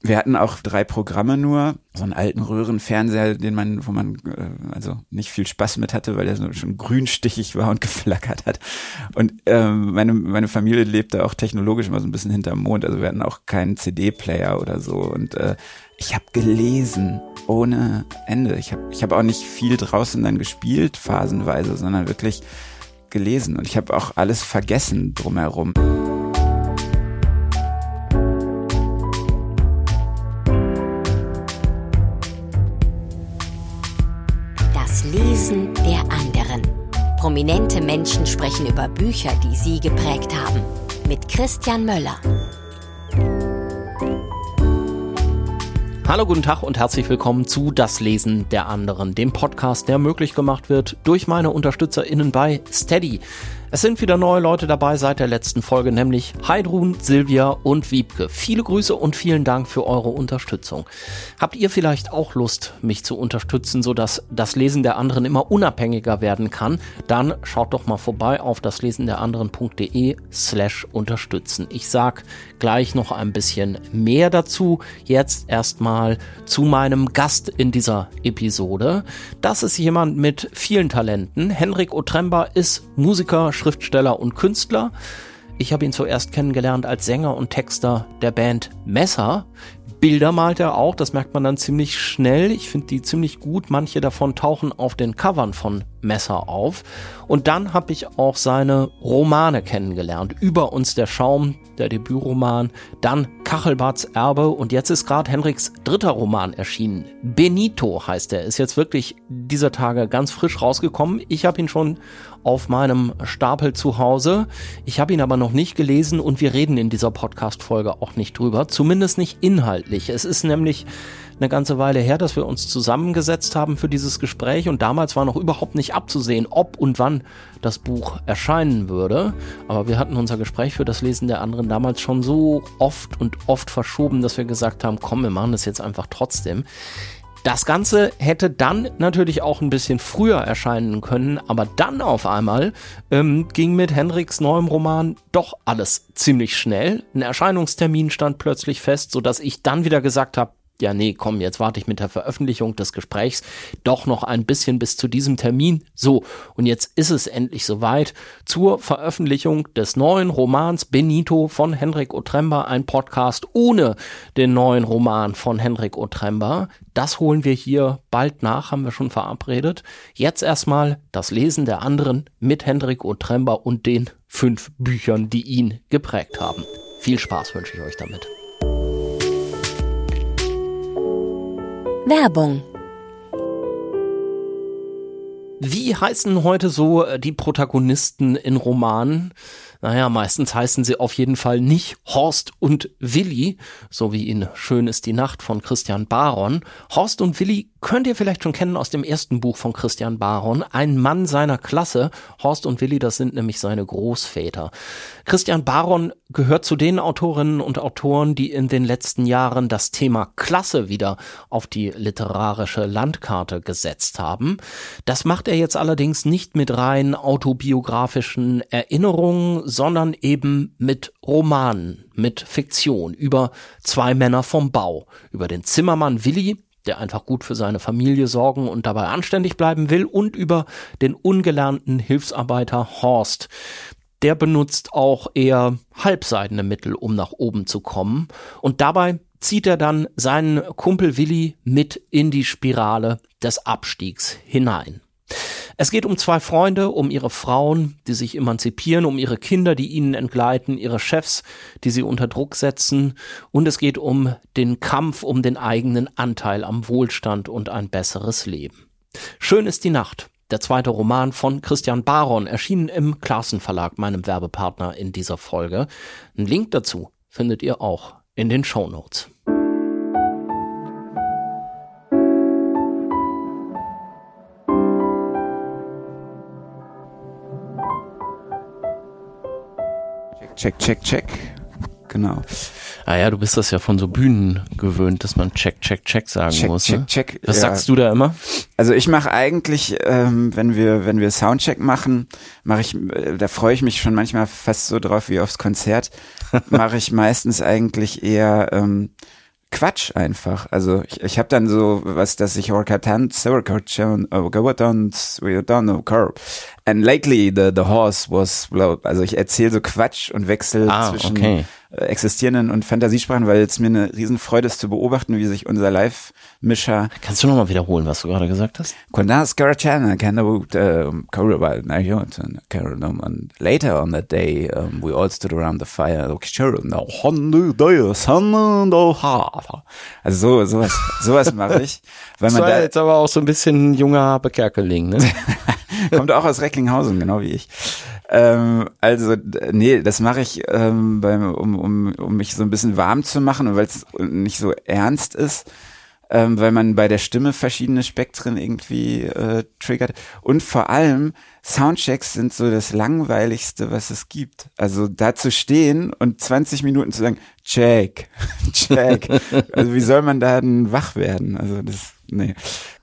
Wir hatten auch drei Programme nur, so einen alten Röhrenfernseher, den man, wo man äh, also nicht viel Spaß mit hatte, weil der so schon grünstichig war und geflackert hat. Und äh, meine meine Familie lebte auch technologisch immer so ein bisschen hinterm Mond, also wir hatten auch keinen CD-Player oder so. Und äh, ich habe gelesen ohne Ende. Ich habe ich hab auch nicht viel draußen dann gespielt phasenweise, sondern wirklich gelesen. Und ich habe auch alles vergessen drumherum. Lesen der anderen. Prominente Menschen sprechen über Bücher, die sie geprägt haben. Mit Christian Möller. Hallo, guten Tag und herzlich willkommen zu Das Lesen der anderen, dem Podcast, der möglich gemacht wird durch meine UnterstützerInnen bei Steady. Es sind wieder neue Leute dabei seit der letzten Folge, nämlich Heidrun, Silvia und Wiebke. Viele Grüße und vielen Dank für eure Unterstützung. Habt ihr vielleicht auch Lust, mich zu unterstützen, sodass das Lesen der anderen immer unabhängiger werden kann? Dann schaut doch mal vorbei auf daslesenderanderen.de slash unterstützen. Ich sag gleich noch ein bisschen mehr dazu. Jetzt erstmal zu meinem Gast in dieser Episode. Das ist jemand mit vielen Talenten. Henrik Otremba ist Musiker, Schriftsteller und Künstler. Ich habe ihn zuerst kennengelernt als Sänger und Texter der Band Messer. Bilder malt er auch, das merkt man dann ziemlich schnell. Ich finde die ziemlich gut. Manche davon tauchen auf den Covern von Messer auf. Und dann habe ich auch seine Romane kennengelernt. Über uns der Schaum, der Debütroman, dann Kachelbarts Erbe und jetzt ist gerade Henriks dritter Roman erschienen. Benito heißt er, ist jetzt wirklich dieser Tage ganz frisch rausgekommen. Ich habe ihn schon auf meinem Stapel zu Hause. Ich habe ihn aber noch nicht gelesen und wir reden in dieser Podcast-Folge auch nicht drüber, zumindest nicht inhaltlich. Es ist nämlich eine ganze Weile her, dass wir uns zusammengesetzt haben für dieses Gespräch und damals war noch überhaupt nicht abzusehen, ob und wann das Buch erscheinen würde. Aber wir hatten unser Gespräch für das Lesen der anderen damals schon so oft und oft verschoben, dass wir gesagt haben, komm, wir machen das jetzt einfach trotzdem. Das Ganze hätte dann natürlich auch ein bisschen früher erscheinen können, aber dann auf einmal ähm, ging mit Henriks neuem Roman doch alles ziemlich schnell. Ein Erscheinungstermin stand plötzlich fest, so dass ich dann wieder gesagt habe, ja, nee, komm, jetzt warte ich mit der Veröffentlichung des Gesprächs doch noch ein bisschen bis zu diesem Termin. So, und jetzt ist es endlich soweit zur Veröffentlichung des neuen Romans Benito von Henrik Otremba, ein Podcast ohne den neuen Roman von Henrik Otremba. Das holen wir hier bald nach, haben wir schon verabredet. Jetzt erstmal das Lesen der anderen mit Henrik Otremba und den fünf Büchern, die ihn geprägt haben. Viel Spaß wünsche ich euch damit. Werbung Wie heißen heute so äh, die Protagonisten in Romanen? Naja, meistens heißen sie auf jeden Fall nicht Horst und Willi, so wie in Schön ist die Nacht von Christian Baron. Horst und Willi könnt ihr vielleicht schon kennen aus dem ersten Buch von Christian Baron, ein Mann seiner Klasse. Horst und Willi, das sind nämlich seine Großväter. Christian Baron gehört zu den Autorinnen und Autoren, die in den letzten Jahren das Thema Klasse wieder auf die literarische Landkarte gesetzt haben. Das macht er jetzt allerdings nicht mit rein autobiografischen Erinnerungen, sondern eben mit Romanen, mit Fiktion über zwei Männer vom Bau, über den Zimmermann Willi, der einfach gut für seine Familie sorgen und dabei anständig bleiben will, und über den ungelernten Hilfsarbeiter Horst. Der benutzt auch eher halbseidene Mittel, um nach oben zu kommen. Und dabei zieht er dann seinen Kumpel Willi mit in die Spirale des Abstiegs hinein. Es geht um zwei Freunde, um ihre Frauen, die sich emanzipieren, um ihre Kinder, die ihnen entgleiten, ihre Chefs, die sie unter Druck setzen, und es geht um den Kampf um den eigenen Anteil am Wohlstand und ein besseres Leben. Schön ist die Nacht. Der zweite Roman von Christian Baron erschienen im Klassen Verlag, meinem Werbepartner in dieser Folge. Ein Link dazu findet ihr auch in den Show Notes. Check, check, check. Genau. Ah ja, du bist das ja von so Bühnen gewöhnt, dass man check, check, check sagen Check, muss. check, ne? check. Was Ja. sagst du da immer? Also ich mache eigentlich, ähm, wenn wir wenn wir Soundcheck machen, mache ich, äh, da freue ich mich schon manchmal fast so drauf wie aufs Konzert. mache ich meistens eigentlich eher ähm, Quatsch einfach. Also ich, ich habe dann so was, dass ich And lately the, the horse was, also ich erzähle so Quatsch und wechsle Ah, zwischen okay. Äh, existierenden und Fantasiesprachen, weil es mir eine Riesenfreude ist zu beobachten, wie sich unser Live-Mischer Kannst du nochmal wiederholen, was du gerade gesagt hast? And and later on that day um, we all stood around the fire Also so sowas sowas mache ich, weil Das man war da jetzt aber auch so ein bisschen junger Bekerkeling, ne? kommt auch aus Recklinghausen, genau wie ich. Ähm, also, nee, das mache ich, ähm, beim, um, um, um mich so ein bisschen warm zu machen und weil es nicht so ernst ist, ähm, weil man bei der Stimme verschiedene Spektren irgendwie äh, triggert. Und vor allem, Soundchecks sind so das Langweiligste, was es gibt. Also da zu stehen und 20 Minuten zu sagen, check, check. also wie soll man da denn wach werden? Also das, nee.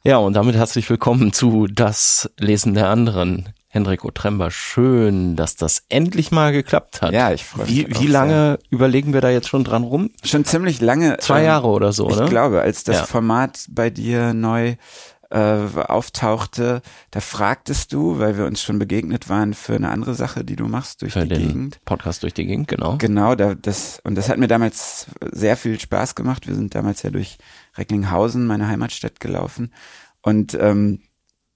Ja, und damit herzlich willkommen zu Das Lesen der anderen. Henriko Trember, schön, dass das endlich mal geklappt hat. Ja, ich freue mich Wie, wie lange überlegen wir da jetzt schon dran rum? Schon ziemlich lange. Zwei ähm, Jahre oder so, Ich ne? glaube, als das Ja. Format bei dir neu äh, auftauchte, da fragtest du, weil wir uns schon begegnet waren für eine andere Sache, die du machst durch Für die den Gegend. Podcast durch die Gegend, genau. Genau, da, das, und das hat mir damals sehr viel Spaß gemacht. Wir sind damals ja durch Recklinghausen, meine Heimatstadt, gelaufen. Und ähm,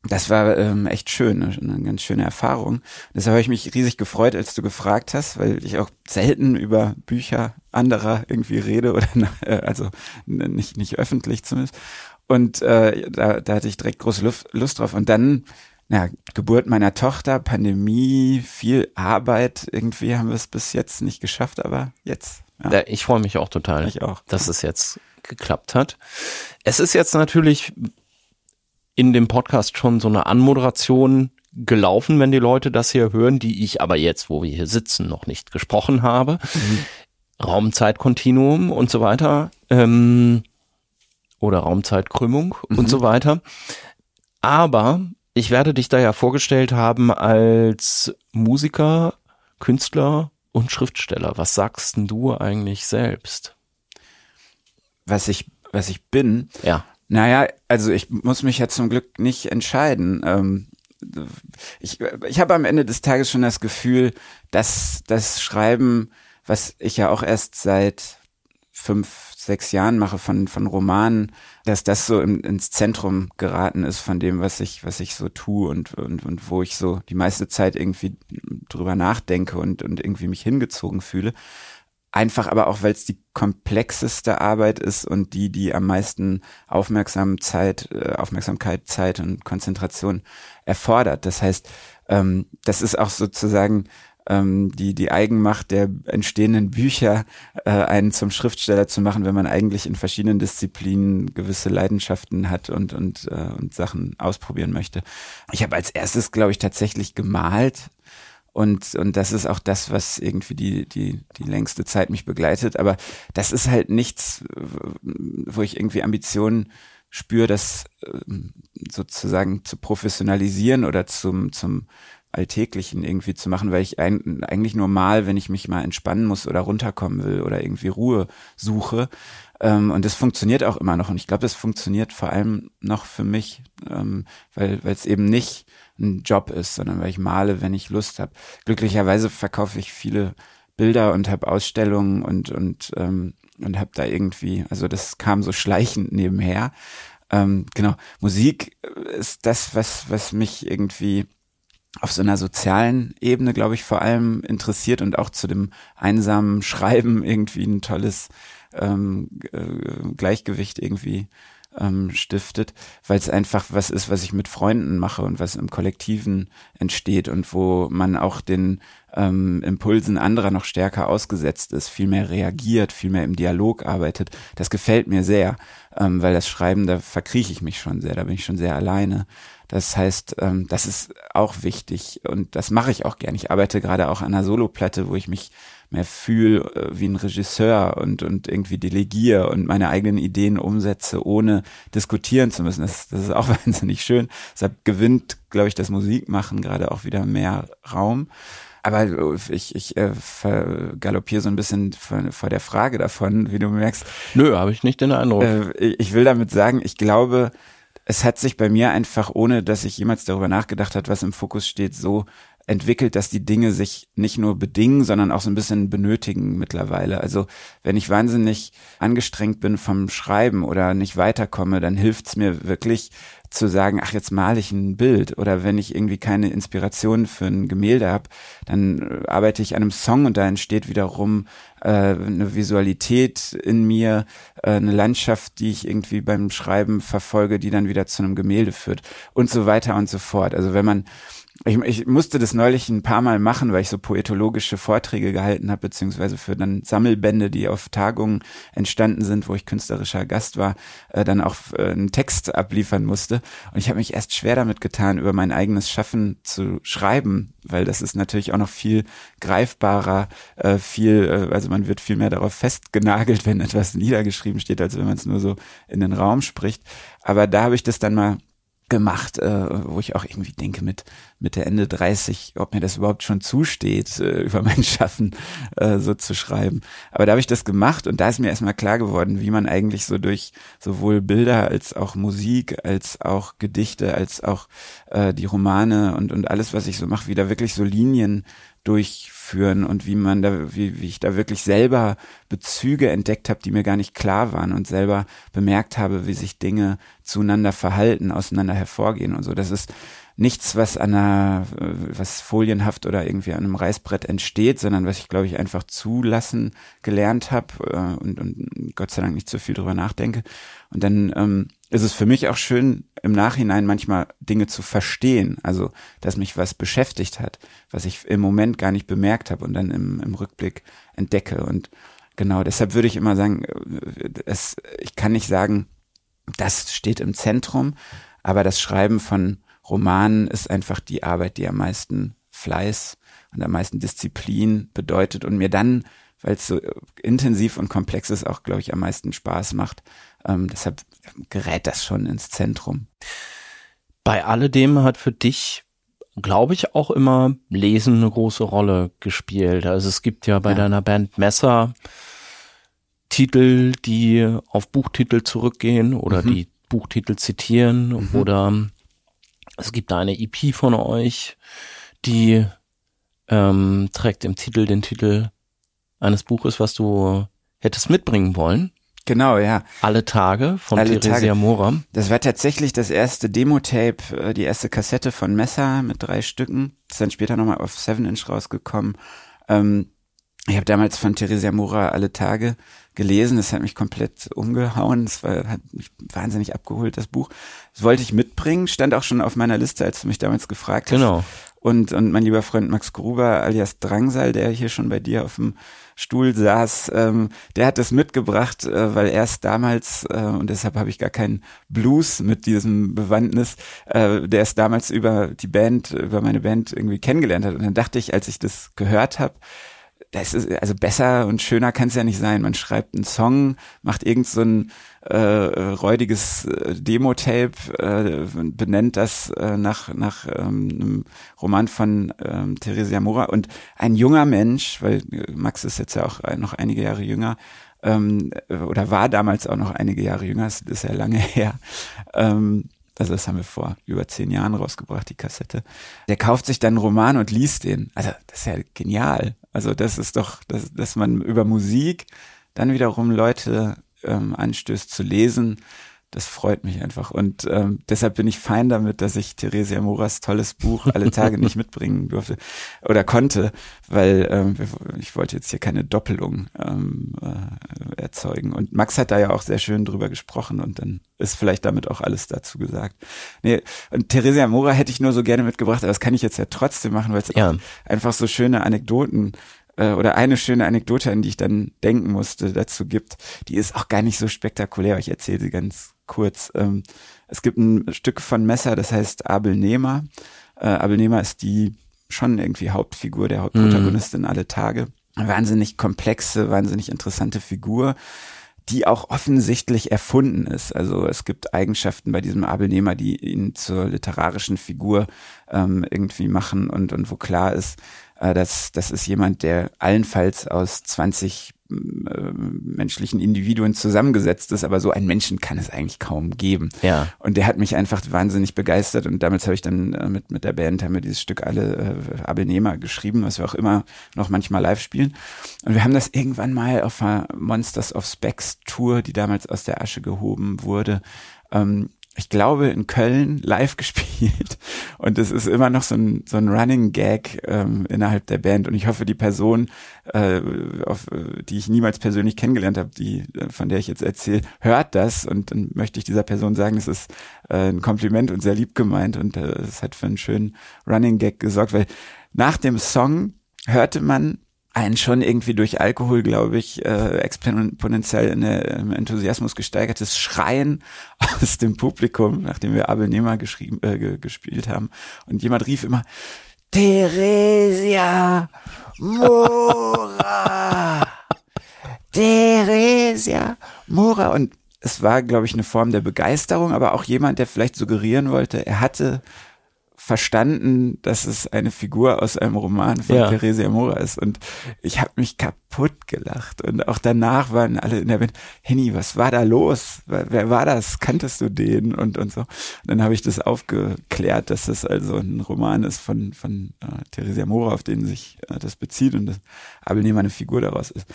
das war ähm, echt schön, eine, eine ganz schöne Erfahrung. Deshalb habe ich mich riesig gefreut, als du gefragt hast, weil ich auch selten über Bücher anderer irgendwie rede oder äh, also nicht nicht öffentlich zumindest. Und äh, da, da hatte ich direkt große Lust, Lust drauf. Und dann, ja, Geburt meiner Tochter, Pandemie, viel Arbeit. Irgendwie haben wir es bis jetzt nicht geschafft, aber jetzt. Ja, Ja, ich freue mich auch total, ich auch. dass es jetzt geklappt hat. Es ist jetzt natürlich in dem Podcast schon so eine Anmoderation gelaufen, wenn die Leute das hier hören, die ich aber jetzt, wo wir hier sitzen, noch nicht gesprochen habe. Raumzeitkontinuum und so weiter. Ähm, oder Raumzeitkrümmung und so weiter. Aber ich werde dich da ja vorgestellt haben als Musiker, Künstler und Schriftsteller. Was sagst denn du eigentlich selbst? Was ich, was ich bin, Ja. Naja, also ich muss mich ja zum Glück nicht entscheiden. Ähm, ich ich habe am Ende des Tages schon das Gefühl, dass das Schreiben, was ich ja auch erst seit fünf, sechs Jahren mache von, von Romanen, dass das so im, ins Zentrum geraten ist von dem, was ich, was ich so tue und, und, und wo ich so die meiste Zeit irgendwie drüber nachdenke und, und irgendwie mich hingezogen fühle. Einfach aber auch, weil es die komplexeste Arbeit ist und die, die am meisten Aufmerksamkeit, äh, Aufmerksamkeit, Zeit und Konzentration erfordert. Das heißt, ähm, das ist auch sozusagen ähm, die, die Eigenmacht der entstehenden Bücher, äh, einen zum Schriftsteller zu machen, wenn man eigentlich in verschiedenen Disziplinen gewisse Leidenschaften hat und, und, äh, und Sachen ausprobieren möchte. Ich habe als erstes, glaube ich, tatsächlich gemalt und, und das ist auch das, was irgendwie die, die, die längste Zeit mich begleitet. Aber das ist halt nichts, wo ich irgendwie Ambitionen spüre, das ähm, sozusagen zu professionalisieren oder zum, zum Alltäglichen irgendwie zu machen, weil ich ein, eigentlich nur mal, wenn ich mich mal entspannen muss oder runterkommen will oder irgendwie Ruhe suche. Ähm, und das funktioniert auch immer noch. Und ich glaube, das funktioniert vor allem noch für mich, ähm, weil es eben nicht ein Job ist, sondern weil ich male, wenn ich Lust habe. Glücklicherweise verkaufe ich viele Bilder und habe Ausstellungen und und ähm, und habe da irgendwie, also das kam so schleichend nebenher. Ähm, genau, Musik ist das, was was mich irgendwie auf so einer sozialen Ebene, glaube ich, vor allem interessiert und auch zu dem einsamen Schreiben irgendwie ein tolles ähm, äh, Gleichgewicht irgendwie ähm, stiftet, weil es einfach was ist, was ich mit Freunden mache und was im Kollektiven entsteht und wo man auch den ähm, Impulsen anderer noch stärker ausgesetzt ist, viel mehr reagiert, viel mehr im Dialog arbeitet. Das gefällt mir sehr, ähm, weil das Schreiben, da verkrieche ich mich schon sehr, da bin ich schon sehr alleine. Das heißt, ähm, das ist auch wichtig und das mache ich auch gern. Ich arbeite gerade auch an einer Soloplatte, wo ich mich mehr fühle äh, wie ein Regisseur und, und irgendwie delegiere und meine eigenen Ideen umsetze, ohne diskutieren zu müssen. Das, das ist auch wahnsinnig schön. Deshalb gewinnt, glaube ich, das Musikmachen gerade auch wieder mehr Raum. Aber ich, ich äh, galoppiere so ein bisschen vor, vor der Frage davon, wie du merkst. Nö, habe ich nicht den Eindruck. Äh, ich will damit sagen, ich glaube, es hat sich bei mir einfach, ohne dass ich jemals darüber nachgedacht hat, was im Fokus steht, so entwickelt, dass die Dinge sich nicht nur bedingen, sondern auch so ein bisschen benötigen mittlerweile. Also wenn ich wahnsinnig angestrengt bin vom Schreiben oder nicht weiterkomme, dann hilft's mir wirklich zu sagen, ach, jetzt male ich ein Bild. Oder wenn ich irgendwie keine Inspiration für ein Gemälde habe, dann äh, arbeite ich an einem Song und da entsteht wiederum äh, eine Visualität in mir, äh, eine Landschaft, die ich irgendwie beim Schreiben verfolge, die dann wieder zu einem Gemälde führt und so weiter und so fort. Also wenn man ich, ich musste das neulich ein paar Mal machen, weil ich so poetologische Vorträge gehalten habe, beziehungsweise für dann Sammelbände, die auf Tagungen entstanden sind, wo ich künstlerischer Gast war, äh, dann auch äh, einen Text abliefern musste. Und ich habe mich erst schwer damit getan, über mein eigenes Schaffen zu schreiben, weil das ist natürlich auch noch viel greifbarer, äh, viel, äh, also man wird viel mehr darauf festgenagelt, wenn etwas niedergeschrieben steht, als wenn man es nur so in den Raum spricht. Aber da habe ich das dann mal gemacht, äh, wo ich auch irgendwie denke mit mit der Ende 30, ob mir das überhaupt schon zusteht, äh, über mein Schaffen äh, so zu schreiben. Aber da habe ich das gemacht und da ist mir erstmal klar geworden, wie man eigentlich so durch sowohl Bilder als auch Musik, als auch Gedichte, als auch äh, die Romane und und alles, was ich so mache, wieder wirklich so Linien durchführen und wie man da, wie, wie ich da wirklich selber Bezüge entdeckt habe, die mir gar nicht klar waren und selber bemerkt habe, wie sich Dinge zueinander verhalten, auseinander hervorgehen und so. Das ist nichts, was an einer, was folienhaft oder irgendwie an einem Reißbrett entsteht, sondern was ich, glaube ich, einfach zulassen gelernt habe äh, und, und Gott sei Dank nicht so viel drüber nachdenke. Und dann ähm, ist es für mich auch schön, im Nachhinein manchmal Dinge zu verstehen. Also, dass mich was beschäftigt hat, was ich im Moment gar nicht bemerkt habe und dann im, im Rückblick entdecke. Und genau, deshalb würde ich immer sagen, äh, es, ich kann nicht sagen, das steht im Zentrum, aber das Schreiben von Romanen ist einfach die Arbeit, die am meisten Fleiß und am meisten Disziplin bedeutet und mir dann, weil es so intensiv und komplex ist, auch, glaube ich, am meisten Spaß macht. Ähm, deshalb gerät das schon ins Zentrum. Bei alledem hat für dich, glaube ich, auch immer Lesen eine große Rolle gespielt. Also es gibt ja bei ja. deiner Band Messer Titel, die auf Buchtitel zurückgehen oder mhm. die Buchtitel zitieren mhm. oder es gibt da eine EP von euch, die ähm, trägt im Titel den Titel eines Buches, was du hättest mitbringen wollen. Genau, ja. Alle Tage von Alle Theresia Tage. Mora. Das war tatsächlich das erste Demo-Tape, äh, die erste Kassette von Messer mit drei Stücken. Das ist dann später nochmal auf Seven Inch rausgekommen. Ähm, ich habe damals von Theresia Mora Alle Tage gelesen. Das hat mich komplett umgehauen. Das war, hat mich wahnsinnig abgeholt, das Buch. Das wollte ich mitbringen, stand auch schon auf meiner Liste, als du mich damals gefragt hast. Genau. Und, und mein lieber Freund Max Gruber alias Drangsal, der hier schon bei dir auf dem Stuhl saß, ähm, der hat das mitgebracht, äh, weil erst damals, äh, und deshalb habe ich gar keinen Blues mit diesem Bewandtnis, äh, der es damals über die Band, über meine Band irgendwie kennengelernt hat. Und dann dachte ich, als ich das gehört habe, das ist, also besser und schöner kann es ja nicht sein. Man schreibt einen Song, macht irgend so ein äh, räudiges äh, Demo-Tape, äh, benennt das äh, nach, nach ähm, einem Roman von ähm, Theresia Mora und ein junger Mensch, weil äh, Max ist jetzt ja auch noch einige Jahre jünger, ähm, oder war damals auch noch einige Jahre jünger, das ist ja lange her, ähm, also das haben wir vor über zehn Jahren rausgebracht, die Kassette. Der kauft sich dann einen Roman und liest den. Also das ist ja genial. Also das ist doch, dass, dass man über Musik dann wiederum Leute ähm, anstößt zu lesen das freut mich einfach. Und ähm, deshalb bin ich fein damit, dass ich Theresia Moras tolles Buch alle Tage nicht mitbringen durfte oder konnte, weil ähm, ich wollte jetzt hier keine Doppelung ähm, äh, erzeugen. Und Max hat da ja auch sehr schön drüber gesprochen und dann ist vielleicht damit auch alles dazu gesagt. Nee, und Theresia Mora hätte ich nur so gerne mitgebracht, aber das kann ich jetzt ja trotzdem machen, weil es ja. einfach so schöne Anekdoten äh, oder eine schöne Anekdote, an die ich dann denken musste, dazu gibt. Die ist auch gar nicht so spektakulär. Ich erzähle sie ganz kurz. Ähm, es gibt ein Stück von Messer, das heißt Abel Nehmer. Äh, Abel Nehmer ist die schon irgendwie Hauptfigur, der Hauptprotagonistin mhm. alle Tage. Wahnsinnig komplexe, wahnsinnig interessante Figur die auch offensichtlich erfunden ist. Also es gibt Eigenschaften bei diesem Abel Nehmer, die ihn zur literarischen Figur ähm, irgendwie machen und, und wo klar ist, äh, dass das ist jemand, der allenfalls aus 20 äh, menschlichen Individuen zusammengesetzt ist, aber so einen Menschen kann es eigentlich kaum geben. Ja. Und der hat mich einfach wahnsinnig begeistert und damals habe ich dann äh, mit, mit der Band haben wir dieses Stück alle äh, Abelnehmer geschrieben, was wir auch immer noch manchmal live spielen. Und wir haben das irgendwann mal auf einer Monsters of Specs Tour, die damals aus der Asche gehoben wurde, ähm, ich glaube, in Köln live gespielt. Und es ist immer noch so ein, so ein Running Gag ähm, innerhalb der Band. Und ich hoffe, die Person, äh, auf, die ich niemals persönlich kennengelernt habe, die, äh, von der ich jetzt erzähle, hört das. Und dann möchte ich dieser Person sagen, es ist äh, ein Kompliment und sehr lieb gemeint. Und äh, es hat für einen schönen Running Gag gesorgt, weil nach dem Song hörte man einen schon irgendwie durch Alkohol, glaube ich, äh, exponentiell in der, im Enthusiasmus gesteigertes Schreien aus dem Publikum, nachdem wir Abel Nehmer geschrieben, äh, gespielt haben. Und jemand rief immer, Theresia Mora! Theresia Mora! Und es war, glaube ich, eine Form der Begeisterung, aber auch jemand, der vielleicht suggerieren wollte, er hatte verstanden, dass es eine Figur aus einem Roman von ja. Theresia Mora ist. Und ich habe mich kaputt gelacht. Und auch danach waren alle in der Band, Henny, was war da los? Wer war das? Kanntest du den? Und, und so. Und dann habe ich das aufgeklärt, dass das also ein Roman ist von, von äh, Theresia Mora, auf den sich äh, das bezieht und das Abel eine Figur daraus ist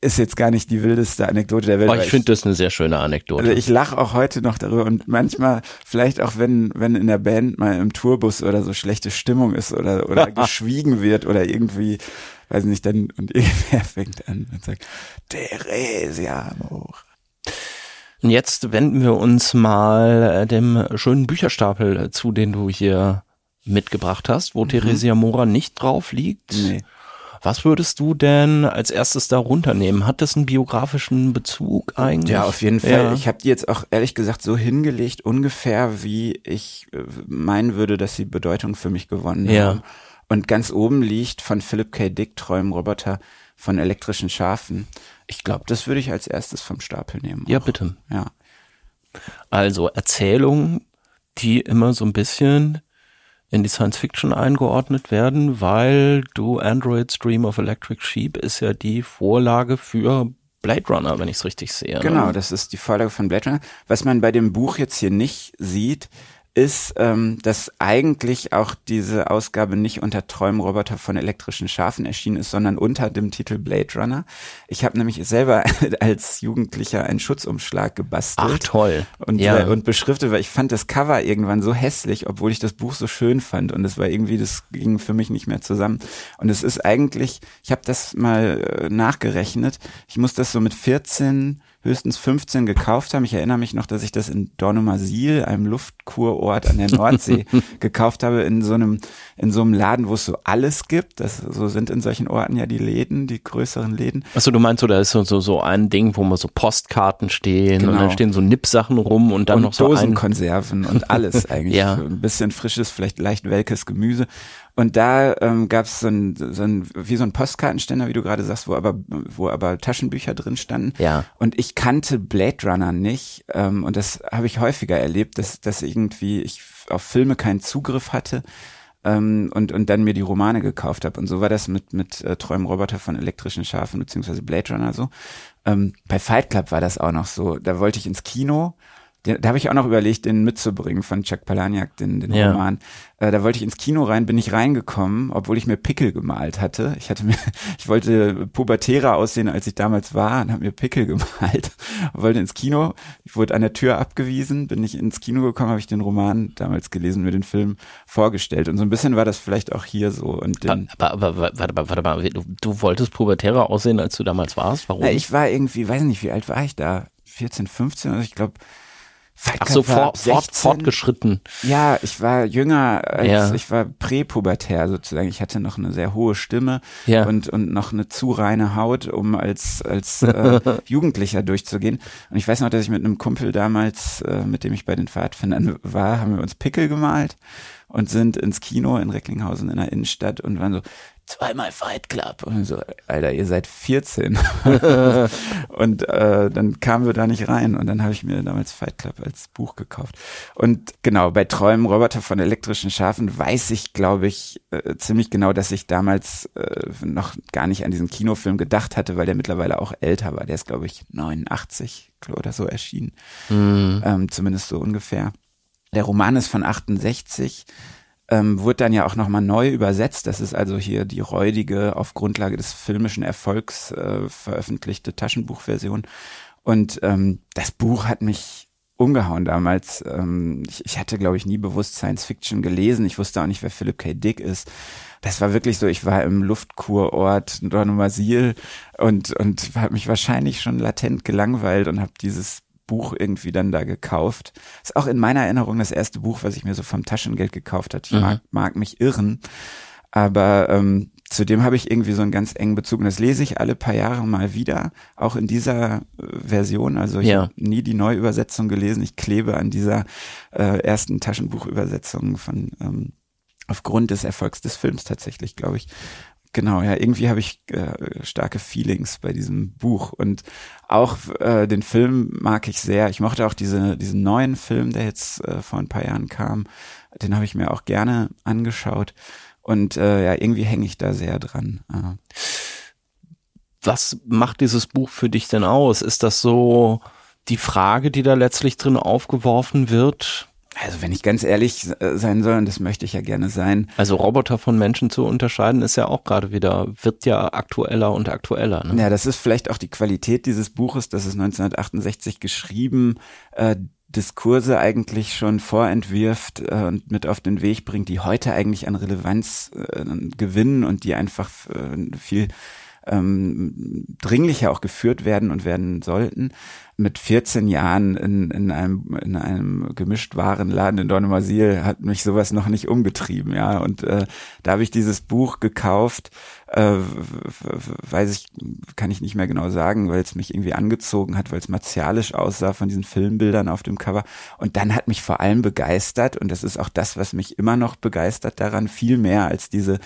ist jetzt gar nicht die wildeste Anekdote der Welt. Oh, ich finde das eine sehr schöne Anekdote. Also ich lache auch heute noch darüber und manchmal, vielleicht auch wenn, wenn in der Band mal im Tourbus oder so schlechte Stimmung ist oder, oder geschwiegen wird oder irgendwie, weiß nicht, dann, und irgendwer fängt an und sagt, Theresia hoch. Und jetzt wenden wir uns mal äh, dem schönen Bücherstapel äh, zu, den du hier mitgebracht hast, wo mhm. Theresia Mora nicht drauf liegt. Nee. Was würdest du denn als erstes da runternehmen? Hat das einen biografischen Bezug eigentlich? Ja, auf jeden Fall. Ja. Ich habe die jetzt auch ehrlich gesagt so hingelegt, ungefähr wie ich äh, meinen würde, dass sie Bedeutung für mich gewonnen ja. haben. Und ganz oben liegt von Philip K. Dick Träumenroboter von elektrischen Schafen. Ich glaube, das würde ich als erstes vom Stapel nehmen. Auch. Ja, bitte. Ja. Also Erzählungen, die immer so ein bisschen in die Science Fiction eingeordnet werden, weil du Android Stream of Electric Sheep ist ja die Vorlage für Blade Runner, wenn ich es richtig sehe. Genau, ne? das ist die Vorlage von Blade Runner. Was man bei dem Buch jetzt hier nicht sieht, ist, ähm, dass eigentlich auch diese Ausgabe nicht unter Träumroboter von elektrischen Schafen erschienen ist, sondern unter dem Titel Blade Runner. Ich habe nämlich selber als Jugendlicher einen Schutzumschlag gebastelt. Ach toll. Und, ja. und beschriftet, weil ich fand das Cover irgendwann so hässlich, obwohl ich das Buch so schön fand. Und es war irgendwie, das ging für mich nicht mehr zusammen. Und es ist eigentlich, ich habe das mal äh, nachgerechnet, ich muss das so mit 14 höchstens 15 gekauft haben. Ich erinnere mich noch, dass ich das in Dornumasil, einem Luftkurort an der Nordsee, gekauft habe in so einem in so einem Laden, wo es so alles gibt. Das so sind in solchen Orten ja die Läden, die größeren Läden. Achso, du meinst so, da ist so so, so ein Ding, wo man so Postkarten stehen genau. und dann stehen so Nippsachen rum und dann und noch so Dosenkonserven und alles eigentlich. ja. Ein bisschen frisches, vielleicht leicht welkes Gemüse. Und da ähm, gab es so ein, so ein, wie so ein Postkartenständer, wie du gerade sagst, wo aber, wo aber Taschenbücher drin standen. Ja. Und ich kannte Blade Runner nicht. Ähm, und das habe ich häufiger erlebt, dass, dass irgendwie ich auf Filme keinen Zugriff hatte ähm, und, und dann mir die Romane gekauft habe. Und so war das mit, mit äh, Träumroboter von elektrischen Schafen, beziehungsweise Blade Runner so. Ähm, bei Fight Club war das auch noch so. Da wollte ich ins Kino den, da habe ich auch noch überlegt, den mitzubringen von Chuck Palahniuk, den, den ja. Roman. Äh, da wollte ich ins Kino rein, bin ich reingekommen, obwohl ich mir Pickel gemalt hatte. Ich hatte mir, ich wollte pubertärer aussehen, als ich damals war und habe mir Pickel gemalt. wollte ins Kino, ich wurde an der Tür abgewiesen, bin ich ins Kino gekommen, habe ich den Roman damals gelesen, mir den Film vorgestellt. Und so ein bisschen war das vielleicht auch hier so. Und den, aber, aber, aber warte mal, warte mal, du, du wolltest pubertärer aussehen, als du damals warst? Warum? Na, ich war irgendwie, weiß nicht, wie alt war ich da? 14, 15, also ich glaube Ach so, fort, fort, fortgeschritten. Ja, ich war jünger, als ja. ich war präpubertär sozusagen. Ich hatte noch eine sehr hohe Stimme ja. und, und noch eine zu reine Haut, um als, als äh, Jugendlicher durchzugehen. Und ich weiß noch, dass ich mit einem Kumpel damals, äh, mit dem ich bei den Pfadfindern war, haben wir uns Pickel gemalt und sind ins Kino in Recklinghausen in der Innenstadt und waren so, zweimal Fight Club. Und so, Alter, ihr seid 14. und äh, dann kamen wir da nicht rein. Und dann habe ich mir damals Fight Club als Buch gekauft. Und genau, bei Träumen Roboter von elektrischen Schafen weiß ich, glaube ich, äh, ziemlich genau, dass ich damals äh, noch gar nicht an diesen Kinofilm gedacht hatte, weil der mittlerweile auch älter war. Der ist, glaube ich, 89 oder so erschienen. Mhm. Ähm, zumindest so ungefähr. Der Roman ist von 68 ähm, wurde dann ja auch nochmal neu übersetzt. Das ist also hier die räudige, auf Grundlage des filmischen Erfolgs äh, veröffentlichte Taschenbuchversion. Und ähm, das Buch hat mich umgehauen damals. Ähm, ich, ich hatte, glaube ich, nie bewusst Science Fiction gelesen. Ich wusste auch nicht, wer Philip K. Dick ist. Das war wirklich so, ich war im Luftkurort Dornumasil und, und habe mich wahrscheinlich schon latent gelangweilt und habe dieses Buch irgendwie dann da gekauft. Ist auch in meiner Erinnerung das erste Buch, was ich mir so vom Taschengeld gekauft hat. Ich mhm. mag, mag mich irren, aber ähm, zudem habe ich irgendwie so einen ganz engen Bezug. Und das lese ich alle paar Jahre mal wieder, auch in dieser äh, Version. Also ich ja. habe nie die Neuübersetzung gelesen. Ich klebe an dieser äh, ersten Taschenbuchübersetzung von ähm, aufgrund des Erfolgs des Films tatsächlich, glaube ich. Genau, ja, irgendwie habe ich äh, starke Feelings bei diesem Buch und auch äh, den Film mag ich sehr. Ich mochte auch diese, diesen neuen Film, der jetzt äh, vor ein paar Jahren kam. Den habe ich mir auch gerne angeschaut und äh, ja, irgendwie hänge ich da sehr dran. Äh. Was macht dieses Buch für dich denn aus? Ist das so die Frage, die da letztlich drin aufgeworfen wird? Also wenn ich ganz ehrlich äh, sein soll, und das möchte ich ja gerne sein. Also Roboter von Menschen zu unterscheiden, ist ja auch gerade wieder, wird ja aktueller und aktueller. Ne? Ja, das ist vielleicht auch die Qualität dieses Buches, das ist 1968 geschrieben, äh, Diskurse eigentlich schon vorentwirft äh, und mit auf den Weg bringt, die heute eigentlich an Relevanz äh, gewinnen und die einfach äh, viel ähm, dringlicher auch geführt werden und werden sollten mit 14 Jahren in, in einem in einem gemischt Warenladen in Dornumasil hat mich sowas noch nicht umgetrieben, ja. Und äh, da habe ich dieses Buch gekauft, äh, weiß ich, kann ich nicht mehr genau sagen, weil es mich irgendwie angezogen hat, weil es martialisch aussah von diesen Filmbildern auf dem Cover. Und dann hat mich vor allem begeistert, und das ist auch das, was mich immer noch begeistert daran, viel mehr als diese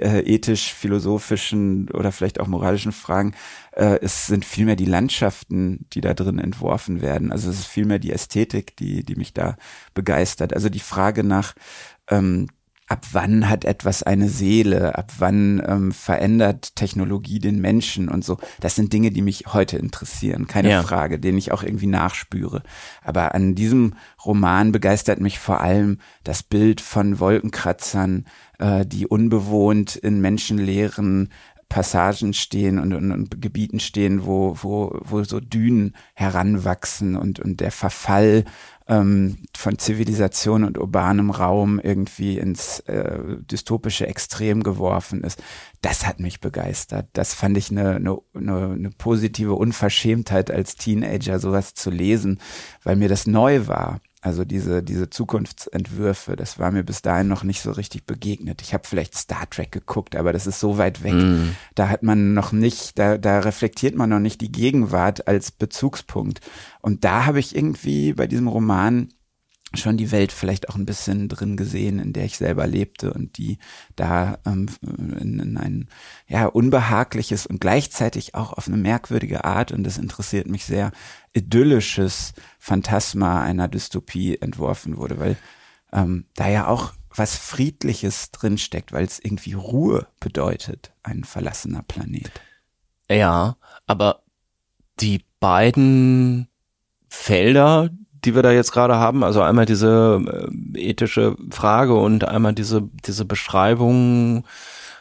äh, ethisch-philosophischen oder vielleicht auch moralischen Fragen, äh, es sind vielmehr die Landschaften, die da drin entworfen werden. Also es ist vielmehr die Ästhetik, die, die mich da begeistert. Also die Frage nach, ähm, ab wann hat etwas eine Seele, ab wann ähm, verändert Technologie den Menschen und so. Das sind Dinge, die mich heute interessieren, keine ja. Frage, denen ich auch irgendwie nachspüre. Aber an diesem Roman begeistert mich vor allem das Bild von Wolkenkratzern, äh, die unbewohnt in menschenleeren Passagen stehen und, und, und, Gebieten stehen, wo, wo, wo so Dünen heranwachsen und, und der Verfall ähm, von Zivilisation und urbanem Raum irgendwie ins äh, dystopische Extrem geworfen ist. Das hat mich begeistert. Das fand ich eine, eine, eine, eine positive Unverschämtheit als Teenager, sowas zu lesen, weil mir das neu war. Also diese, diese Zukunftsentwürfe, das war mir bis dahin noch nicht so richtig begegnet. Ich habe vielleicht Star Trek geguckt, aber das ist so weit weg. Mm. Da hat man noch nicht, da, da reflektiert man noch nicht die Gegenwart als Bezugspunkt. Und da habe ich irgendwie bei diesem Roman schon die Welt vielleicht auch ein bisschen drin gesehen, in der ich selber lebte und die da ähm, in, in ein ja unbehagliches und gleichzeitig auch auf eine merkwürdige Art und das interessiert mich sehr idyllisches Phantasma einer Dystopie entworfen wurde, weil ähm, da ja auch was Friedliches drinsteckt, weil es irgendwie Ruhe bedeutet, ein verlassener Planet. Ja, aber die beiden Felder, die wir da jetzt gerade haben, also einmal diese äh, ethische Frage und einmal diese, diese Beschreibung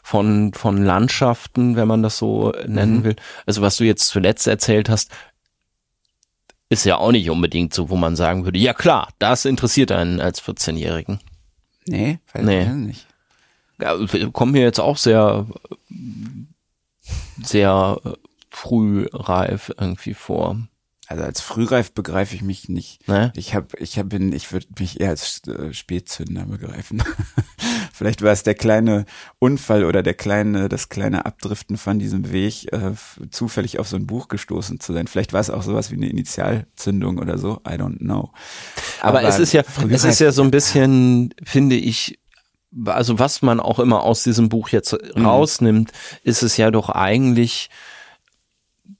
von, von Landschaften, wenn man das so nennen mhm. will. Also was du jetzt zuletzt erzählt hast, ist ja auch nicht unbedingt so, wo man sagen würde, ja klar, das interessiert einen als 14-Jährigen. Nee, nee. nicht. Ja, kommt mir jetzt auch sehr, sehr früh reif irgendwie vor. Also als frühreif begreife ich mich nicht. Ne? Ich habe, ich hab, bin, ich würde mich eher als äh, Spätzünder begreifen. Vielleicht war es der kleine Unfall oder der kleine, das kleine Abdriften von diesem Weg, äh, zufällig auf so ein Buch gestoßen zu sein. Vielleicht war es auch sowas wie eine Initialzündung oder so. I don't know. Aber, Aber es ist ja, es ist ja so ein bisschen, finde ich, also was man auch immer aus diesem Buch jetzt mhm. rausnimmt, ist es ja doch eigentlich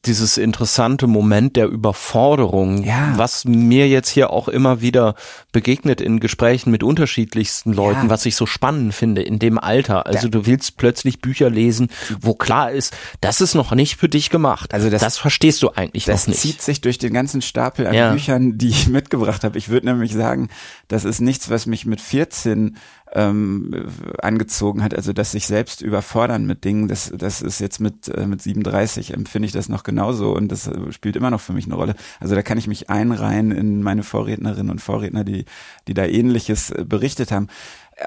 dieses interessante Moment der Überforderung, ja. was mir jetzt hier auch immer wieder begegnet in Gesprächen mit unterschiedlichsten Leuten, ja. was ich so spannend finde in dem Alter. Also ja. du willst plötzlich Bücher lesen, wo klar ist, das ist noch nicht für dich gemacht. Also das, das verstehst du eigentlich noch nicht. Das zieht sich durch den ganzen Stapel an Büchern, die ich mitgebracht habe. Ich würde nämlich sagen, das ist nichts, was mich mit 14 ähm, angezogen hat, also das sich selbst überfordern mit Dingen, das, das ist jetzt mit, äh, mit 37 empfinde ich das noch genauso und das äh, spielt immer noch für mich eine Rolle. Also da kann ich mich einreihen in meine Vorrednerinnen und Vorredner, die, die da ähnliches äh, berichtet haben.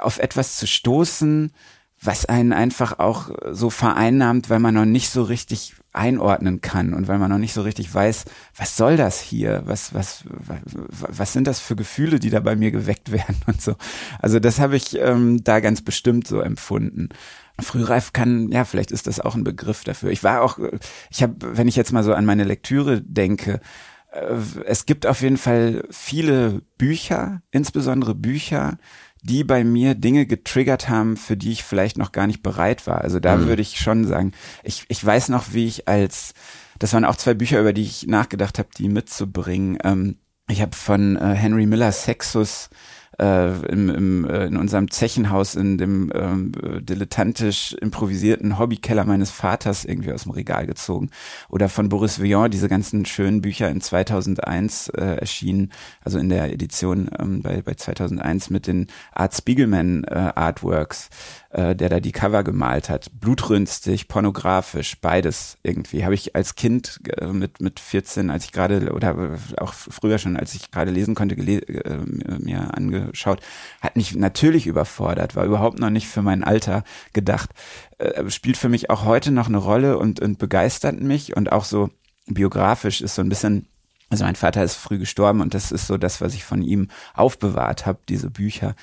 Auf etwas zu stoßen, was einen einfach auch so vereinnahmt, weil man noch nicht so richtig einordnen kann und weil man noch nicht so richtig weiß, was soll das hier? Was, was, was, sind das für Gefühle, die da bei mir geweckt werden und so. Also das habe ich ähm, da ganz bestimmt so empfunden. Frühreif kann, ja, vielleicht ist das auch ein Begriff dafür. Ich war auch, ich habe, wenn ich jetzt mal so an meine Lektüre denke, äh, es gibt auf jeden Fall viele Bücher, insbesondere Bücher, die bei mir Dinge getriggert haben, für die ich vielleicht noch gar nicht bereit war. Also da mhm. würde ich schon sagen, ich, ich weiß noch, wie ich als, das waren auch zwei Bücher, über die ich nachgedacht habe, die mitzubringen. Ähm, ich habe von äh, Henry Miller Sexus äh, im, im, äh, in unserem Zechenhaus in dem ähm, dilettantisch improvisierten Hobbykeller meines Vaters irgendwie aus dem Regal gezogen. Oder von Boris Vian, diese ganzen schönen Bücher in 2001 äh, erschienen, also in der Edition ähm, bei, bei 2001 mit den Art Spiegelman äh, Artworks äh, der da die Cover gemalt hat. Blutrünstig, pornografisch, beides irgendwie. Habe ich als Kind äh, mit, mit 14, als ich gerade, oder auch früher schon, als ich gerade lesen konnte, gele äh, mir angeschaut, hat mich natürlich überfordert, war überhaupt noch nicht für mein Alter gedacht. Äh, spielt für mich auch heute noch eine Rolle und, und begeistert mich und auch so biografisch ist so ein bisschen also mein Vater ist früh gestorben und das ist so das, was ich von ihm aufbewahrt habe, diese Bücher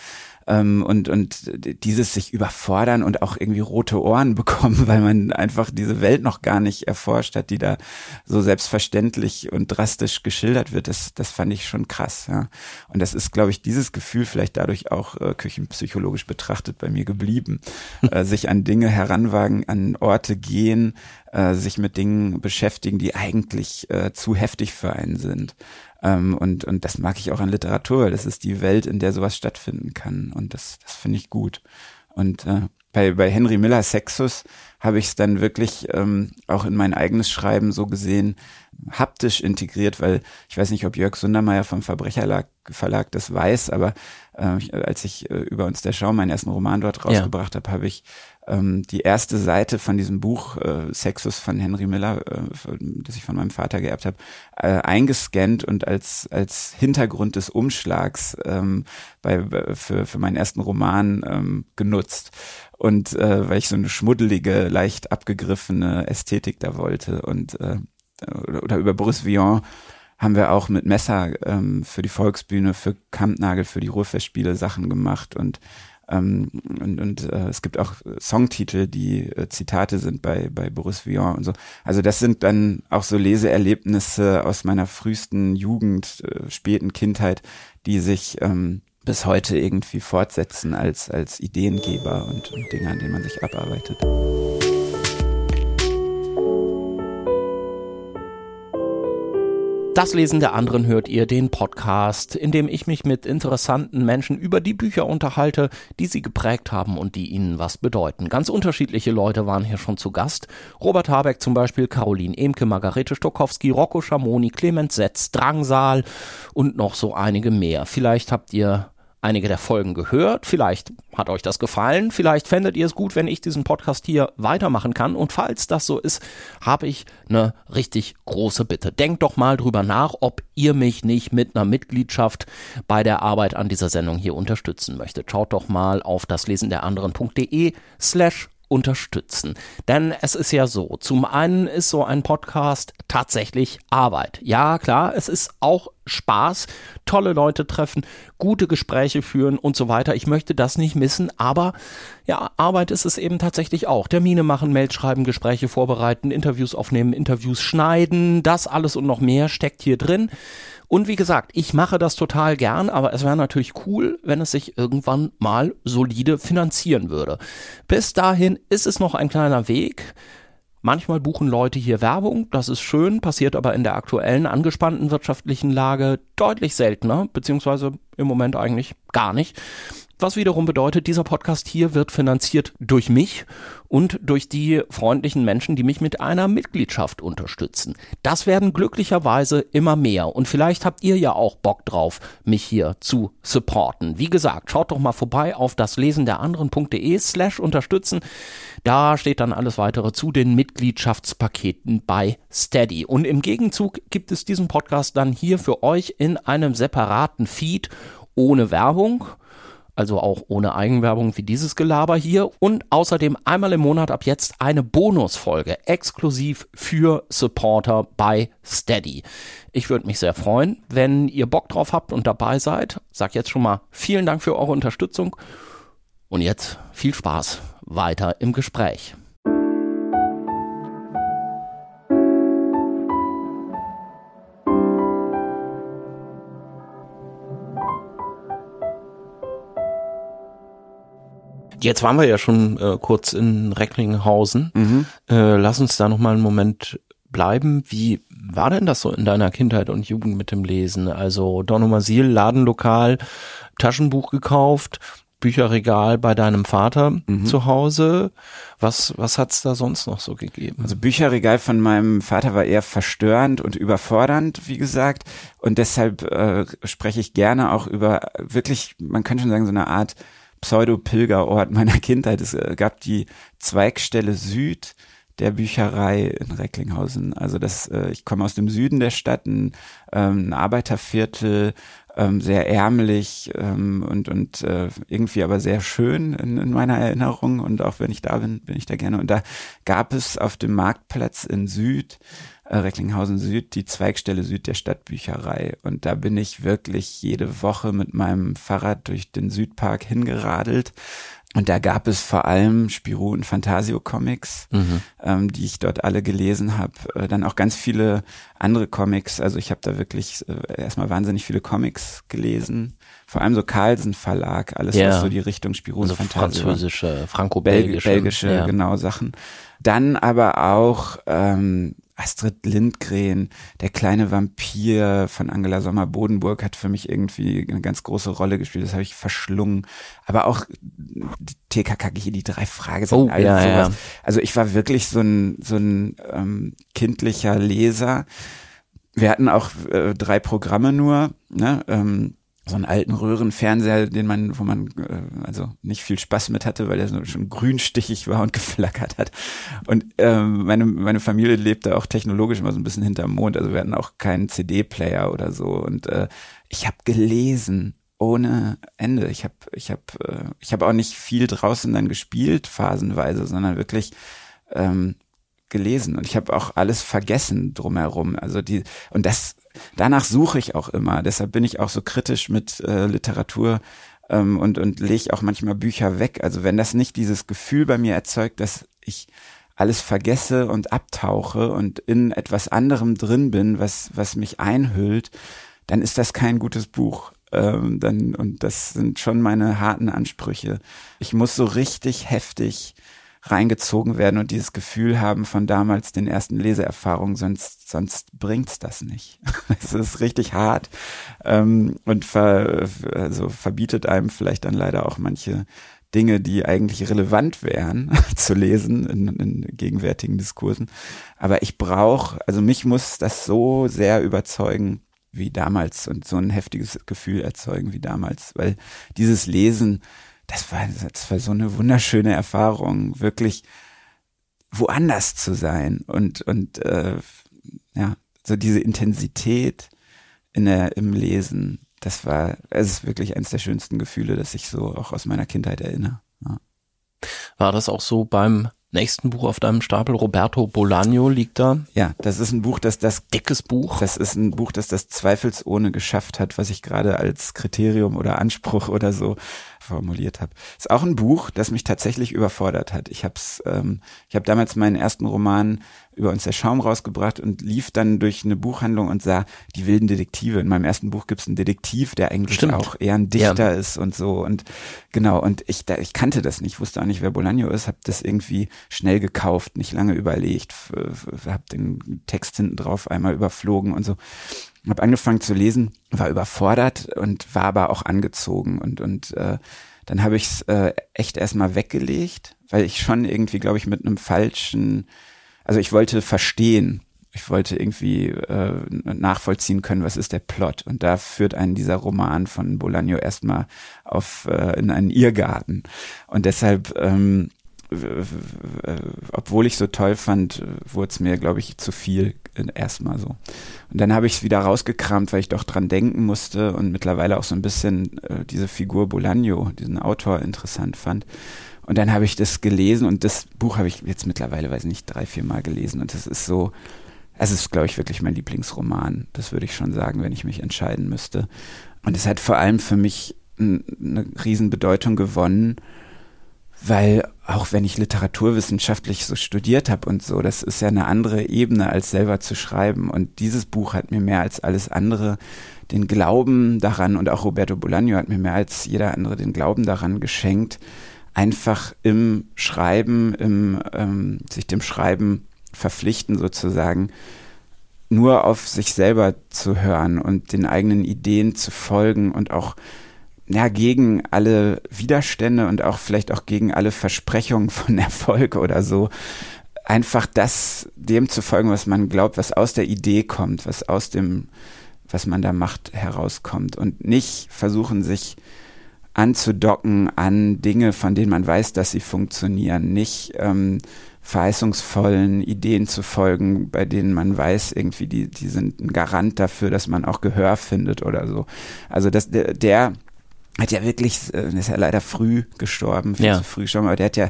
ähm, und, und dieses sich überfordern und auch irgendwie rote Ohren bekommen, weil man einfach diese Welt noch gar nicht erforscht hat, die da so selbstverständlich und drastisch geschildert wird, das, das fand ich schon krass. Ja. Und das ist, glaube ich, dieses Gefühl vielleicht dadurch auch äh, küchenpsychologisch betrachtet bei mir geblieben. äh, sich an Dinge heranwagen, an Orte gehen, äh, sich mit Dingen beschäftigen, die eigentlich äh, zu heftig für einen sind. Ähm, und, und das mag ich auch an Literatur. Das ist die Welt, in der sowas stattfinden kann. Und das, das finde ich gut. Und äh, bei, bei Henry Miller Sexus habe ich es dann wirklich ähm, auch in mein eigenes Schreiben so gesehen, haptisch integriert, weil ich weiß nicht, ob Jörg Sundermeier vom Verbrecherverlag Verlag das weiß, aber äh, als ich äh, über uns der Schau meinen ersten Roman dort rausgebracht ja. habe, habe ich ähm, die erste Seite von diesem Buch äh, Sexus von Henry Miller, äh, das ich von meinem Vater geerbt habe, äh, eingescannt und als als Hintergrund des Umschlags ähm, bei für für meinen ersten Roman ähm, genutzt. Und äh, weil ich so eine schmuddelige, leicht abgegriffene Ästhetik da wollte und äh, oder, oder über Boris Vian haben wir auch mit Messer ähm, für die Volksbühne, für Kampnagel, für die Ruhrfestspiele Sachen gemacht und ähm, und, und äh, es gibt auch Songtitel, die äh, Zitate sind bei, bei Boris Vian und so. Also das sind dann auch so Leseerlebnisse aus meiner frühesten Jugend, äh, späten Kindheit, die sich ähm, bis heute irgendwie fortsetzen als, als Ideengeber und, und Dinge, an denen man sich abarbeitet. Das Lesen der anderen hört ihr den Podcast, in dem ich mich mit interessanten Menschen über die Bücher unterhalte, die sie geprägt haben und die ihnen was bedeuten. Ganz unterschiedliche Leute waren hier schon zu Gast. Robert Habeck zum Beispiel, Caroline Emke, Margarete Stokowski, Rocco Schamoni, Clemens Setz, Drangsal und noch so einige mehr. Vielleicht habt ihr einige der Folgen gehört. Vielleicht hat euch das gefallen. Vielleicht fändet ihr es gut, wenn ich diesen Podcast hier weitermachen kann. Und falls das so ist, habe ich eine richtig große Bitte. Denkt doch mal drüber nach, ob ihr mich nicht mit einer Mitgliedschaft bei der Arbeit an dieser Sendung hier unterstützen möchtet. Schaut doch mal auf das Lesen der anderen.de slash unterstützen. Denn es ist ja so, zum einen ist so ein Podcast tatsächlich Arbeit. Ja, klar, es ist auch Spaß, tolle Leute treffen, gute Gespräche führen und so weiter. Ich möchte das nicht missen, aber ja, Arbeit ist es eben tatsächlich auch. Termine machen, Mails schreiben, Gespräche vorbereiten, Interviews aufnehmen, Interviews schneiden, das alles und noch mehr steckt hier drin. Und wie gesagt, ich mache das total gern, aber es wäre natürlich cool, wenn es sich irgendwann mal solide finanzieren würde. Bis dahin ist es noch ein kleiner Weg. Manchmal buchen Leute hier Werbung, das ist schön, passiert aber in der aktuellen angespannten wirtschaftlichen Lage deutlich seltener, beziehungsweise im Moment eigentlich gar nicht. Was wiederum bedeutet, dieser Podcast hier wird finanziert durch mich und durch die freundlichen Menschen, die mich mit einer Mitgliedschaft unterstützen. Das werden glücklicherweise immer mehr und vielleicht habt ihr ja auch Bock drauf, mich hier zu supporten. Wie gesagt, schaut doch mal vorbei auf das Lesen der anderen.de slash unterstützen. Da steht dann alles weitere zu den Mitgliedschaftspaketen bei Steady. Und im Gegenzug gibt es diesen Podcast dann hier für euch in einem separaten Feed ohne Werbung also auch ohne Eigenwerbung wie dieses Gelaber hier und außerdem einmal im Monat ab jetzt eine Bonusfolge exklusiv für Supporter bei Steady. Ich würde mich sehr freuen, wenn ihr Bock drauf habt und dabei seid. Sag jetzt schon mal vielen Dank für eure Unterstützung und jetzt viel Spaß weiter im Gespräch. Jetzt waren wir ja schon äh, kurz in Recklinghausen. Mhm. Äh, lass uns da noch mal einen Moment bleiben. Wie war denn das so in deiner Kindheit und Jugend mit dem Lesen? Also Donomasil, Ladenlokal, Taschenbuch gekauft, Bücherregal bei deinem Vater mhm. zu Hause. Was, was hat's da sonst noch so gegeben? Also Bücherregal von meinem Vater war eher verstörend und überfordernd, wie gesagt. Und deshalb äh, spreche ich gerne auch über wirklich, man könnte schon sagen, so eine Art Pseudo-Pilgerort meiner Kindheit. Es äh, gab die Zweigstelle Süd der Bücherei in Recklinghausen. Also das, äh, ich komme aus dem Süden der Stadt, ein, ähm, ein Arbeiterviertel, ähm, sehr ärmlich ähm, und und äh, irgendwie aber sehr schön in, in meiner Erinnerung und auch wenn ich da bin, bin ich da gerne. Und da gab es auf dem Marktplatz in Süd Recklinghausen Süd, die Zweigstelle Süd der Stadtbücherei. Und da bin ich wirklich jede Woche mit meinem Fahrrad durch den Südpark hingeradelt. Und da gab es vor allem Spirou und Fantasio Comics, mhm. ähm, die ich dort alle gelesen habe. Äh, dann auch ganz viele andere Comics. Also ich habe da wirklich äh, erstmal wahnsinnig viele Comics gelesen. Vor allem so Carlsen Verlag, alles ja. was so die Richtung Spirou also und Fantasio. Französische, franco-belgische. Belgische, ja. genau, Sachen. Dann aber auch ähm, Astrid Lindgren, der kleine Vampir von Angela Sommer-Bodenburg hat für mich irgendwie eine ganz große Rolle gespielt. Das habe ich verschlungen. Aber auch die TKKG, die drei Fragezeichen, oh, all ja, sowas. Ja. Also ich war wirklich so ein, so ein ähm, kindlicher Leser. Wir hatten auch äh, drei Programme nur, ne? Ähm, so einen alten Röhrenfernseher, den man, wo man äh, also nicht viel Spaß mit hatte, weil der so schon grünstichig war und geflackert hat. Und ähm, meine meine Familie lebte auch technologisch immer so ein bisschen hinterm Mond, also wir hatten auch keinen CD-Player oder so. Und äh, ich habe gelesen ohne Ende. Ich habe ich habe äh, ich habe auch nicht viel draußen dann gespielt phasenweise, sondern wirklich ähm, gelesen und ich habe auch alles vergessen drumherum. Also die und das danach suche ich auch immer. Deshalb bin ich auch so kritisch mit äh, Literatur ähm, und, und lege auch manchmal Bücher weg. Also wenn das nicht dieses Gefühl bei mir erzeugt, dass ich alles vergesse und abtauche und in etwas anderem drin bin, was, was mich einhüllt, dann ist das kein gutes Buch. Ähm, dann, und das sind schon meine harten Ansprüche. Ich muss so richtig heftig reingezogen werden und dieses Gefühl haben von damals den ersten Leseerfahrungen, sonst, sonst bringt's das nicht. Es ist richtig hart ähm, und ver, also verbietet einem vielleicht dann leider auch manche Dinge, die eigentlich relevant wären zu lesen in, in gegenwärtigen Diskursen. Aber ich brauche, also mich muss das so sehr überzeugen wie damals und so ein heftiges Gefühl erzeugen wie damals, weil dieses Lesen das war, das war so eine wunderschöne Erfahrung, wirklich woanders zu sein und, und äh, ja, so diese Intensität in der, im Lesen, das war, es ist wirklich eines der schönsten Gefühle, das ich so auch aus meiner Kindheit erinnere. Ja. War das auch so beim nächsten Buch auf deinem Stapel, Roberto Bolaño, liegt da. Ja, das ist ein Buch, das das dickes Buch. Das ist ein Buch, das das zweifelsohne geschafft hat, was ich gerade als Kriterium oder Anspruch oder so formuliert habe. Ist auch ein Buch, das mich tatsächlich überfordert hat. Ich habe ähm, ich habe damals meinen ersten Roman über uns der Schaum rausgebracht und lief dann durch eine Buchhandlung und sah die wilden Detektive. In meinem ersten Buch gibt es einen Detektiv, der eigentlich Stimmt. auch eher ein Dichter ja. ist und so und genau und ich da, ich kannte das nicht, wusste auch nicht, wer Bolaño ist, habe das irgendwie schnell gekauft, nicht lange überlegt, habe den Text hinten drauf einmal überflogen und so habe angefangen zu lesen, war überfordert und war aber auch angezogen und und äh, dann habe ich es äh, echt erstmal weggelegt, weil ich schon irgendwie, glaube ich, mit einem falschen, also ich wollte verstehen, ich wollte irgendwie äh, nachvollziehen können, was ist der Plot. Und da führt einen dieser Roman von Bolaño erstmal auf äh, in einen Irrgarten. Und deshalb ähm, obwohl ich so toll fand, wurde es mir, glaube ich, zu viel erstmal so. Und dann habe ich es wieder rausgekramt, weil ich doch dran denken musste und mittlerweile auch so ein bisschen äh, diese Figur Bolaño, diesen Autor interessant fand. Und dann habe ich das gelesen und das Buch habe ich jetzt mittlerweile, weiß nicht, drei, vier Mal gelesen und das ist so, es ist, glaube ich, wirklich mein Lieblingsroman. Das würde ich schon sagen, wenn ich mich entscheiden müsste. Und es hat vor allem für mich eine Riesenbedeutung gewonnen, weil auch wenn ich literaturwissenschaftlich so studiert habe und so, das ist ja eine andere Ebene als selber zu schreiben. Und dieses Buch hat mir mehr als alles andere den Glauben daran und auch Roberto Bolaño hat mir mehr als jeder andere den Glauben daran geschenkt, einfach im Schreiben, im ähm, sich dem Schreiben verpflichten sozusagen, nur auf sich selber zu hören und den eigenen Ideen zu folgen und auch ja, gegen alle Widerstände und auch vielleicht auch gegen alle Versprechungen von Erfolg oder so, einfach das, dem zu folgen, was man glaubt, was aus der Idee kommt, was aus dem, was man da macht, herauskommt. Und nicht versuchen, sich anzudocken an Dinge, von denen man weiß, dass sie funktionieren, nicht ähm, verheißungsvollen Ideen zu folgen, bei denen man weiß, irgendwie, die, die sind ein Garant dafür, dass man auch Gehör findet oder so. Also das, der, der hat ja wirklich, äh, ist ja leider früh gestorben, viel ja. zu früh gestorben, aber der hat ja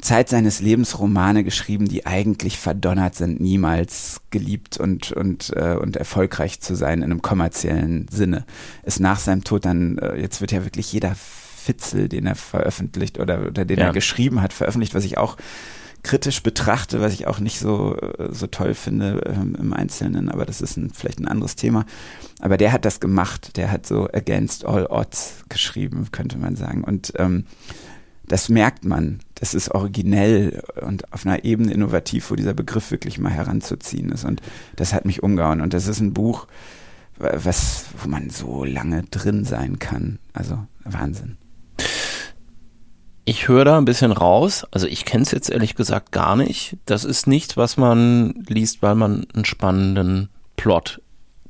Zeit seines Lebens Romane geschrieben, die eigentlich verdonnert sind, niemals geliebt und und äh, und erfolgreich zu sein in einem kommerziellen Sinne. Ist nach seinem Tod dann äh, jetzt wird ja wirklich jeder Fitzel, den er veröffentlicht oder oder den ja. er geschrieben hat, veröffentlicht, was ich auch kritisch betrachte, was ich auch nicht so, äh, so toll finde ähm, im Einzelnen, aber das ist ein, vielleicht ein anderes Thema. Aber der hat das gemacht, der hat so Against All Odds geschrieben, könnte man sagen. Und ähm, das merkt man, das ist originell und auf einer Ebene innovativ, wo dieser Begriff wirklich mal heranzuziehen ist. Und das hat mich umgehauen. Und das ist ein Buch, was, wo man so lange drin sein kann. Also Wahnsinn. Ich höre da ein bisschen raus. Also ich kenne es jetzt ehrlich gesagt gar nicht. Das ist nichts, was man liest, weil man einen spannenden Plot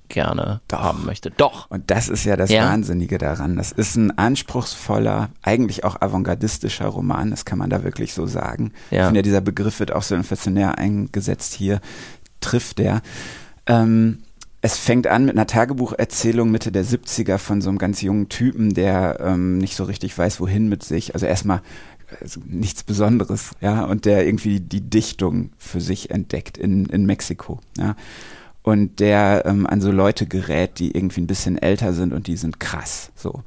gerne Doch. haben möchte. Doch. Und das ist ja das ja. Wahnsinnige daran. Das ist ein anspruchsvoller, eigentlich auch avantgardistischer Roman. Das kann man da wirklich so sagen. Ja. Ich finde, dieser Begriff wird auch so inflationär eingesetzt hier. Trifft der. Ähm, es fängt an mit einer Tagebucherzählung Mitte der 70er von so einem ganz jungen Typen, der ähm, nicht so richtig weiß, wohin mit sich. Also erstmal also nichts Besonderes, ja, und der irgendwie die Dichtung für sich entdeckt in, in Mexiko, ja. Und der ähm, an so Leute gerät, die irgendwie ein bisschen älter sind und die sind krass, so.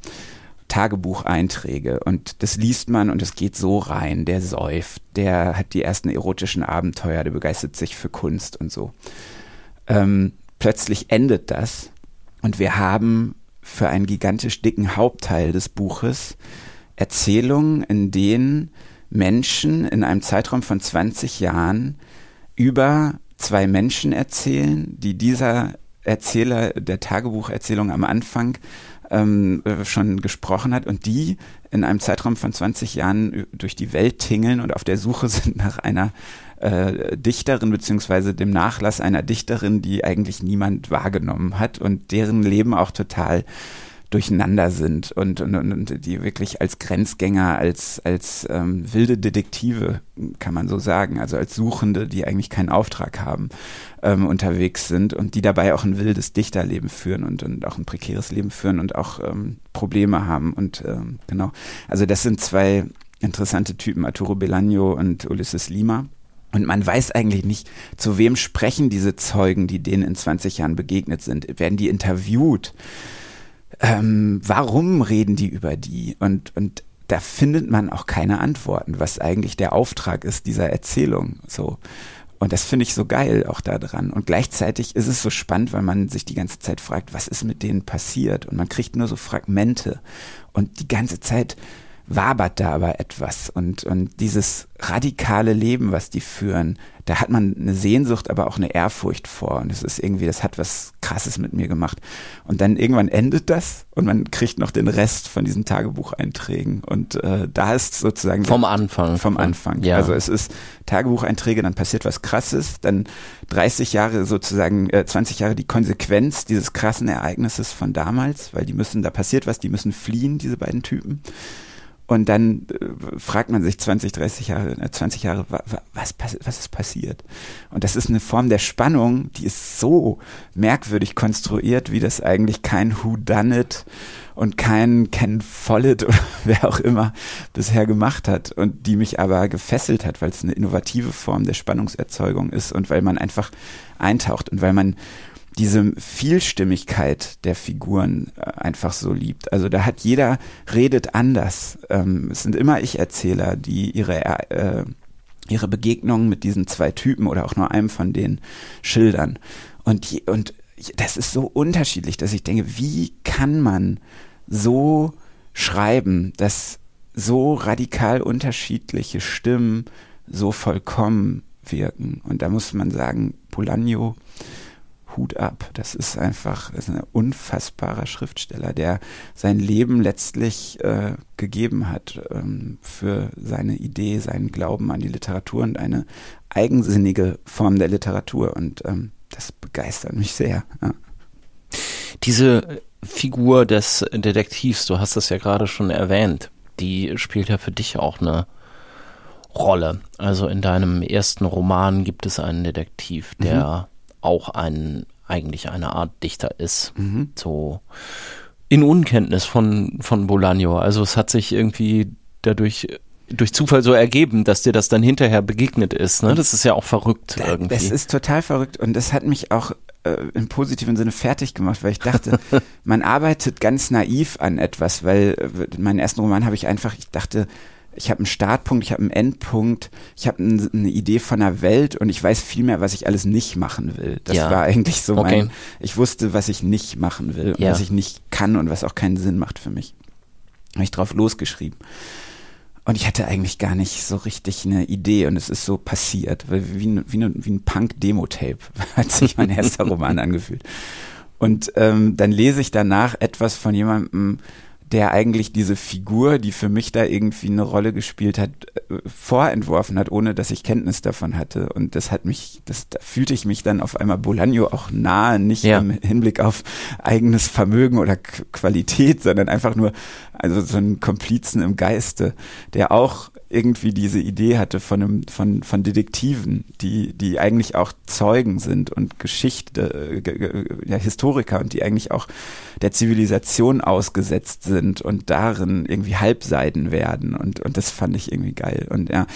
Tagebucheinträge und das liest man und es geht so rein, der säuft, der hat die ersten erotischen Abenteuer, der begeistert sich für Kunst und so. Ähm, plötzlich endet das und wir haben für einen gigantisch dicken Hauptteil des Buches Erzählungen, in denen Menschen in einem Zeitraum von 20 Jahren über zwei Menschen erzählen, die dieser Erzähler der Tagebucherzählung am Anfang ähm, schon gesprochen hat und die in einem Zeitraum von 20 Jahren durch die Welt tingeln und auf der Suche sind nach einer äh, Dichterin beziehungsweise dem Nachlass einer Dichterin, die eigentlich niemand wahrgenommen hat und deren Leben auch total durcheinander sind und, und, und die wirklich als Grenzgänger, als, als ähm, wilde Detektive, kann man so sagen, also als Suchende, die eigentlich keinen Auftrag haben, ähm, unterwegs sind und die dabei auch ein wildes Dichterleben führen und, und auch ein prekäres Leben führen und auch ähm, Probleme haben und ähm, genau. Also das sind zwei interessante Typen, Arturo Belaño und Ulysses Lima. Und man weiß eigentlich nicht, zu wem sprechen diese Zeugen, die denen in 20 Jahren begegnet sind. Werden die interviewt? Ähm, warum reden die über die? Und, und da findet man auch keine Antworten, was eigentlich der Auftrag ist dieser Erzählung. So. Und das finde ich so geil auch da dran. Und gleichzeitig ist es so spannend, weil man sich die ganze Zeit fragt, was ist mit denen passiert? Und man kriegt nur so Fragmente. Und die ganze Zeit wabert da aber etwas und, und dieses radikale Leben, was die führen, da hat man eine Sehnsucht, aber auch eine Ehrfurcht vor und es ist irgendwie, das hat was Krasses mit mir gemacht. Und dann irgendwann endet das und man kriegt noch den Rest von diesen Tagebucheinträgen und äh, da ist sozusagen vom Anfang. Vom Anfang. Ja. Also es ist Tagebucheinträge, dann passiert was Krasses, dann 30 Jahre sozusagen, äh, 20 Jahre die Konsequenz dieses krassen Ereignisses von damals, weil die müssen, da passiert was, die müssen fliehen, diese beiden Typen. Und dann äh, fragt man sich 20, 30 Jahre, 20 äh, Jahre, was, was ist passiert? Und das ist eine Form der Spannung, die ist so merkwürdig konstruiert, wie das eigentlich kein Who Done It und kein Ken Follett oder wer auch immer bisher gemacht hat und die mich aber gefesselt hat, weil es eine innovative Form der Spannungserzeugung ist und weil man einfach eintaucht und weil man diese Vielstimmigkeit der Figuren äh, einfach so liebt. Also da hat jeder redet anders. Ähm, es sind immer Ich-Erzähler, die ihre äh, ihre Begegnungen mit diesen zwei Typen oder auch nur einem von denen schildern. Und die, und das ist so unterschiedlich, dass ich denke, wie kann man so schreiben, dass so radikal unterschiedliche Stimmen so vollkommen wirken? Und da muss man sagen, Polanyo Hut ab. Das ist einfach das ist ein unfassbarer Schriftsteller, der sein Leben letztlich äh, gegeben hat ähm, für seine Idee, seinen Glauben an die Literatur und eine eigensinnige Form der Literatur. Und ähm, das begeistert mich sehr. Ja. Diese Figur des Detektivs, du hast das ja gerade schon erwähnt, die spielt ja für dich auch eine Rolle. Also in deinem ersten Roman gibt es einen Detektiv, der mhm auch ein, eigentlich eine Art Dichter ist. Mhm. So in Unkenntnis von, von Bolaño. Also es hat sich irgendwie dadurch durch Zufall so ergeben, dass dir das dann hinterher begegnet ist. Ne? Das ist ja auch verrückt da, irgendwie. Das ist total verrückt und das hat mich auch äh, im positiven Sinne fertig gemacht, weil ich dachte, man arbeitet ganz naiv an etwas, weil äh, meinen ersten Roman habe ich einfach, ich dachte, ich habe einen Startpunkt, ich habe einen Endpunkt, ich habe eine Idee von der Welt und ich weiß viel mehr, was ich alles nicht machen will. Das ja. war eigentlich so okay. mein, ich wusste, was ich nicht machen will und ja. was ich nicht kann und was auch keinen Sinn macht für mich. Habe ich drauf losgeschrieben. Und ich hatte eigentlich gar nicht so richtig eine Idee und es ist so passiert, wie, wie, wie, wie ein Punk-Demo-Tape hat sich mein erster Roman angefühlt. Und ähm, dann lese ich danach etwas von jemandem, der eigentlich diese Figur, die für mich da irgendwie eine Rolle gespielt hat, äh, vorentworfen hat, ohne dass ich Kenntnis davon hatte. Und das hat mich, das, da fühlte ich mich dann auf einmal Bolaño auch nahe, nicht ja. im Hinblick auf eigenes Vermögen oder Qualität, sondern einfach nur, also so einen Komplizen im Geiste, der auch irgendwie diese Idee hatte von einem, von, von Detektiven, die, die eigentlich auch Zeugen sind und Geschichte, äh, ja, Historiker und die eigentlich auch der Zivilisation ausgesetzt sind und darin irgendwie Halbseiden werden. Und, und das fand ich irgendwie geil. Und ja,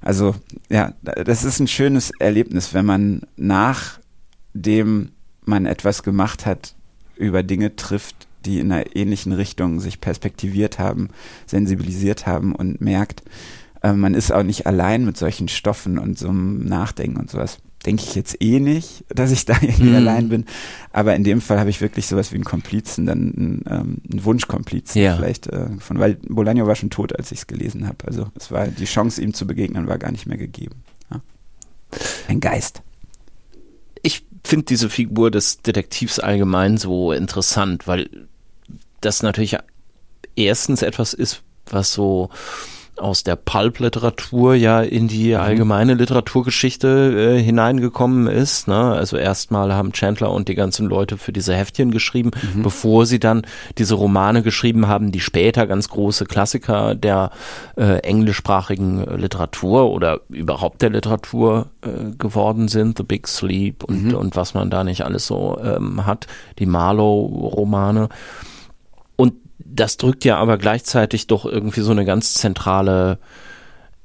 also ja, das ist ein schönes Erlebnis, wenn man nachdem man etwas gemacht hat, über Dinge trifft, die in einer ähnlichen Richtung sich perspektiviert haben, sensibilisiert haben und merkt, äh, man ist auch nicht allein mit solchen Stoffen und so einem Nachdenken und sowas. Denke ich jetzt eh nicht, dass ich da irgendwie mhm. allein bin. Aber in dem Fall habe ich wirklich sowas wie einen Komplizen, dann einen, ähm, einen Wunschkomplizen ja. vielleicht äh, von, weil Bolaño war schon tot, als ich es gelesen habe. Also es war die Chance, ihm zu begegnen, war gar nicht mehr gegeben. Ja. Ein Geist. Ich finde diese Figur des Detektivs allgemein so interessant, weil das natürlich erstens etwas ist, was so aus der Pulp-Literatur ja in die mhm. allgemeine Literaturgeschichte äh, hineingekommen ist. Ne? Also erstmal haben Chandler und die ganzen Leute für diese Heftchen geschrieben, mhm. bevor sie dann diese Romane geschrieben haben, die später ganz große Klassiker der äh, englischsprachigen Literatur oder überhaupt der Literatur äh, geworden sind. The Big Sleep und, mhm. und was man da nicht alles so ähm, hat, die Marlowe-Romane. Das drückt ja aber gleichzeitig doch irgendwie so eine ganz zentrale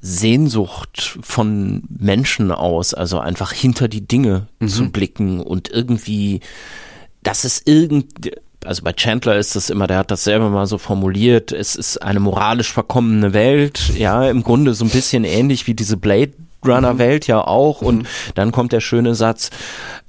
Sehnsucht von Menschen aus, also einfach hinter die Dinge mhm. zu blicken und irgendwie, dass es irgend, also bei Chandler ist das immer, der hat das selber mal so formuliert, es ist eine moralisch verkommene Welt, ja, im Grunde so ein bisschen ähnlich wie diese Blade Runner-Welt ja auch. Und mhm. dann kommt der schöne Satz,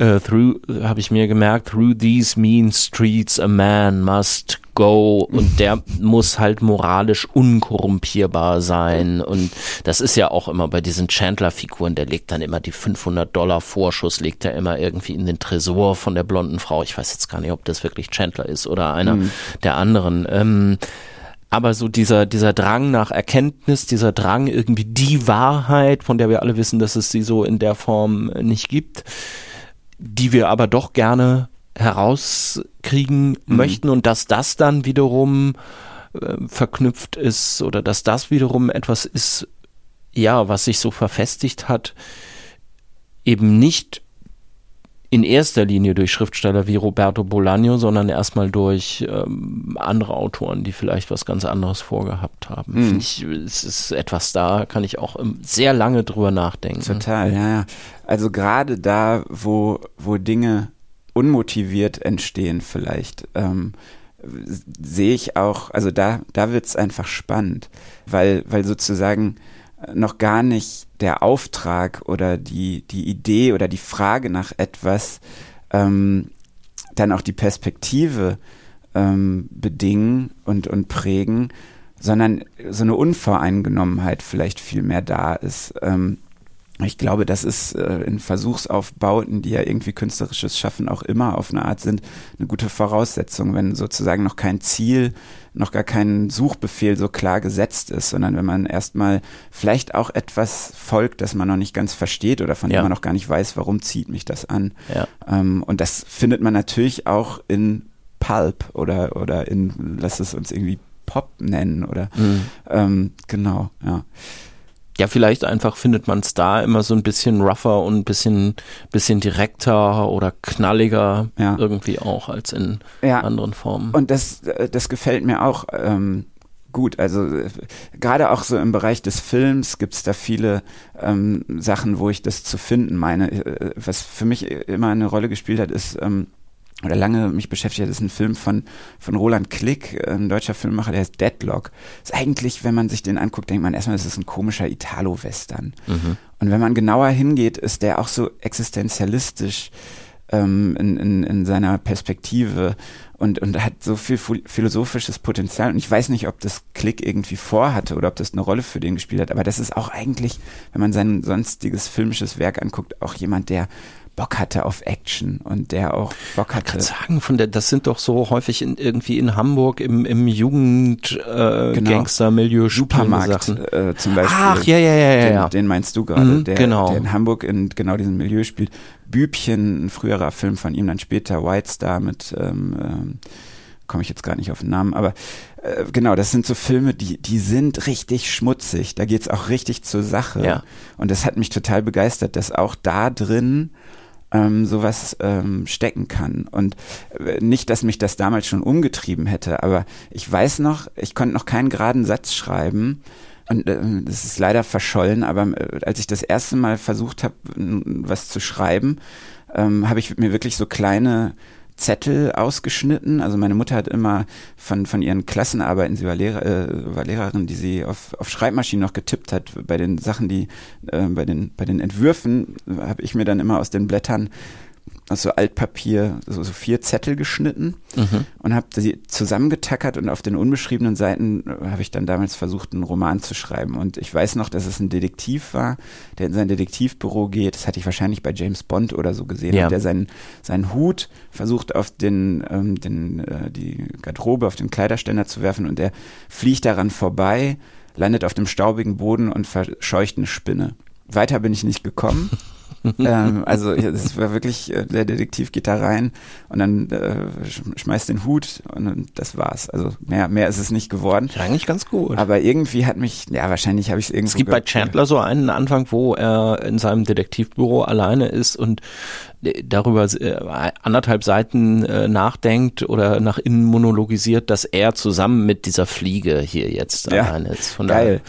uh, through, habe ich mir gemerkt, through these mean streets a man must go und der muss halt moralisch unkorrumpierbar sein und das ist ja auch immer bei diesen Chandler-Figuren, der legt dann immer die 500 Dollar Vorschuss, legt er immer irgendwie in den Tresor von der blonden Frau. Ich weiß jetzt gar nicht, ob das wirklich Chandler ist oder einer mhm. der anderen. Ähm, aber so dieser, dieser Drang nach Erkenntnis, dieser Drang irgendwie die Wahrheit, von der wir alle wissen, dass es sie so in der Form nicht gibt, die wir aber doch gerne herauskriegen mhm. möchten und dass das dann wiederum äh, verknüpft ist oder dass das wiederum etwas ist, ja, was sich so verfestigt hat, eben nicht in erster Linie durch Schriftsteller wie Roberto Bolaño, sondern erstmal durch ähm, andere Autoren, die vielleicht was ganz anderes vorgehabt haben. Mhm. Ich, es ist etwas da, kann ich auch sehr lange drüber nachdenken. Total, ja, ja. Also gerade da, wo, wo Dinge unmotiviert entstehen vielleicht, ähm, sehe ich auch, also da, da wird's einfach spannend, weil, weil sozusagen noch gar nicht der Auftrag oder die, die Idee oder die Frage nach etwas ähm, dann auch die Perspektive ähm, bedingen und, und prägen, sondern so eine Unvoreingenommenheit vielleicht viel mehr da ist. Ähm, ich glaube, das ist äh, in Versuchsaufbauten, die ja irgendwie künstlerisches Schaffen auch immer auf eine Art sind, eine gute Voraussetzung, wenn sozusagen noch kein Ziel, noch gar kein Suchbefehl so klar gesetzt ist, sondern wenn man erstmal vielleicht auch etwas folgt, das man noch nicht ganz versteht oder von ja. dem man noch gar nicht weiß, warum zieht mich das an. Ja. Ähm, und das findet man natürlich auch in Pulp oder, oder in, lass es uns irgendwie Pop nennen oder mhm. ähm, genau, ja ja, vielleicht einfach findet man es da immer so ein bisschen rougher und ein bisschen, bisschen direkter oder knalliger ja. irgendwie auch als in ja. anderen Formen. Und das, äh, das gefällt mir auch ähm, gut. Also äh, gerade auch so im Bereich des Films gibt es da viele ähm, Sachen, wo ich das zu finden meine. Äh, was für mich immer eine Rolle gespielt hat, ist ähm, oder lange mich beschäftigt hat, ist ein Film von, von Roland Klick, ein deutscher Filmemacher, der heißt Deadlock. Ist eigentlich, wenn man sich den anguckt, denkt man erstmal, das ist ein komischer Italo-Western. Mhm. Und wenn man genauer hingeht, ist der auch so existenzialistisch ähm, in, in, in seiner Perspektive und, und hat so viel philosophisches Potenzial. Und ich weiß nicht, ob das Klick irgendwie vorhatte oder ob das eine Rolle für den gespielt hat, aber das ist auch eigentlich, wenn man sein sonstiges filmisches Werk anguckt, auch jemand, der Bock hatte auf Action und der auch Bock hatte. Ich kann sagen, von der, das sind doch so häufig in, irgendwie in Hamburg im, im Jugend äh, genau. Gangster-Milieu Supermarkt äh, zum Beispiel. Ach, ja, ja, ja, den, ja. Den meinst du gerade, mhm, der, genau. der in Hamburg in genau diesem Milieu spielt. Bübchen, ein früherer Film von ihm, dann später White Star mit ähm, ähm, komme ich jetzt gar nicht auf den Namen, aber äh, genau, das sind so Filme, die, die sind richtig schmutzig. Da geht's auch richtig zur Sache. Ja. Und das hat mich total begeistert, dass auch da drin ähm, sowas ähm, stecken kann. Und äh, nicht, dass mich das damals schon umgetrieben hätte, aber ich weiß noch, ich konnte noch keinen geraden Satz schreiben. Und äh, das ist leider verschollen, aber äh, als ich das erste Mal versucht habe, was zu schreiben, ähm, habe ich mir wirklich so kleine Zettel ausgeschnitten. Also meine Mutter hat immer von, von ihren Klassenarbeiten, sie war, Lehrer, äh, war Lehrerin, die sie auf, auf Schreibmaschinen noch getippt hat, bei den Sachen, die, äh, bei, den, bei den Entwürfen habe ich mir dann immer aus den Blättern aus so Altpapier so, so vier Zettel geschnitten mhm. und habe sie zusammengetackert und auf den unbeschriebenen Seiten äh, habe ich dann damals versucht, einen Roman zu schreiben. Und ich weiß noch, dass es ein Detektiv war, der in sein Detektivbüro geht. Das hatte ich wahrscheinlich bei James Bond oder so gesehen, ja. der seinen, seinen Hut versucht auf den, ähm, den äh, die Garderobe, auf den Kleiderständer zu werfen und der fliegt daran vorbei, landet auf dem staubigen Boden und verscheucht eine Spinne. Weiter bin ich nicht gekommen. ähm, also es war wirklich, äh, der Detektiv geht da rein und dann äh, schmeißt den Hut und das war's. Also mehr, mehr ist es nicht geworden. Ja, eigentlich ganz gut. Aber irgendwie hat mich, ja wahrscheinlich habe ich es irgendwo. Es gibt bei Chandler so einen Anfang, wo er in seinem Detektivbüro alleine ist und darüber äh, anderthalb Seiten äh, nachdenkt oder nach innen monologisiert, dass er zusammen mit dieser Fliege hier jetzt Ja, alleine ist. Von Geil.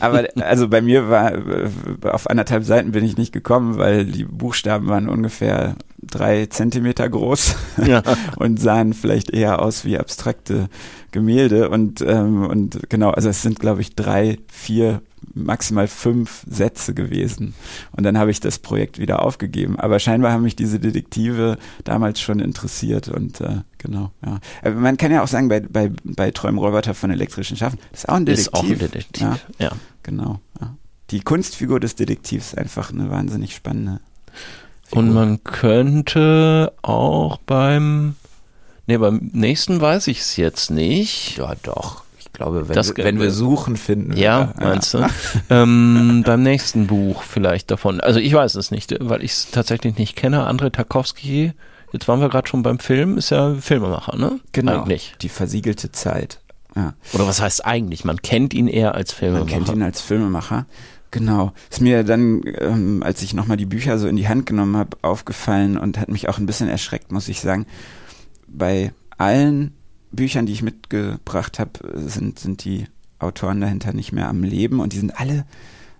Aber also bei mir war äh, auf anderthalb Seiten bin ich nicht gekommen, weil die Buchstaben waren ungefähr drei Zentimeter groß Ja. und sahen vielleicht eher aus wie abstrakte Gemälde und ähm, und genau, also es sind glaube ich drei, vier maximal fünf Sätze gewesen. Und dann habe ich das Projekt wieder aufgegeben. Aber scheinbar haben mich diese Detektive damals schon interessiert und äh, genau, ja. Äh, Man kann ja auch sagen, bei, bei, bei Träumroboter von elektrischen Schaffen, das ist auch ein Detektiv. Ist auch ein Detektiv. Ja, Ja. genau. Ja. Die Kunstfigur des Detektivs ist einfach eine wahnsinnig spannende. Und Figur. man könnte auch beim, nee, beim nächsten weiß ich es jetzt nicht. ja, doch. Ich glaube, wenn, Das- wir, wenn wir suchen, finden wir. Ja, meinst du? ähm, beim nächsten Buch vielleicht davon. Also ich weiß es nicht, weil ich es tatsächlich nicht kenne. André Tarkovsky, jetzt waren wir gerade schon beim Film, ist ja Filmemacher, ne? Genau. Eigentlich. Die versiegelte Zeit. Ja. Oder was heißt eigentlich? Man kennt ihn eher als Man Filmemacher. kennt ihn als Filmemacher. Genau. Ist mir dann, ähm, als ich nochmal die Bücher so in die Hand genommen habe, aufgefallen und hat mich auch ein bisschen erschreckt, muss ich sagen. Bei allen Büchern, die ich mitgebracht habe, sind, sind die Autoren dahinter nicht mehr am Leben und die sind alle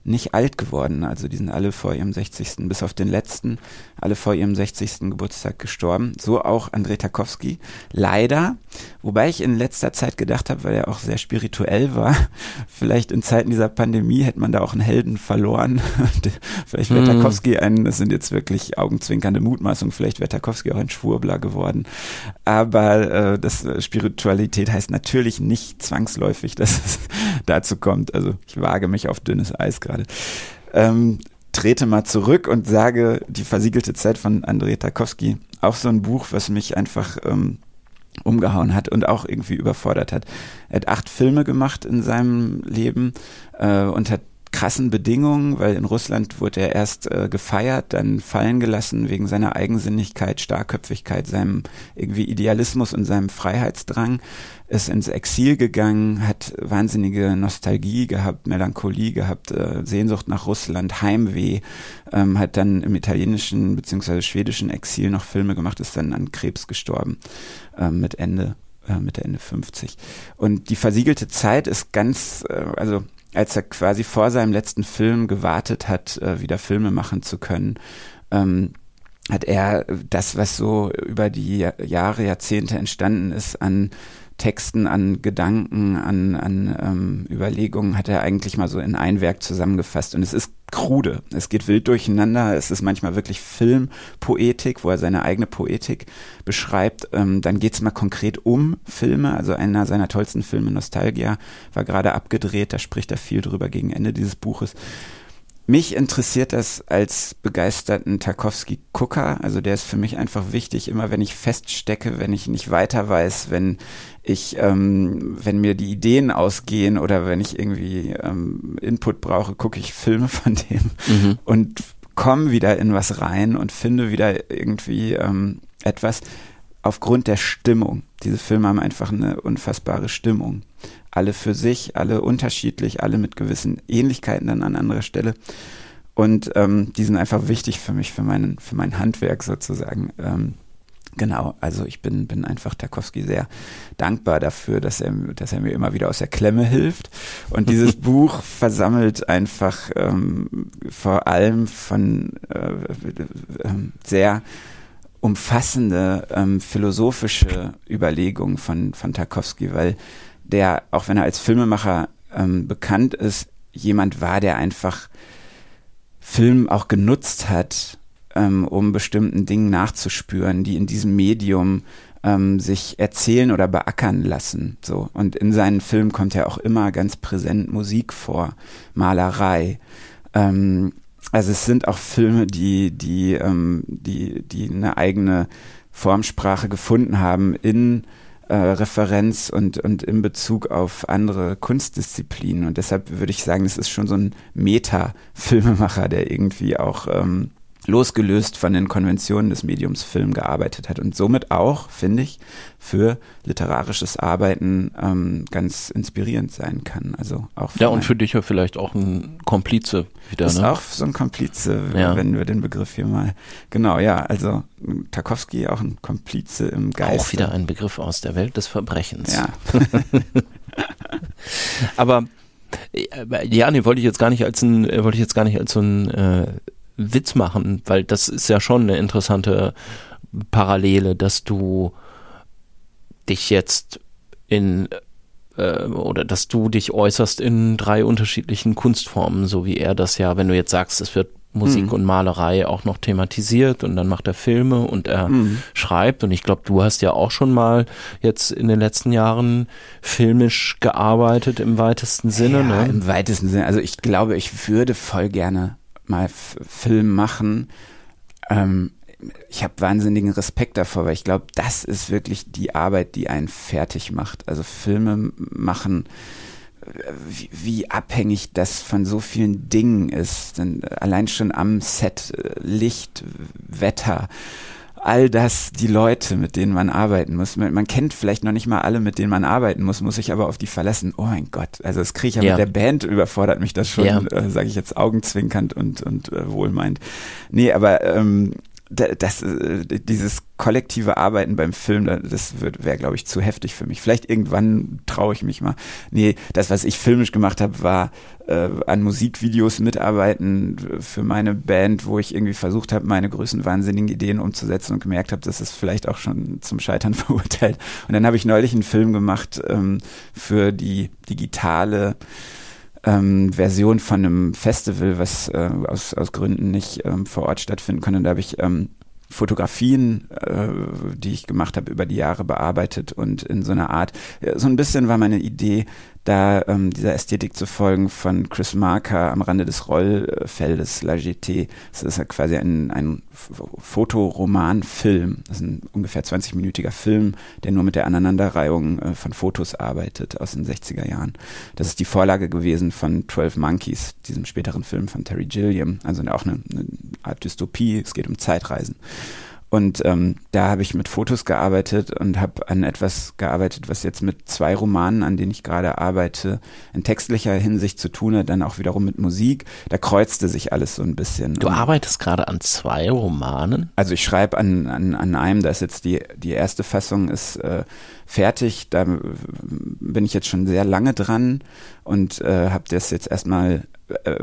nicht alt geworden. Also die sind alle vor ihrem 60. bis auf den letzten, alle vor ihrem 60. Geburtstag gestorben. So auch Andrei Tarkovsky. Leider, wobei ich in letzter Zeit gedacht habe, weil er auch sehr spirituell war, vielleicht in Zeiten dieser Pandemie hätte man da auch einen Helden verloren. vielleicht wäre Mm. Tarkovsky ein, das sind jetzt wirklich augenzwinkernde Mutmaßungen, vielleicht wäre Tarkovsky auch ein Schwurbler geworden. Aber äh, das äh, Spiritualität heißt natürlich nicht zwangsläufig, dass es dazu kommt. Also ich wage mich auf dünnes Eis gerade. Ähm, trete mal zurück und sage, die versiegelte Zeit von Andrei Tarkovsky, auch so ein Buch, was mich einfach ähm, umgehauen hat und auch irgendwie überfordert hat. Er hat acht Filme gemacht in seinem Leben äh, unter krassen Bedingungen, weil in Russland wurde er erst äh, gefeiert, dann fallen gelassen wegen seiner Eigensinnigkeit, Starrköpfigkeit, seinem irgendwie Idealismus und seinem Freiheitsdrang, ist ins Exil gegangen, hat wahnsinnige Nostalgie gehabt, Melancholie gehabt, äh, Sehnsucht nach Russland, Heimweh, ähm, hat dann im italienischen bzw. schwedischen Exil noch Filme gemacht, ist dann an Krebs gestorben ähm, mit Ende äh, Mitte Ende 50. Und die versiegelte Zeit ist ganz, äh, also als er quasi vor seinem letzten Film gewartet hat, äh, wieder Filme machen zu können, ähm, hat er das, was so über die Ja- Jahre, Jahrzehnte entstanden ist an Texten, an Gedanken, an, an ähm, Überlegungen, hat er eigentlich mal so in ein Werk zusammengefasst. Und es ist krude, es geht wild durcheinander, es ist manchmal wirklich Filmpoetik, wo er seine eigene Poetik beschreibt. Ähm, dann geht es mal konkret um Filme, also einer seiner tollsten Filme, Nostalgia, war gerade abgedreht, da spricht er viel drüber gegen Ende dieses Buches. Mich interessiert das als begeisterten Tarkovsky-Gucker. Also der ist für mich einfach wichtig, immer wenn ich feststecke, wenn ich nicht weiter weiß, wenn ich, ähm, wenn mir die Ideen ausgehen oder wenn ich irgendwie ähm, Input brauche, gucke ich Filme von dem Mhm. und komme wieder in was rein und finde wieder irgendwie ähm, etwas aufgrund der Stimmung. Diese Filme haben einfach eine unfassbare Stimmung. Alle für sich, alle unterschiedlich, alle mit gewissen Ähnlichkeiten dann an anderer Stelle. Und ähm, die sind einfach wichtig für mich, für, meinen, für mein Handwerk sozusagen. Ähm, genau, also ich bin, bin einfach Tarkovsky sehr dankbar dafür, dass er, dass er mir immer wieder aus der Klemme hilft. Und dieses Buch versammelt einfach ähm, vor allem von äh, ähm, sehr umfassende ähm, philosophische Überlegungen von, von Tarkovsky, weil der, auch wenn er als Filmemacher ähm, bekannt ist, jemand war, der einfach Film auch genutzt hat, ähm, um bestimmten Dingen nachzuspüren, die in diesem Medium ähm, sich erzählen oder beackern lassen. So und in seinen Filmen kommt ja auch immer ganz präsent Musik vor, Malerei. Ähm, also es sind auch Filme, die die ähm, die die eine eigene Formsprache gefunden haben in äh, Referenz und, und in Bezug auf andere Kunstdisziplinen. Und deshalb würde ich sagen, es ist schon so ein Meta-Filmemacher, der irgendwie auch ähm, losgelöst von den Konventionen des Mediums Film gearbeitet hat und somit auch, finde ich, für literarisches Arbeiten ähm, ganz inspirierend sein kann. Also auch ja, und für dich ja vielleicht auch ein Komplize wieder. Ist ne? auch so ein Komplize, Ja. wenn wir den Begriff hier mal. Genau, ja, also Tarkovsky auch ein Komplize im Geist. Auch wieder ein Begriff aus der Welt des Verbrechens. Ja, Aber äh, ja, nee, wollte ich jetzt gar nicht als ein, äh, wollte ich jetzt gar nicht als so ein äh, Witz machen, weil das ist ja schon eine interessante Parallele, dass du dich jetzt in äh, oder dass du dich äußerst in drei unterschiedlichen Kunstformen, so wie er das ja, wenn du jetzt sagst, es wird Musik Mhm. und Malerei auch noch thematisiert und dann macht er Filme und er Mhm. schreibt und ich glaube, du hast ja auch schon mal jetzt in den letzten Jahren filmisch gearbeitet im weitesten Sinne, ja ne? im weitesten Sinne. Also ich glaube, ich würde voll gerne mal Film machen. Ähm, ich habe wahnsinnigen Respekt davor, weil ich glaube, das ist wirklich die Arbeit, die einen fertig macht. Also Filme machen, äh, wie, wie abhängig das von so vielen Dingen ist. Denn äh, allein schon am Set, äh, Licht, Wetter, all das, die Leute, mit denen man arbeiten muss. Man, kennt vielleicht noch nicht mal alle, mit denen man arbeiten muss, muss sich aber auf die verlassen. Oh mein Gott, also das kriege ich ja, Ja. mit der Band überfordert mich das schon, Ja. äh, sage ich jetzt augenzwinkernd und, und äh, wohlmeint. Nee, aber ähm, das, äh, dieses kollektive Arbeiten beim Film, da- das wäre, glaube ich, zu heftig für mich. Vielleicht irgendwann traue ich mich mal. Nee, das, was ich filmisch gemacht habe, war äh, an Musikvideos mitarbeiten für meine Band, wo ich irgendwie versucht habe, meine größten wahnsinnigen Ideen umzusetzen und gemerkt habe, das ist vielleicht auch schon zum Scheitern verurteilt. Und dann habe ich neulich einen Film gemacht ähm, für die digitale ähm, Version von einem Festival, was äh, aus, aus Gründen nicht ähm, vor Ort stattfinden konnte. Da habe ich ähm, Fotografien, äh, die ich gemacht habe, über die Jahre bearbeitet und in so einer Art, so ein bisschen war meine Idee, da ähm, dieser Ästhetik zu folgen von Chris Marker am Rande des Rollfeldes, La GT. Das ist ja quasi ein, ein Fotoromanfilm. Das ist ein ungefähr 20-minütiger Film, der nur mit der Aneinanderreihung äh, von Fotos arbeitet aus den 60er Jahren. Das ist die Vorlage gewesen von 12 Monkeys, diesem späteren Film von Terry Gilliam. Also auch eine, eine Art Dystopie. Es geht um Zeitreisen. Und ähm, da habe ich mit Fotos gearbeitet und habe an etwas gearbeitet, was jetzt mit zwei Romanen, an denen ich gerade arbeite, in textlicher Hinsicht zu tun hat, dann auch wiederum mit Musik. Da kreuzte sich alles so ein bisschen. Du Und- arbeitest gerade an zwei Romanen. also ich schreibe an, an, an einem, da ist jetzt die, die erste Fassung ist äh, fertig, da äh, bin ich jetzt schon sehr lange dran und äh, habe das jetzt erstmal äh,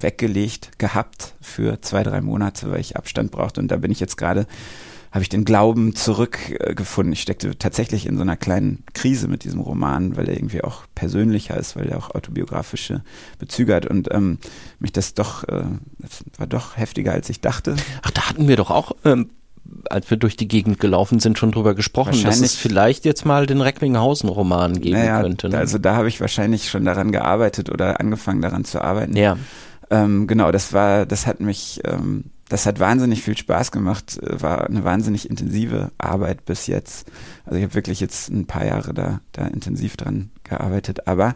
weggelegt gehabt für zwei, drei Monate, weil ich Abstand brauchte und da bin ich jetzt gerade, habe ich den Glauben zurückgefunden. Ich steckte tatsächlich in so einer kleinen Krise mit diesem Roman, weil er irgendwie auch persönlicher ist, weil er auch autobiografische Bezüge hat und ähm, mich das doch, äh, das war doch heftiger als ich dachte. Ach, da hatten wir doch auch, ähm, als wir durch die Gegend gelaufen sind, schon drüber gesprochen, dass es vielleicht jetzt mal den Recklinghausen-Roman geben naja, könnte. Ne? Also da habe ich wahrscheinlich schon daran gearbeitet oder angefangen daran zu arbeiten. ja. Ähm, genau, das war, das hat mich, ähm, das hat wahnsinnig viel Spaß gemacht, äh, war eine wahnsinnig intensive Arbeit bis jetzt. Also ich habe wirklich jetzt ein paar Jahre da, da intensiv dran gearbeitet, aber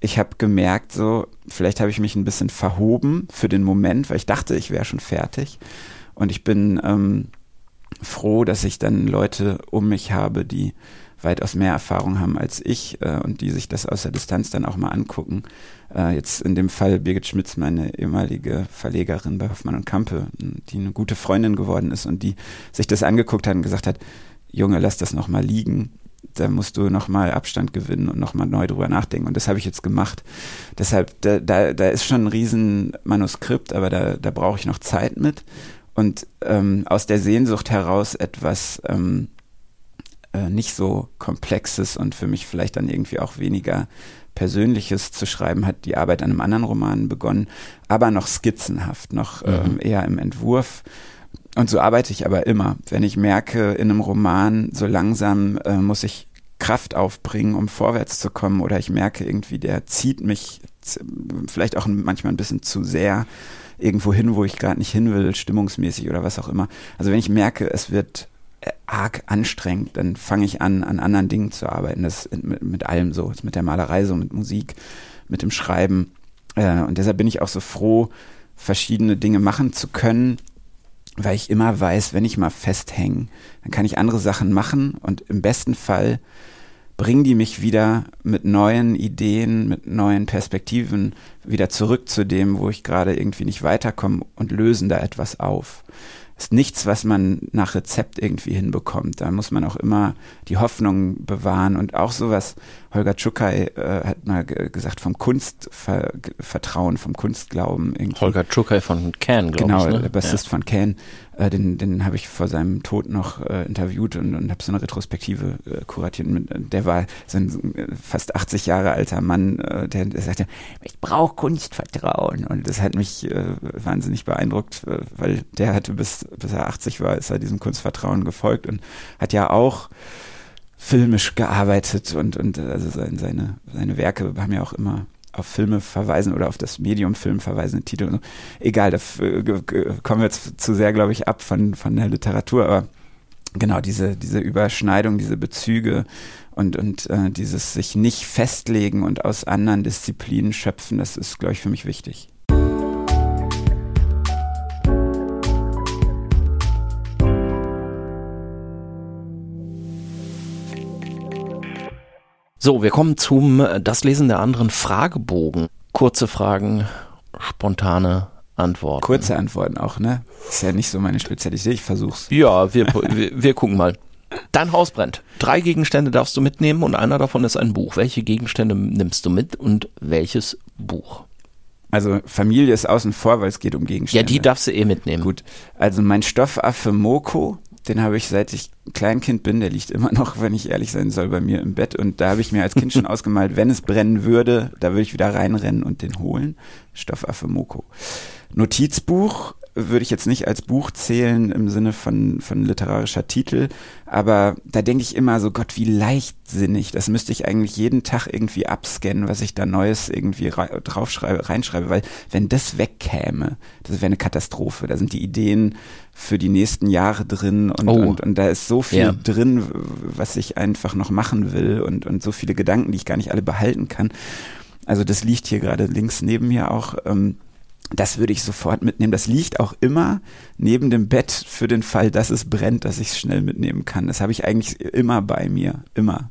ich habe gemerkt, so, vielleicht habe ich mich ein bisschen verhoben für den Moment, weil ich dachte, ich wäre schon fertig. Und ich bin ähm, froh, dass ich dann Leute um mich habe, die weitaus mehr Erfahrung haben als ich äh, und die sich das aus der Distanz dann auch mal angucken. Äh, jetzt in dem Fall Birgit Schmitz, meine ehemalige Verlegerin bei Hoffmann und Kampe, die eine gute Freundin geworden ist und die sich das angeguckt hat und gesagt hat, Junge, lass das noch mal liegen. Da musst du noch mal Abstand gewinnen und noch mal neu drüber nachdenken. Und das habe ich jetzt gemacht. Deshalb, da, da, da ist schon ein riesen Manuskript, aber da, da brauche ich noch Zeit mit. Und ähm, aus der Sehnsucht heraus etwas ähm, äh, nicht so komplexes und für mich vielleicht dann irgendwie auch weniger Persönliches zu schreiben, hat die Arbeit an einem anderen Roman begonnen, aber noch skizzenhaft, noch ähm, eher im Entwurf. Und so arbeite ich aber immer. Wenn ich merke, in einem Roman so langsam äh, muss ich Kraft aufbringen, um vorwärts zu kommen, oder ich merke irgendwie, der zieht mich vielleicht auch manchmal ein bisschen zu sehr irgendwo hin, wo ich gerade nicht hin will, stimmungsmäßig oder was auch immer. Also wenn ich merke, es wird äh, arg anstrengend, dann fange ich an, an anderen Dingen zu arbeiten. Das mit, mit allem so, Das mit der Malerei so, mit Musik, mit dem Schreiben. Äh, und deshalb bin ich auch so froh, verschiedene Dinge machen zu können, weil ich immer weiß, wenn ich mal festhänge, dann kann ich andere Sachen machen und im besten Fall bringen die mich wieder mit neuen Ideen, mit neuen Perspektiven wieder zurück zu dem, wo ich gerade irgendwie nicht weiterkomme und lösen da etwas auf ist nichts, was man nach Rezept irgendwie hinbekommt. Da muss man auch immer die Hoffnung bewahren und auch sowas. Holger Tschukai äh, hat mal gesagt vom Kunstvertrauen, vom Kunstglauben. Irgendwie. Holger Tschukai von Can, glaube genau, ich. Genau, ne? der Bassist ja. von Can. Äh, den den habe ich vor seinem Tod noch äh, interviewt und, und habe so eine Retrospektive äh, kuratiert. Mit, der war so ein fast 80 Jahre alter Mann, äh, der, der sagte, ich brauche Kunstvertrauen. Und das hat mich äh, wahnsinnig beeindruckt, äh, weil der hatte bis, bis er 80 war, ist er diesem Kunstvertrauen gefolgt und hat ja auch filmisch gearbeitet und, und also seine, seine, seine Werke haben ja auch immer auf Filme verweisen oder auf das Medium Film verweisende Titel. So. Egal, da kommen wir jetzt zu sehr, glaube ich, ab von, von der Literatur, aber genau diese, diese Überschneidung, diese Bezüge und, und äh, dieses sich nicht festlegen und aus anderen Disziplinen schöpfen, das ist, glaube ich, für mich wichtig. So, wir kommen zum äh, Das Lesen der anderen Fragebogen. Kurze Fragen, spontane Antworten. Kurze Antworten auch, ne? Ist ja nicht so meine Spezialität, ich versuch's. Ja, wir, wir, wir gucken mal. Dein Haus brennt. Drei Gegenstände darfst du mitnehmen und einer davon ist ein Buch. Welche Gegenstände nimmst du mit und welches Buch? Also Familie ist außen vor, weil es geht um Gegenstände. Ja, die darfst du eh mitnehmen. Gut. Also mein Stoffaffe Moko den habe ich seit ich Kleinkind bin, der liegt immer noch, wenn ich ehrlich sein soll, bei mir im Bett. Und da habe ich mir als Kind schon ausgemalt, wenn es brennen würde, da würde ich wieder reinrennen und den holen. Stoffaffe Moko. Notizbuch würde ich jetzt nicht als Buch zählen im Sinne von, von literarischer Titel, aber da denke ich immer so, Gott, wie leichtsinnig. Das müsste ich eigentlich jeden Tag irgendwie abscannen, was ich da Neues irgendwie draufschreibe, reinschreibe, weil wenn das wegkäme, das wäre eine Katastrophe. Da sind die Ideen für die nächsten Jahre drin und, oh. und, und da ist so viel ja. drin, was ich einfach noch machen will und, und so viele Gedanken, die ich gar nicht alle behalten kann. Also das liegt hier gerade links neben mir auch. Ähm, das würde ich sofort mitnehmen. Das liegt auch immer neben dem Bett für den Fall, dass es brennt, dass ich es schnell mitnehmen kann. Das habe ich eigentlich immer bei mir, immer.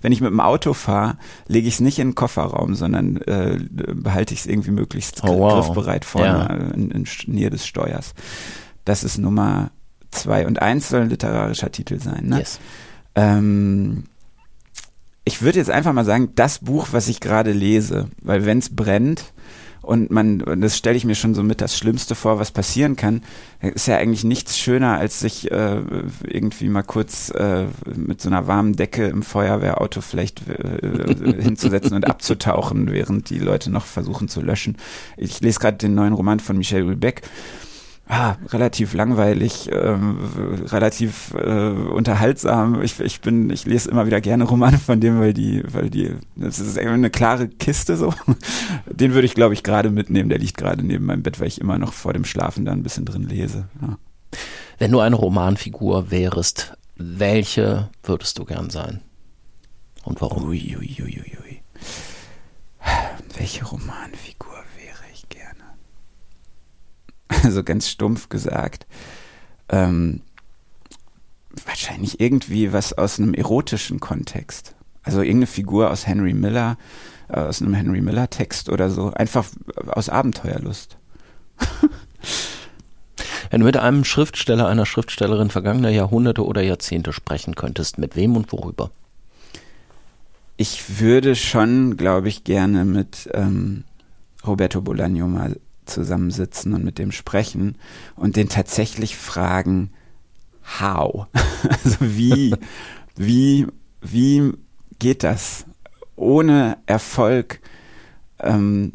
Wenn ich mit dem Auto fahre, lege ich es nicht in den Kofferraum, sondern äh, behalte ich es irgendwie möglichst oh, wow. griffbereit vorne ja. in, in Nähe des Steuers. Das ist Nummer zwei. Und eins soll ein literarischer Titel sein. Ne? Yes. Ähm, ich würde jetzt einfach mal sagen, das Buch, was ich gerade lese, weil wenn es brennt, und man, das stelle ich mir schon so mit das Schlimmste vor, was passieren kann, ist ja eigentlich nichts schöner, als sich äh, irgendwie mal kurz äh, mit so einer warmen Decke im Feuerwehrauto vielleicht äh, hinzusetzen und abzutauchen, während die Leute noch versuchen zu löschen. Ich lese gerade den neuen Roman von Michel Houellebecq ah, relativ langweilig, ähm, relativ äh, unterhaltsam. Ich, ich bin, ich lese immer wieder gerne Romane von dem, weil die, weil die, das ist eine klare Kiste so. Den würde ich, glaube ich, gerade mitnehmen. Der liegt gerade neben meinem Bett, weil ich immer noch vor dem Schlafen da ein bisschen drin lese. Ja. Wenn du eine Romanfigur wärst, welche würdest du gern sein? Und warum? Ui, ui, ui, ui. Welche Romanfigur? also ganz stumpf gesagt, ähm, wahrscheinlich irgendwie was aus einem erotischen Kontext. Also irgendeine Figur aus Henry Miller, äh, aus einem Henry Miller Text oder so, einfach aus Abenteuerlust. Wenn du mit einem Schriftsteller, einer Schriftstellerin vergangener Jahrhunderte oder Jahrzehnte sprechen könntest, mit wem und worüber? Ich würde schon, glaube ich, gerne mit ähm, Roberto Bolaño mal zusammensitzen und mit dem sprechen und den tatsächlich fragen, how? Also wie, wie, wie geht das, ohne Erfolg ähm,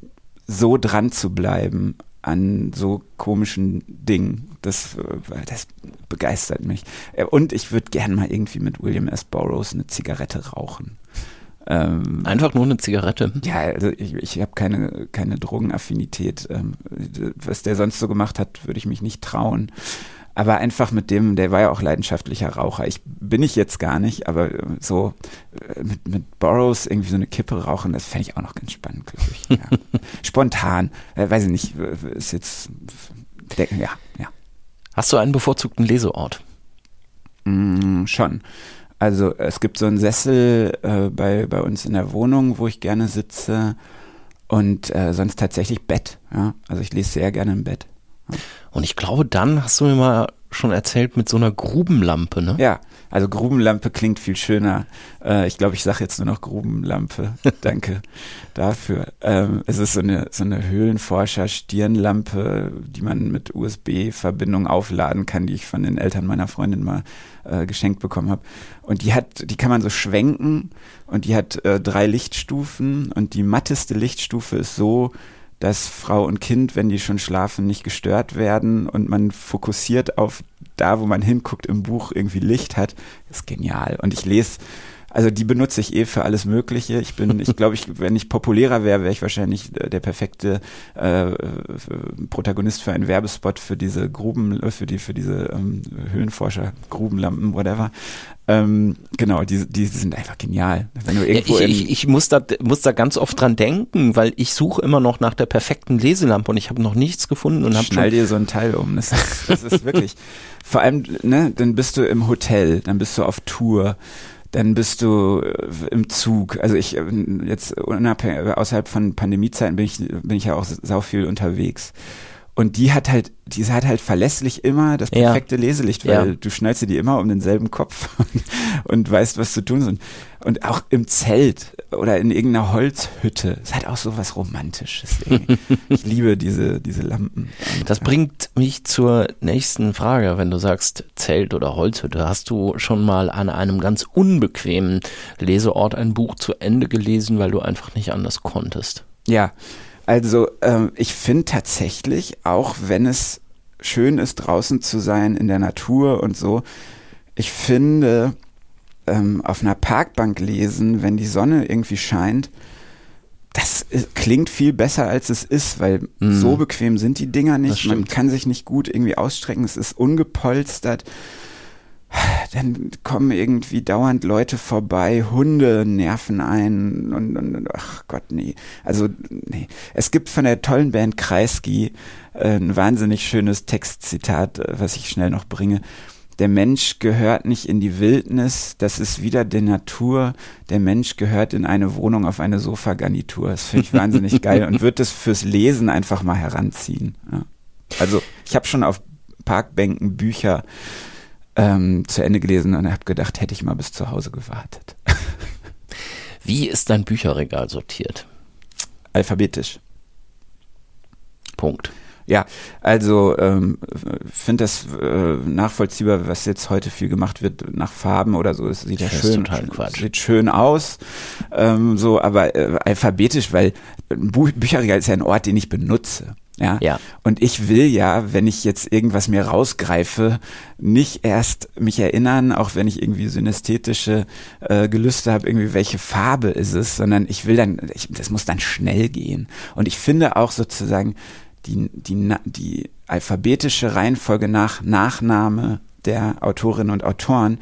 so dran zu bleiben an so komischen Dingen? Das, äh, das begeistert mich. Äh, und ich würde gern mal irgendwie mit William S. Burroughs eine Zigarette rauchen. Ähm, Einfach nur eine Zigarette. Ja, also ich, ich habe keine, keine Drogenaffinität. Ähm, was der sonst so gemacht hat, würde ich mich nicht trauen. Aber einfach mit dem, der war ja auch leidenschaftlicher Raucher. Ich bin ich jetzt gar nicht, aber äh, so äh, mit, mit Burroughs irgendwie so eine Kippe rauchen, das fände ich auch noch ganz spannend, glaube ich. Ja. Spontan, äh, weiß ich nicht, ist jetzt, ja, ja. Hast du einen bevorzugten Leseort? Mm, schon. Also es gibt so einen Sessel äh, bei, bei uns in der Wohnung, wo ich gerne sitze und äh, sonst tatsächlich Bett. Ja? Also ich lese sehr gerne im Bett. Ja. Und ich glaube, dann hast du mir mal schon erzählt mit so einer Grubenlampe, ne? Ja, also Grubenlampe klingt viel schöner. Äh, ich glaube, ich sage jetzt nur noch Grubenlampe. Danke dafür. Ähm, es ist so eine, so eine Höhlenforscher-Stirnlampe, die man mit USB-Verbindung aufladen kann, die ich von den Eltern meiner Freundin mal äh, geschenkt bekommen habe. Und die hat, die kann man so schwenken und die hat äh, drei Lichtstufen und die matteste Lichtstufe ist so, dass Frau und Kind, wenn die schon schlafen, nicht gestört werden und man fokussiert auf da, wo man hinguckt im Buch irgendwie Licht hat, ist genial. Und ich lese also die benutze ich eh für alles Mögliche. Ich bin, ich glaube, ich, wenn ich populärer wäre, wäre ich wahrscheinlich der perfekte äh, Protagonist für einen Werbespot für diese Gruben, für die, für diese ähm, Höhlenforscher, Grubenlampen, whatever. Ähm, genau, die, die sind einfach genial. Wenn du irgendwo ja, ich, ich, ich muss da, muss da ganz oft dran denken, weil ich suche immer noch nach der perfekten Leselampe und ich habe noch nichts gefunden und habe Schnall dir so ein Teil um. Das ist, das ist wirklich, vor allem, ne, dann bist du im Hotel, dann bist du auf Tour dann bist du äh, im Zug. Also ich äh, jetzt unabhängig, außerhalb von Pandemiezeiten bin ich bin ich ja auch sau viel unterwegs. Und die hat halt, die hat halt verlässlich immer das perfekte ja. Leselicht, weil ja. du schnallst dir immer um denselben Kopf und, weißt, was zu tun ist. Und, und auch im Zelt oder in irgendeiner Holzhütte. Es hat auch so was Romantisches. ich liebe diese, diese Lampen. Und, das bringt mich zur nächsten Frage. Wenn du sagst Zelt oder Holzhütte, hast du schon mal an einem ganz unbequemen Leseort ein Buch zu Ende gelesen, weil du einfach nicht anders konntest? Ja. Also ähm, ich finde tatsächlich, auch wenn es schön ist, draußen zu sein in der Natur und so, ich finde, ähm, auf einer Parkbank lesen, wenn die Sonne irgendwie scheint, das ist, klingt viel besser als es ist, weil mm. so bequem sind die Dinger nicht. Man kann sich nicht gut irgendwie ausstrecken. Es ist ungepolstert dann kommen irgendwie dauernd Leute vorbei, Hunde nerven ein und, und ach Gott, nee. Also, nee. Es gibt von der tollen Band Kreisky äh, ein wahnsinnig schönes Textzitat, äh, was ich schnell noch bringe. Der Mensch gehört nicht in die Wildnis, das ist wieder der Natur. Der Mensch gehört in eine Wohnung auf eine Sofagarnitur. Das finde ich wahnsinnig geil und wird das fürs Lesen einfach mal heranziehen. Ja. Also, ich habe schon auf Parkbänken Bücher ähm, zu Ende gelesen und habe gedacht, hätte ich mal bis zu Hause gewartet. Wie ist dein Bücherregal sortiert? Alphabetisch. Punkt. Ja, also ähm, finde das äh, nachvollziehbar, was jetzt heute viel gemacht wird nach Farben oder so. Es sieht ja schön, sieht schön aus, ähm, so, aber äh, alphabetisch, weil ein Bücherregal ist ja ein Ort, den ich benutze. Ja? ja. Und ich will ja, wenn ich jetzt irgendwas mir rausgreife, nicht erst mich erinnern, auch wenn ich irgendwie synästhetische äh, Gelüste habe, irgendwie welche Farbe ist es, sondern ich will dann, ich, das muss dann schnell gehen. Und ich finde auch sozusagen die, die, die alphabetische Reihenfolge nach Nachname der Autorinnen und Autoren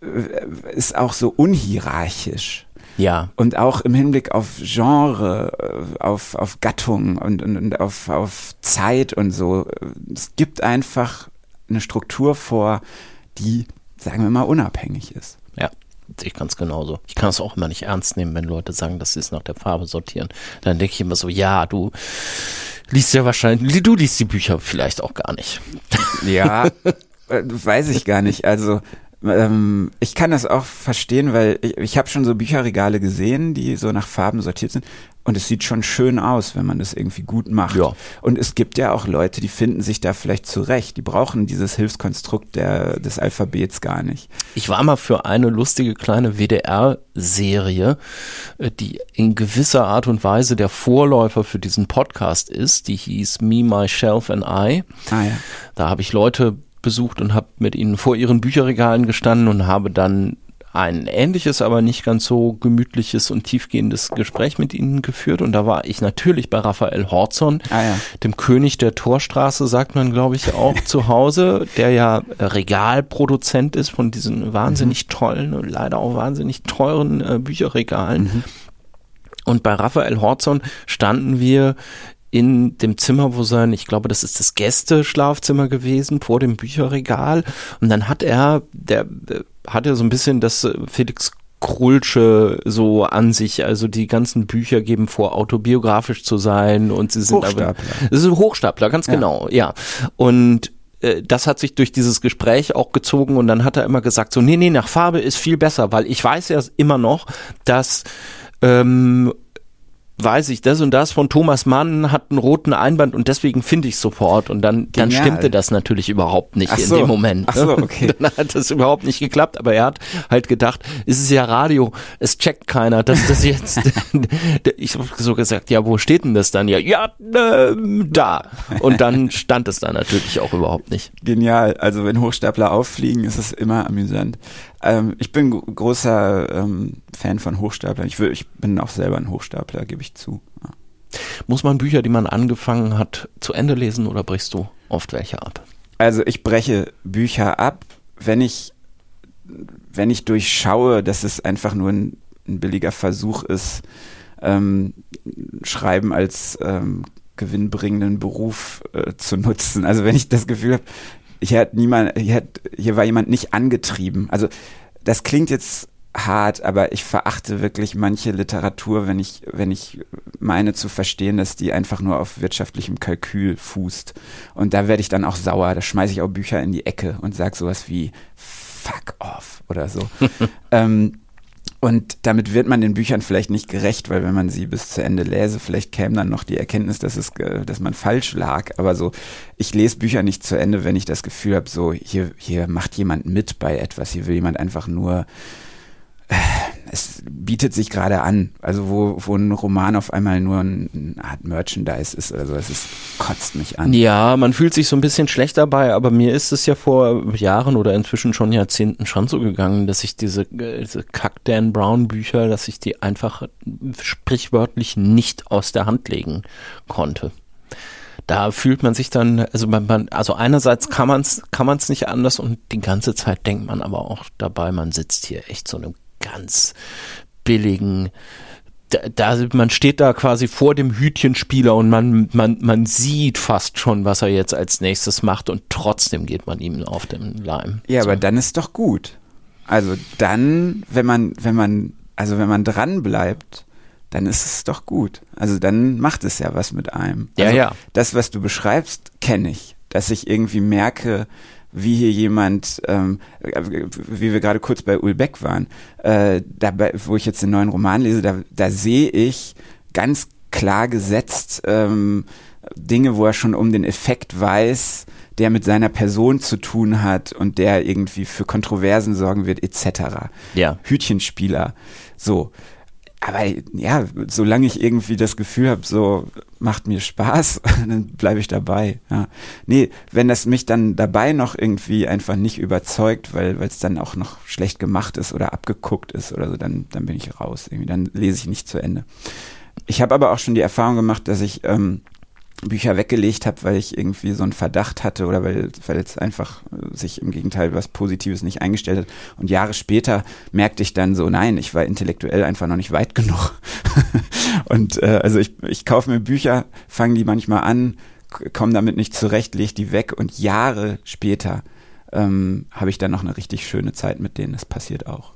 äh, ist auch so unhierarchisch. Ja. Und auch im Hinblick auf Genre, äh, auf, auf Gattung und, und, und auf, auf Zeit und so. Es gibt einfach eine Struktur vor, die, sagen wir mal, unabhängig ist. Ja. Ich ganz genauso. Ich kann es auch immer nicht ernst nehmen, wenn Leute sagen, dass sie es nach der Farbe sortieren. Dann denke ich immer so, ja, du liest ja wahrscheinlich, du liest die Bücher vielleicht auch gar nicht. Ja, äh, weiß ich gar nicht. Also ähm, ich kann das auch verstehen, weil ich, ich habe schon so Bücherregale gesehen, die so nach Farben sortiert sind. Und es sieht schon schön aus, wenn man das irgendwie gut macht. Ja. Und es gibt ja auch Leute, die finden sich da vielleicht zurecht. Die brauchen dieses Hilfskonstrukt der, des Alphabets gar nicht. Ich war mal für eine lustige kleine WDR-Serie, äh, die in gewisser Art und Weise der Vorläufer für diesen Podcast ist. Die hieß Me, Myself and I. Ah, ja. Da habe ich Leute besucht und habe mit ihnen vor ihren Bücherregalen gestanden und habe dann ein ähnliches, aber nicht ganz so gemütliches und tiefgehendes Gespräch mit ihnen geführt. Und da war ich natürlich bei Raphael Horzon, ah, ja. dem König der Torstraße, sagt man, glaube ich, auch zu Hause, der ja Regalproduzent ist von diesen wahnsinnig mhm. tollen und leider auch wahnsinnig teuren äh, Bücherregalen. Mhm. Und bei Raphael Horzon standen wir in dem Zimmer, wo sein, ich glaube, das ist das Gästeschlafzimmer gewesen, vor dem Bücherregal. Und dann hat er, der, der hat er so ein bisschen das äh, Felix Krulsche so an sich. Also die ganzen Bücher geben vor, autobiografisch zu sein und sie sind Hochstapler. aber. Das ist ein Hochstapler, ganz Ja. genau, ja. Und äh, das hat sich durch dieses Gespräch auch gezogen und dann hat er immer gesagt, so, nee, nee, nach Farbe ist viel besser, weil ich weiß ja immer noch, dass ähm, weiß ich, das und das von Thomas Mann hat einen roten Einband und deswegen finde ich sofort. Und dann, dann stimmte das natürlich überhaupt nicht Ach in so. dem Moment. Ach so, ne? okay. Dann hat das überhaupt nicht geklappt, aber er hat halt gedacht, es ist ja Radio, es checkt keiner, dass das jetzt, ich habe so gesagt, ja, wo steht denn das dann? Ja, ja, ähm, da. Und dann stand es da natürlich auch überhaupt nicht. Genial. Also wenn Hochstapler auffliegen, ist es immer amüsant. Ähm, ich bin gro- großer ähm, Fan von Hochstaplern. Ich, will, ich bin auch selber ein Hochstapler, gebe ich zu. Ja. Muss man Bücher, die man angefangen hat, zu Ende lesen oder brichst du oft welche ab? Also ich breche Bücher ab, wenn ich, wenn ich durchschaue, dass es einfach nur ein, ein billiger Versuch ist, ähm, Schreiben als ähm, gewinnbringenden Beruf äh, zu nutzen. Also wenn ich das Gefühl habe, hier hat niemand, hier, hat, hier war jemand nicht angetrieben. Also das klingt jetzt hart, aber ich verachte wirklich manche Literatur, wenn ich, wenn ich meine zu verstehen, dass die einfach nur auf wirtschaftlichem Kalkül fußt. Und da werde ich dann auch sauer. Da schmeiße ich auch Bücher in die Ecke und sage sowas wie fuck off oder so. ähm, und damit wird man den Büchern vielleicht nicht gerecht, weil wenn man sie bis zu Ende lese, vielleicht käme dann noch die Erkenntnis, dass es, äh, dass man falsch lag. Aber so, ich lese Bücher nicht zu Ende, wenn ich das Gefühl habe, so hier, hier macht jemand mit bei etwas, hier will jemand einfach nur äh, es bietet sich gerade an, also wo, wo ein Roman auf einmal nur ein- eine Art Merchandise ist oder so, es kotzt mich an. Ja, man fühlt sich so ein bisschen schlecht dabei, aber mir ist es ja vor Jahren oder inzwischen schon Jahrzehnten schon so gegangen, dass ich diese, diese Kack Dan Brown Bücher, dass ich die einfach sprichwörtlich nicht aus der Hand legen konnte. Da fühlt man sich dann, also man, man also einerseits kann man es kann man's nicht anders und die ganze Zeit denkt man aber auch dabei, man sitzt hier echt so einem ganz billigen da, man steht da quasi vor dem Hütchenspieler und man, man, man sieht fast schon, was er jetzt als nächstes macht und trotzdem geht man ihm auf den Leim. Ja, so. aber dann ist doch gut. Also dann, wenn man, wenn man, also wenn man dran bleibt, dann ist es doch gut. Also dann macht es ja was mit einem. Ja, also ja. Das, was du beschreibst, kenne ich. Dass ich irgendwie merke, wie hier jemand, ähm, äh, wie wir gerade kurz bei Ulbeck waren, äh, dabei, wo ich jetzt den neuen Roman lese, da, da sehe ich ganz klar gesetzt ähm, Dinge, wo er schon um den Effekt weiß, der mit seiner Person zu tun hat und der irgendwie für Kontroversen sorgen wird, etc. Ja. Hütchenspieler. So. Aber ja, solange ich irgendwie das Gefühl habe, so macht mir Spaß, dann bleibe ich dabei. Ja. Nee, wenn das mich dann dabei noch irgendwie einfach nicht überzeugt, weil es dann auch noch schlecht gemacht ist oder abgeguckt ist oder so, dann, dann bin ich raus. Irgendwie. Dann lese ich nicht zu Ende. Ich habe aber auch schon die Erfahrung gemacht, dass ich ähm, Bücher weggelegt habe, weil ich irgendwie so einen Verdacht hatte oder weil, weil es einfach äh, sich im Gegenteil was Positives nicht eingestellt hat. Und Jahre später merkte ich dann so, nein, ich war intellektuell einfach noch nicht weit genug. und äh, also ich, ich kaufe mir Bücher, fange die manchmal an, komme damit nicht zurecht, lege die weg und Jahre später ähm, habe ich dann noch eine richtig schöne Zeit mit denen. Das passiert auch.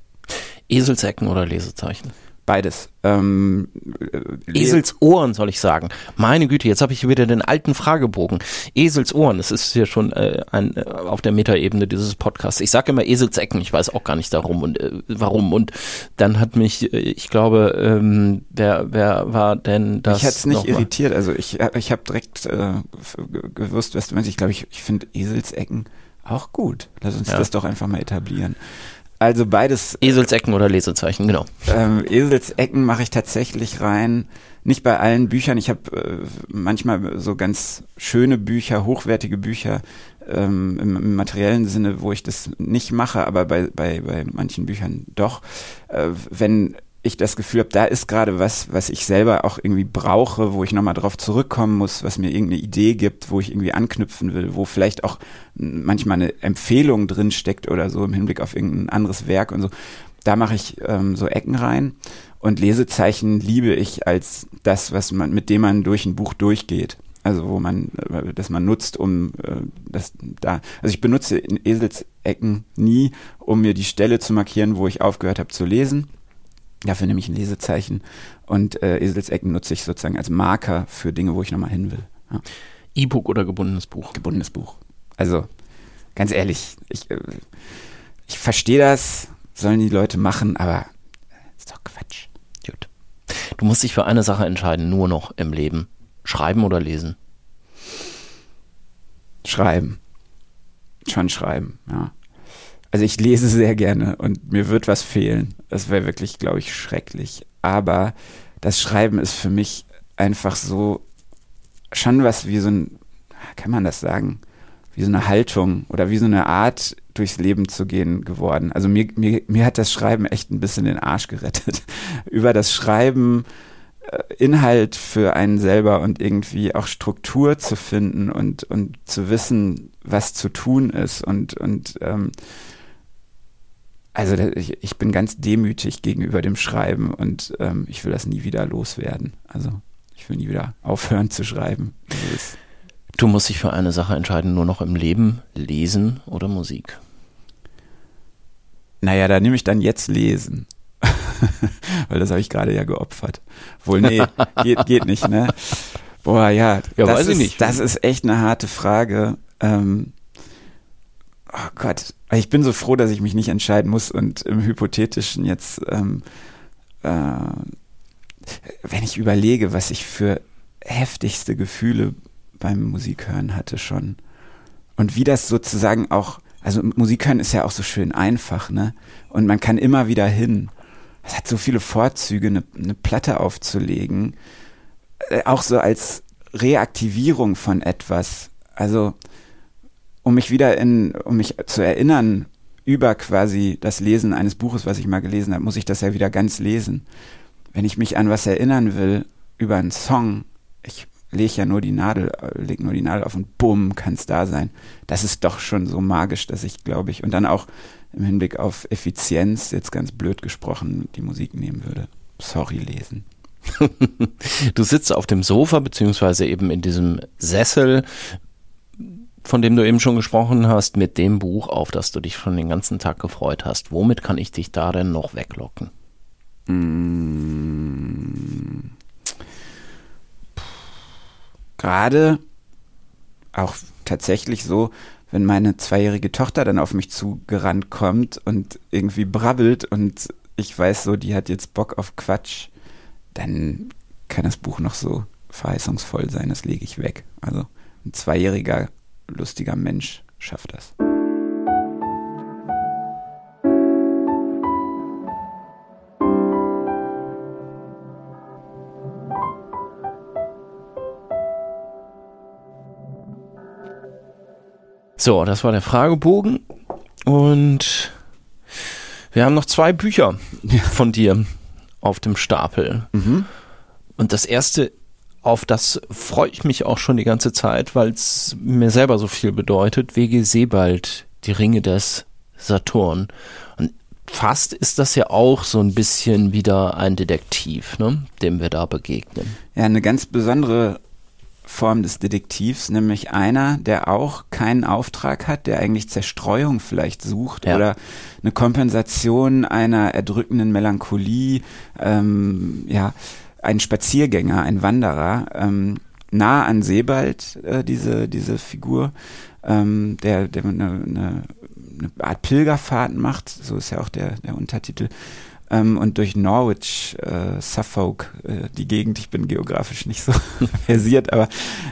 Eselsecken oder Lesezeichen? Beides. Ähm, äh, Eselsohren, soll ich sagen. Meine Güte, jetzt habe ich wieder den alten Fragebogen. Eselsohren, das ist hier schon äh, ein, äh, auf der Metaebene dieses Podcasts. Ich sage immer Eselsecken, ich weiß auch gar nicht darum und äh, warum. Und dann hat mich, äh, ich glaube, ähm, wer, wer war denn das? Mich hat's nicht nochmal? irritiert. Also ich, ich habe direkt äh, gewusst, was du meinst. Ich glaube, ich, ich finde Eselsecken auch gut. Lass uns Ja. das doch einfach mal etablieren. Also beides, Eselsecken oder Lesezeichen, genau. ähm, Eselsecken mache ich tatsächlich rein. Nicht bei allen Büchern. Ich habe äh, manchmal so ganz schöne Bücher, hochwertige Bücher ähm, im, im materiellen Sinne, wo ich das nicht mache, aber bei, bei, bei manchen Büchern doch. Äh, wenn ich das Gefühl habe, da ist gerade was, was ich selber auch irgendwie brauche, wo ich nochmal drauf zurückkommen muss, was mir irgendeine Idee gibt, wo ich irgendwie anknüpfen will, wo vielleicht auch manchmal eine Empfehlung drin steckt oder so im Hinblick auf irgendein anderes Werk und so. da mache ich ähm, so Ecken rein und Lesezeichen liebe ich als das, was man, mit dem man durch ein Buch durchgeht. Also wo man, äh, das man nutzt, um äh, das da. Also ich benutze Eselsecken nie, um mir die Stelle zu markieren, wo ich aufgehört habe zu lesen. Dafür nehme ich ein Lesezeichen und äh, Eselsecken nutze ich sozusagen als Marker für Dinge, wo ich nochmal hin will. Ja. E-Book oder gebundenes Buch? Gebundenes Buch. Also ganz ehrlich, ich, äh, ich verstehe das, sollen die Leute machen, aber ist doch Quatsch. Gut. Du musst dich für eine Sache entscheiden, nur noch im Leben. Schreiben oder lesen? Schreiben. Schon schreiben, ja. Also ich lese sehr gerne und mir wird was fehlen. Das wäre wirklich, glaube ich, schrecklich. Aber das Schreiben ist für mich einfach so schon was wie so ein, kann man das sagen, wie so eine Haltung oder wie so eine Art, durchs Leben zu gehen geworden. Also mir, mir, mir hat das Schreiben echt ein bisschen den Arsch gerettet. Über das Schreiben äh, Inhalt für einen selber und irgendwie auch Struktur zu finden und, und zu wissen, was zu tun ist und, und ähm, also ich, ich bin ganz demütig gegenüber dem Schreiben und ähm, ich will das nie wieder loswerden. Also ich will nie wieder aufhören zu schreiben. Du musst dich für eine Sache entscheiden, nur noch im Leben, Lesen oder Musik. Naja, da nehme ich dann jetzt Lesen. Weil das habe ich gerade ja geopfert. Wohl, nee, geht, geht nicht, ne? Boah, ja. Ja, das weiß ist, ich nicht. Das ist echt eine harte Frage. Ähm, oh Gott, ich bin so froh, dass ich mich nicht entscheiden muss und im Hypothetischen jetzt, ähm, äh, wenn ich überlege, was ich für heftigste Gefühle beim Musikhören hatte schon. Und wie das sozusagen auch, also Musik hören ist ja auch so schön einfach, ne? Und man kann immer wieder hin. Es hat so viele Vorzüge, eine, eine Platte aufzulegen. Äh, auch so als Reaktivierung von etwas. Also, um mich wieder in, um mich zu erinnern über quasi das Lesen eines Buches, was ich mal gelesen habe, muss ich das ja wieder ganz lesen. Wenn ich mich an was erinnern will, über einen Song, ich lege ja nur die Nadel, äh, leg nur die Nadel auf und bumm, kann es da sein. Das ist doch schon so magisch, dass ich, glaube ich, und dann auch im Hinblick auf Effizienz, jetzt ganz blöd gesprochen, die Musik nehmen würde. Sorry, lesen. du sitzt auf dem Sofa, beziehungsweise eben in diesem Sessel, von dem du eben schon gesprochen hast, mit dem Buch, auf das du dich schon den ganzen Tag gefreut hast. Womit kann ich dich da denn noch weglocken? Mmh gerade auch tatsächlich so, wenn meine zweijährige Tochter dann auf mich zugerannt kommt und irgendwie brabbelt und ich weiß so, die hat jetzt Bock auf Quatsch, dann kann das Buch noch so verheißungsvoll sein, das lege ich weg. Also ein zweijähriger, lustiger Mensch schafft das. So, das war der Fragebogen. Und wir haben noch zwei Bücher von dir auf dem Stapel. Mhm. Und das erste, auf das freue ich mich auch schon die ganze Zeit, weil es mir selber so viel bedeutet. W.G. Sebald, Die Ringe des Saturn. Und fast ist das ja auch so ein bisschen wieder ein Detektiv, ne, dem wir da begegnen. Ja, eine ganz besondere Form des Detektivs, nämlich einer, der auch keinen Auftrag hat, der eigentlich Zerstreuung vielleicht sucht Ja. oder eine Kompensation einer erdrückenden Melancholie, ähm, ja, ein Spaziergänger, ein Wanderer, ähm, nah an Sebald, äh, diese, diese Figur, ähm, der, der eine, eine, eine Art Pilgerfahrt macht, so ist ja auch der, der Untertitel, ähm, und durch Norwich, äh, Suffolk, äh, die Gegend, ich bin geografisch nicht so versiert, aber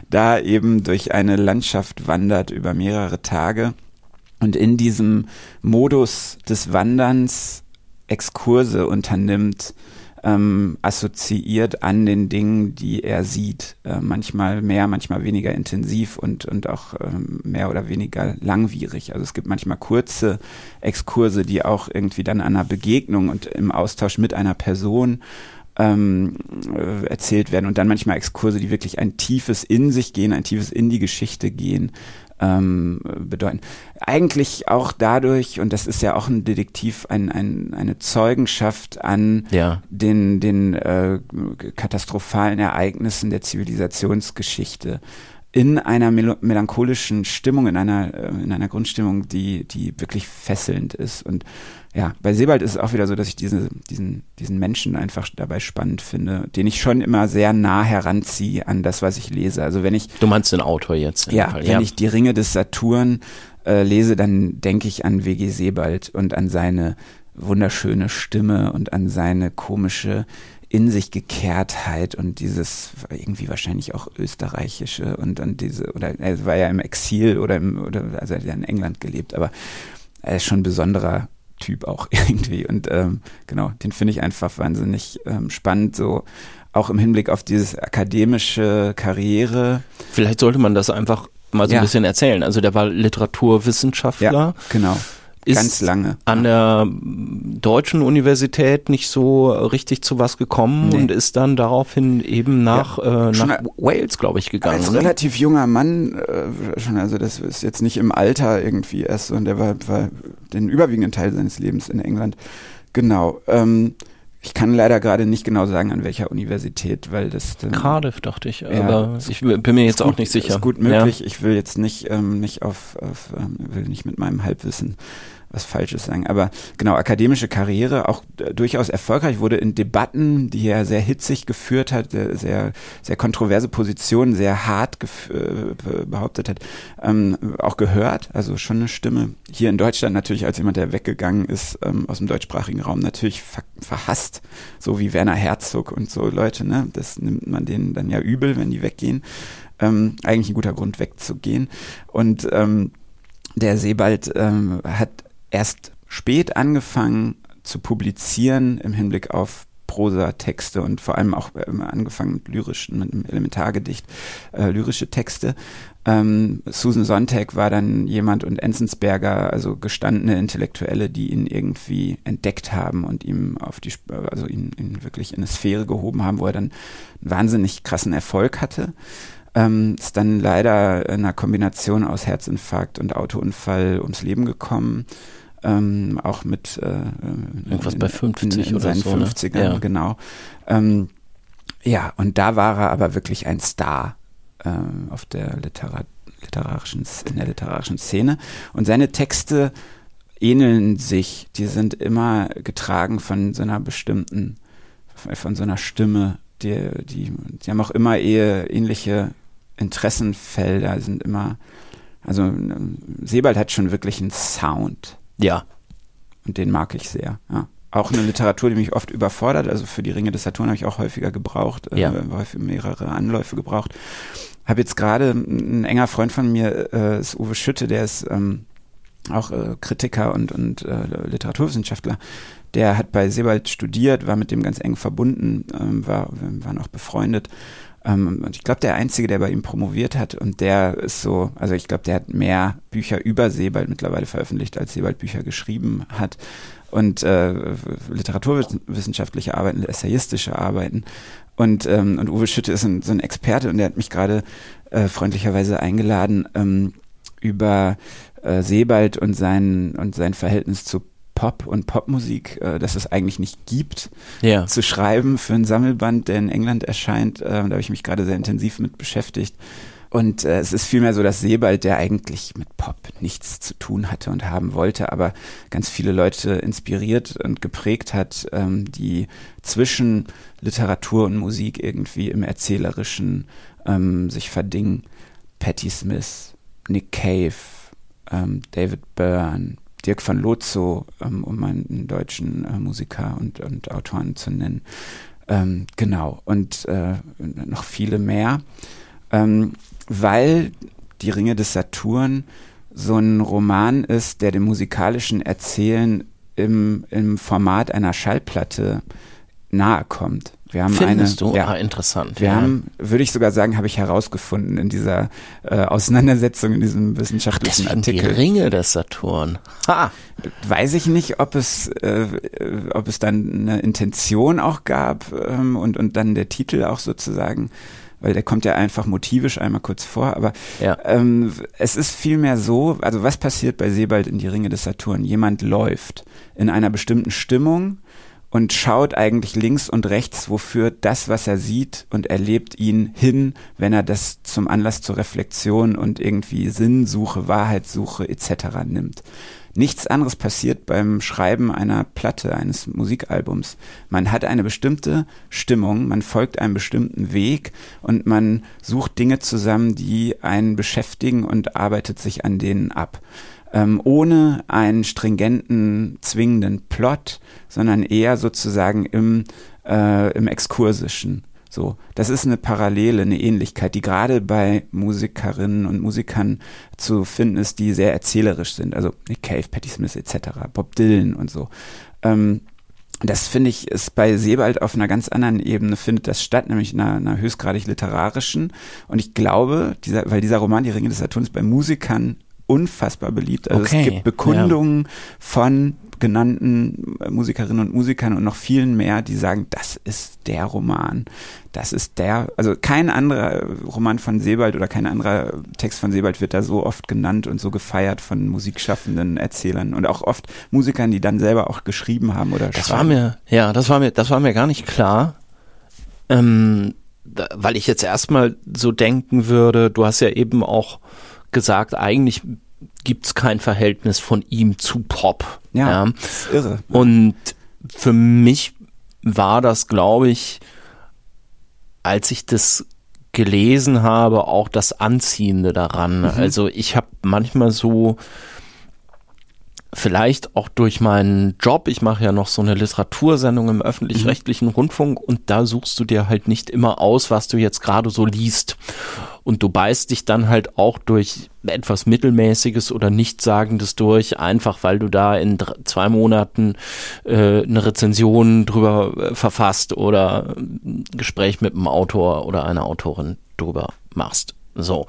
da eben durch eine Landschaft wandert über mehrere Tage und in diesem Modus des Wanderns Exkurse unternimmt, ähm, assoziiert an den Dingen, die er sieht. Äh, manchmal mehr, manchmal weniger intensiv und, und auch ähm, mehr oder weniger langwierig. Also es gibt manchmal kurze Exkurse, die auch irgendwie dann an einer Begegnung und im Austausch mit einer Person ähm, äh, erzählt werden und dann manchmal Exkurse, die wirklich ein tiefes in sich gehen, ein tiefes in die Geschichte gehen. Ähm, bedeuten. Eigentlich auch dadurch, und das ist ja auch ein Detektiv, ein, ein, eine Zeugenschaft an Ja. den, den äh, katastrophalen Ereignissen der Zivilisationsgeschichte in einer mel melancholischen Stimmung, in einer, äh, in einer Grundstimmung, die, die wirklich fesselnd ist. Und ja, bei Sebald ist es auch wieder so, dass ich diese, diesen, diesen Menschen einfach dabei spannend finde, den ich schon immer sehr nah heranziehe an das, was ich lese. Also wenn ich Du meinst den Autor jetzt? ja, Fall, wenn ich die Ringe des Saturn äh, lese, dann denke ich an W.G. Sebald und an seine wunderschöne Stimme und an seine komische in sich Gekehrtheit und dieses irgendwie wahrscheinlich auch österreichische und dann diese oder er war ja im Exil oder im oder also er hat ja in England gelebt, aber er ist schon ein besonderer Typ auch irgendwie und ähm, genau den finde ich einfach wahnsinnig ähm, spannend so auch im Hinblick auf dieses akademische Karriere Vielleicht sollte man das einfach mal so Ja. ein bisschen erzählen. Also der war Literaturwissenschaftler. ja genau Ist ganz lange an der deutschen Universität nicht so richtig zu was gekommen Nee. und ist dann daraufhin eben nach, äh, Schon nach Wales, glaube ich, gegangen. Als ne? relativ junger Mann, äh, schon, also das ist jetzt nicht im Alter irgendwie erst, sondern der war, war den überwiegenden Teil seines Lebens in England. Genau. Ähm, ich kann leider gerade nicht genau sagen, an welcher Universität, weil das dann Cardiff, dachte ich. Ja, aber ich bin mir jetzt ist auch gut- nicht sicher. Ist gut möglich. Ich will jetzt nicht, ähm, nicht auf, auf ähm, will nicht mit meinem Halbwissen was Falsches sagen. Aber genau, akademische Karriere auch äh, durchaus erfolgreich, wurde in Debatten, die er sehr hitzig geführt hat, äh, sehr, sehr kontroverse Positionen, sehr hart äh, be- behauptet hat, ähm, auch gehört. Also schon eine Stimme. Hier in Deutschland natürlich als jemand, der weggegangen ist ähm, aus dem deutschsprachigen Raum, natürlich ver verhasst, so wie Werner Herzog und so Leute. Ne? Das nimmt man denen dann ja übel, wenn die weggehen. Ähm, eigentlich ein guter Grund wegzugehen. Und ähm, der Sebald ähm, hat erst spät angefangen zu publizieren im Hinblick auf Prosatexte und vor allem auch ähm, angefangen mit lyrischen, mit einem Elementargedicht, äh, lyrische Texte. Ähm, Susan Sontag war dann jemand und Enzensberger, also gestandene Intellektuelle, die ihn irgendwie entdeckt haben und ihm auf die, also ihn, ihn wirklich in eine Sphäre gehoben haben, wo er dann einen wahnsinnig krassen Erfolg hatte. Ähm, ist dann leider in einer Kombination aus Herzinfarkt und Autounfall ums Leben gekommen. Ähm, auch mit äh, Irgendwas bei 50 in, in oder seinen so, ne? 50ern, Ja. genau. Ähm, ja, und da war er aber wirklich ein Star ähm, auf der Litera literarischen, in der literarischen Szene. Und seine Texte ähneln sich. Die sind immer getragen von so einer bestimmten, von so einer Stimme, die, die, die haben auch immer eher ähnliche Interessenfelder, sind immer, also ähm, Sebald hat schon wirklich einen Sound. Ja, Und den mag ich sehr. Ja. Auch eine Literatur, die mich oft überfordert. Also für die Ringe des Saturn habe ich auch häufiger gebraucht, Ja. äh, häufig mehrere Anläufe gebraucht. Habe jetzt gerade ein enger Freund von mir, äh, ist Uwe Schütte, der ist ähm, auch äh, Kritiker und, und äh, Literaturwissenschaftler. Der hat bei Sebald studiert, war mit dem ganz eng verbunden, ähm, war, waren auch befreundet. Ähm, und ich glaube, der Einzige, der bei ihm promoviert hat, und der ist so, also ich glaube, der hat mehr Bücher über Sebald mittlerweile veröffentlicht, als Sebald Bücher geschrieben hat. Und äh, literaturwissenschaftliche Arbeiten, essayistische Arbeiten. Und, ähm, und Uwe Schütte ist ein, so ein Experte und der hat mich gerade äh, freundlicherweise eingeladen, ähm, über äh, Sebald und sein, und sein Verhältnis zu Pop und Popmusik, äh, dass es eigentlich nicht gibt, ja. zu schreiben für einen Sammelband, der in England erscheint. Äh, da habe ich mich gerade sehr intensiv mit beschäftigt. Und äh, es ist vielmehr so, dass Sebald, der eigentlich mit Pop nichts zu tun hatte und haben wollte, aber ganz viele Leute inspiriert und geprägt hat, ähm, die zwischen Literatur und Musik irgendwie im Erzählerischen ähm, sich verdingen. Patti Smith, Nick Cave, ähm, David Byrne, Dirk van Lozo, ähm, um einen deutschen äh, Musiker und, und Autoren zu nennen. Ähm, genau, und äh, noch viele mehr. Ähm, weil die Ringe des Saturn so ein Roman ist, der dem musikalischen Erzählen im, im Format einer Schallplatte nahe kommt. Wir haben Findest eine, du? Ja, Ah, interessant. wir ja. haben, würde ich sogar sagen, habe ich herausgefunden in dieser äh, Auseinandersetzung, in diesem wissenschaftlichen die Artikel. Ringe des Saturn. Ha! Weiß ich nicht, ob es, äh, ob es dann eine Intention auch gab ähm, und, und dann der Titel auch sozusagen weil der kommt ja einfach motivisch einmal kurz vor, aber ja. ähm, es ist vielmehr so, also was passiert bei Sebald in die Ringe des Saturn? Jemand läuft in einer bestimmten Stimmung und schaut eigentlich links und rechts, wofür das, was er sieht und erlebt, ihn hin, wenn er das zum Anlass zur Reflexion und irgendwie Sinnsuche, Wahrheitssuche etc. nimmt. Nichts anderes passiert beim Schreiben einer Platte, eines Musikalbums. Man hat eine bestimmte Stimmung, man folgt einem bestimmten Weg und man sucht Dinge zusammen, die einen beschäftigen und arbeitet sich an denen ab ähm, ohne einen stringenten, zwingenden Plot, sondern eher sozusagen im, äh, im Exkursischen. So, das ist eine Parallele, eine Ähnlichkeit, die gerade bei Musikerinnen und Musikern zu finden ist, die sehr erzählerisch sind. Also Nick Cave, Patti Smith etc., Bob Dylan und so. Ähm, das finde ich ist bei Sebald auf einer ganz anderen Ebene findet das statt, nämlich in einer, einer höchstgradig literarischen. Und ich glaube, dieser, weil dieser Roman Die Ringe des Saturns bei Musikern unfassbar beliebt. Also okay, es gibt Bekundungen ja. von genannten Musikerinnen und Musikern und noch vielen mehr, die sagen, das ist der Roman. Das ist der, also kein anderer Roman von Sebald oder kein anderer Text von Sebald wird da so oft genannt und so gefeiert von musikschaffenden Erzählern und auch oft Musikern, die dann selber auch geschrieben haben oder Das schreiben. war mir, ja, das war mir, das war mir gar nicht klar. Ähm, da, weil ich jetzt erstmal so denken würde, du hast ja eben auch gesagt, eigentlich gibt es kein Verhältnis von ihm zu Pop. Ja, ja. ist irre. Und für mich war das, glaube ich, als ich das gelesen habe, auch das Anziehende daran. Mhm. Also ich habe manchmal so vielleicht auch durch meinen Job, ich mache ja noch so eine Literatursendung im öffentlich-rechtlichen mhm. Rundfunk und da suchst du dir halt nicht immer aus, was du jetzt gerade so liest. Und du beißt dich dann halt auch durch etwas Mittelmäßiges oder Nichtsagendes durch, einfach weil du da in drei, zwei Monaten äh, eine Rezension drüber äh, verfasst oder ein Gespräch mit einem Autor oder einer Autorin drüber machst. So.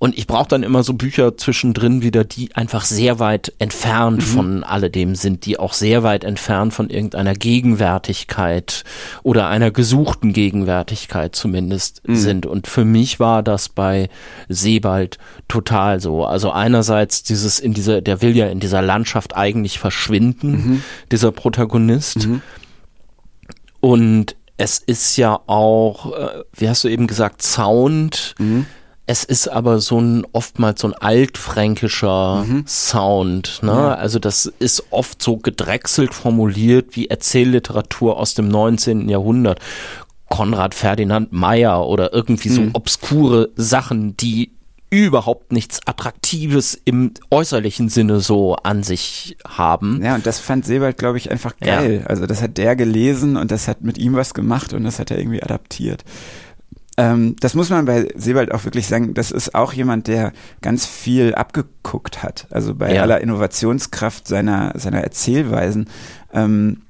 Und ich brauche dann immer so Bücher zwischendrin wieder, die einfach sehr weit entfernt mhm. von alledem sind, die auch sehr weit entfernt von irgendeiner Gegenwärtigkeit oder einer gesuchten Gegenwärtigkeit zumindest mhm. sind. Und für mich war das bei Sebald total so. Also einerseits dieses in dieser, der will ja in dieser Landschaft eigentlich verschwinden, mhm. dieser Protagonist. Mhm. Und es ist ja auch, äh, wie hast du eben gesagt, Sound. Es ist aber so ein oftmals so ein altfränkischer mhm. Sound. Ne? Ja. Also das ist oft so gedrechselt formuliert wie Erzählliteratur aus dem 19. Jahrhundert. Konrad Ferdinand Meyer oder irgendwie so mhm. obskure Sachen, die überhaupt nichts Attraktives im äußerlichen Sinne so an sich haben. Ja, und das fand Sebald, glaube ich, einfach geil. Ja. Also das hat der gelesen und das hat mit ihm was gemacht und das hat er irgendwie adaptiert. Ähm, das muss man bei Sebald auch wirklich sagen. Das ist auch jemand, der ganz viel abgeguckt hat. Also bei ja. aller Innovationskraft seiner, seiner Erzählweisen. Ähm,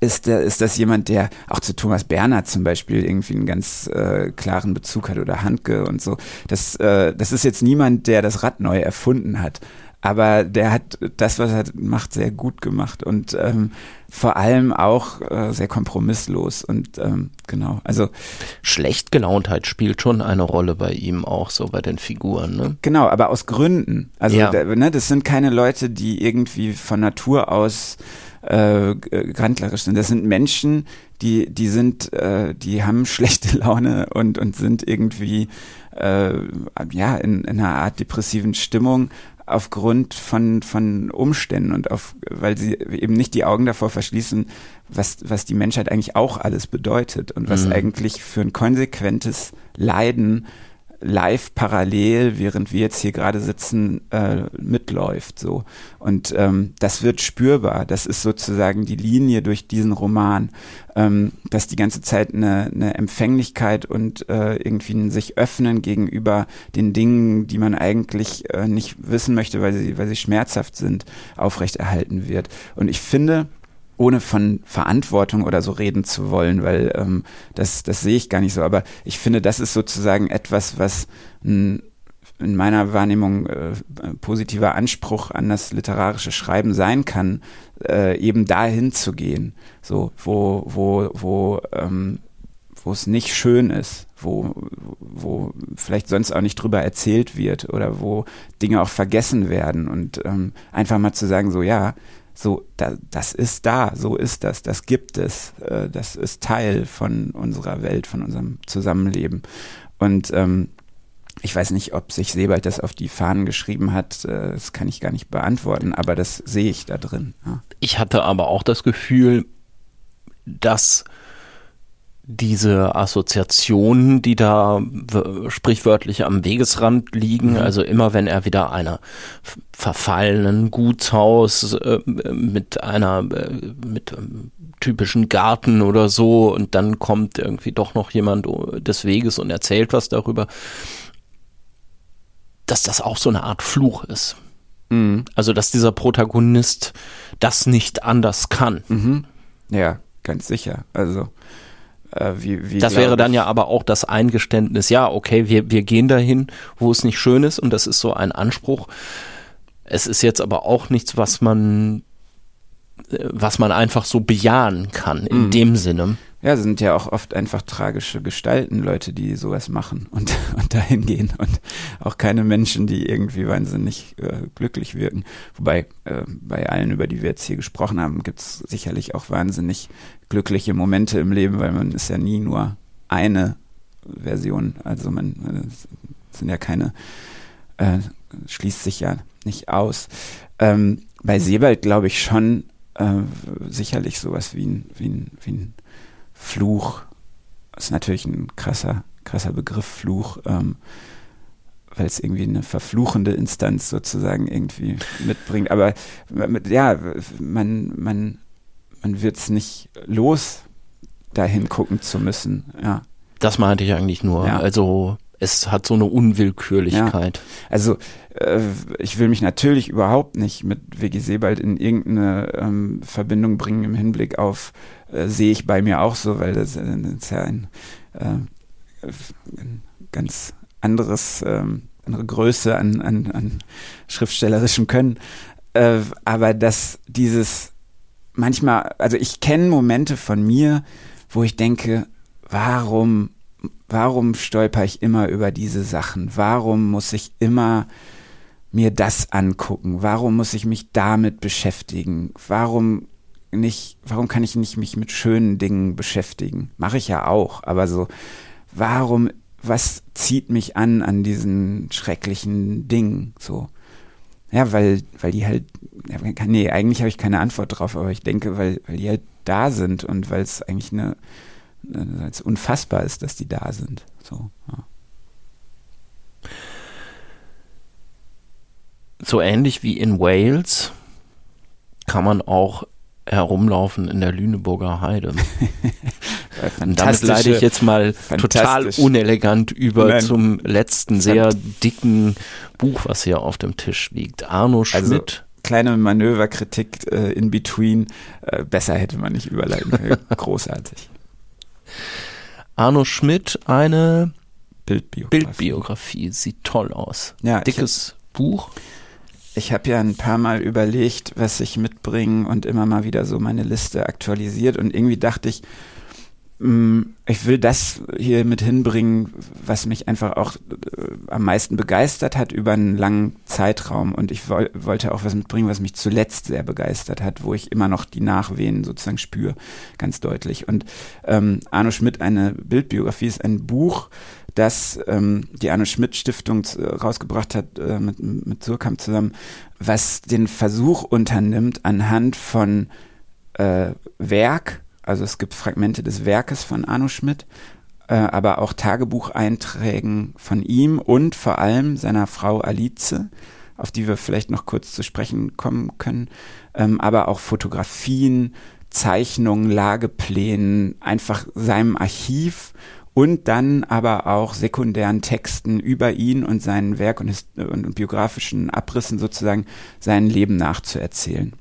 ist, der, ist das jemand, der auch zu Thomas Bernhard zum Beispiel irgendwie einen ganz äh, klaren Bezug hat oder Handke und so. Das, äh, das ist jetzt niemand, der das Rad neu erfunden hat. Aber der hat das, was er macht, sehr gut gemacht und ähm, vor allem auch äh, sehr kompromisslos und ähm, genau, also Schlechtgelauntheit spielt schon eine Rolle bei ihm auch so bei den Figuren, ne? Genau, aber aus Gründen. Also ja. da, ne, das sind keine Leute, die irgendwie von Natur aus äh, grandlerisch sind. Das sind Menschen, die die sind, äh, die haben schlechte Laune und und sind irgendwie äh, ja in, in einer Art depressiven Stimmung aufgrund von, von Umständen und auf, weil sie eben nicht die Augen davor verschließen, was, was die Menschheit eigentlich auch alles bedeutet und was mhm. eigentlich für ein konsequentes Leiden live parallel, während wir jetzt hier gerade sitzen, äh, mitläuft. So. Und ähm, das wird spürbar. Das ist sozusagen die Linie durch diesen Roman, ähm, dass die ganze Zeit eine, eine Empfänglichkeit und äh, irgendwie ein sich öffnen gegenüber den Dingen, die man eigentlich äh, nicht wissen möchte, weil sie, weil sie schmerzhaft sind, aufrechterhalten wird. Und ich finde, ohne von Verantwortung oder so reden zu wollen, weil ähm, das, das sehe ich gar nicht so. Aber ich finde, das ist sozusagen etwas, was ein, in meiner Wahrnehmung äh, positiver Anspruch an das literarische Schreiben sein kann, äh, eben dahin zu gehen, so wo wo wo ähm, wo es nicht schön ist, wo, wo vielleicht sonst auch nicht drüber erzählt wird oder wo Dinge auch vergessen werden und ähm, einfach mal zu sagen, so ja, so, da, das ist da, so ist das, das gibt es, äh, das ist Teil von unserer Welt, von unserem Zusammenleben. Und ähm, ich weiß nicht, ob sich Sebald das auf die Fahnen geschrieben hat, äh, das kann ich gar nicht beantworten, aber das sehe ich da drin. Ja. Ich hatte aber auch das Gefühl, dass diese Assoziationen, die da sprichwörtlich am Wegesrand liegen, mhm. also immer wenn er wieder einer verfallenen Gutshaus äh, mit einer äh, mit einem typischen Garten oder so und dann kommt irgendwie doch noch jemand des Weges und erzählt was darüber, dass das auch so eine Art Fluch ist. Mhm. Also dass dieser Protagonist das nicht anders kann. Mhm. Ja, ganz sicher. Also wie, wie das wäre dann ja aber auch das Eingeständnis, ja, okay, wir, wir gehen dahin, wo es nicht schön ist und das ist so ein Anspruch. Es ist jetzt aber auch nichts, was man, äh, was man einfach so bejahen kann, in mhm. dem Sinne. Ja, sind ja auch oft einfach tragische Gestalten, Leute, die sowas machen und, und dahin gehen und auch keine Menschen, die irgendwie wahnsinnig äh, glücklich wirken. Wobei äh, bei allen, über die wir jetzt hier gesprochen haben, gibt's sicherlich auch wahnsinnig glückliche Momente im Leben, weil man ist ja nie nur eine Version. Also man, es sind ja keine, äh, schließt sich ja nicht aus. Ähm, bei Sebald glaube ich schon äh, sicherlich sowas wie ein, wie ein, wie ein Fluch. Ist natürlich ein krasser, krasser Begriff, Fluch. Ähm, weil es irgendwie eine verfluchende Instanz sozusagen irgendwie mitbringt. Aber ja, man, man man wird es nicht los, dahin gucken zu müssen. Ja. Das meinte ich eigentlich nur. Ja. Also es hat so eine Unwillkürlichkeit. Ja. Also äh, ich will mich natürlich überhaupt nicht mit WG Sebald in irgendeine ähm, Verbindung bringen im Hinblick auf, äh, sehe ich bei mir auch so, weil das, ist ja ein, äh, ein ganz anderes, ähm, andere Größe an, an, an schriftstellerischem Können. Äh, aber dass dieses manchmal, also ich kenne Momente von mir, wo ich denke, warum, warum stolper ich immer über diese Sachen? Warum muss ich immer mir das angucken? Warum muss ich mich damit beschäftigen? Warum nicht, warum kann ich nicht mich mit schönen Dingen beschäftigen? Mache ich ja auch, aber so, warum, was zieht mich an an diesen schrecklichen Dingen? So. Ja, weil, weil die halt, nee, eigentlich habe ich keine Antwort drauf, aber ich denke, weil, weil die halt da sind und weil es eigentlich eine, es unfassbar ist, dass die da sind. So, ja. so ähnlich wie in Wales kann man auch herumlaufen in der Lüneburger Heide. Damit leite ich jetzt mal total unelegant über Nein. zum letzten sehr dicken Buch, was hier auf dem Tisch liegt. Arno also Schmidt. Also, kleine Manöverkritik äh, in between. Äh, besser hätte man nicht überleiten können. Großartig. Arno Schmidt, eine Bildbiografie. Bildbiografie. Sieht toll aus. Ja, Dickes Buch ich habe ja ein paar Mal überlegt, was ich mitbringe und immer mal wieder so meine Liste aktualisiert und irgendwie dachte ich, ich will das hier mit hinbringen, was mich einfach auch äh, am meisten begeistert hat über einen langen Zeitraum. Und ich wollte auch was mitbringen, was mich zuletzt sehr begeistert hat, wo ich immer noch die Nachwehen sozusagen spüre, ganz deutlich. Und ähm, Arno Schmidt, eine Bildbiografie, ist ein Buch, das ähm, die Arne Schmidt Stiftung rausgebracht hat äh, mit, mit Surkamp zusammen, was den Versuch unternimmt, anhand von äh, Werk, also es gibt Fragmente des Werkes von Arno Schmidt, äh, aber auch Tagebucheinträgen von ihm und vor allem seiner Frau Alice, auf die wir vielleicht noch kurz zu sprechen kommen können, ähm, aber auch Fotografien, Zeichnungen, Lageplänen, einfach seinem Archiv und dann aber auch sekundären Texten über ihn und sein Werk und, und, und biografischen Abrissen sozusagen sein Leben nachzuerzählen.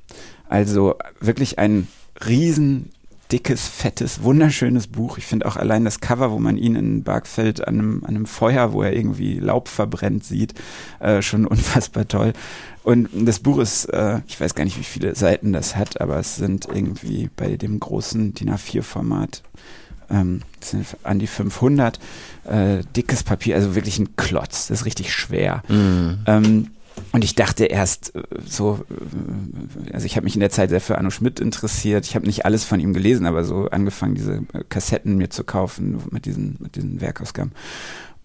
Also wirklich ein riesen dickes, fettes, wunderschönes Buch. Ich finde auch allein das Cover, wo man ihn in Barkfeld an einem, an einem Feuer, wo er irgendwie Laub verbrennt, sieht, äh, schon unfassbar toll. Und das Buch ist, äh, ich weiß gar nicht, wie viele Seiten das hat, aber es sind irgendwie bei dem großen DIN A4-Format ähm, sind an die 500, äh, dickes Papier, also wirklich ein Klotz, das ist richtig schwer. Mhm. Ähm, und ich dachte erst äh, so, äh, also ich habe mich in der Zeit sehr für Arno Schmidt interessiert. Ich habe nicht alles von ihm gelesen, aber so angefangen, diese äh, Kassetten mir zu kaufen mit diesen, mit diesen Werkausgaben.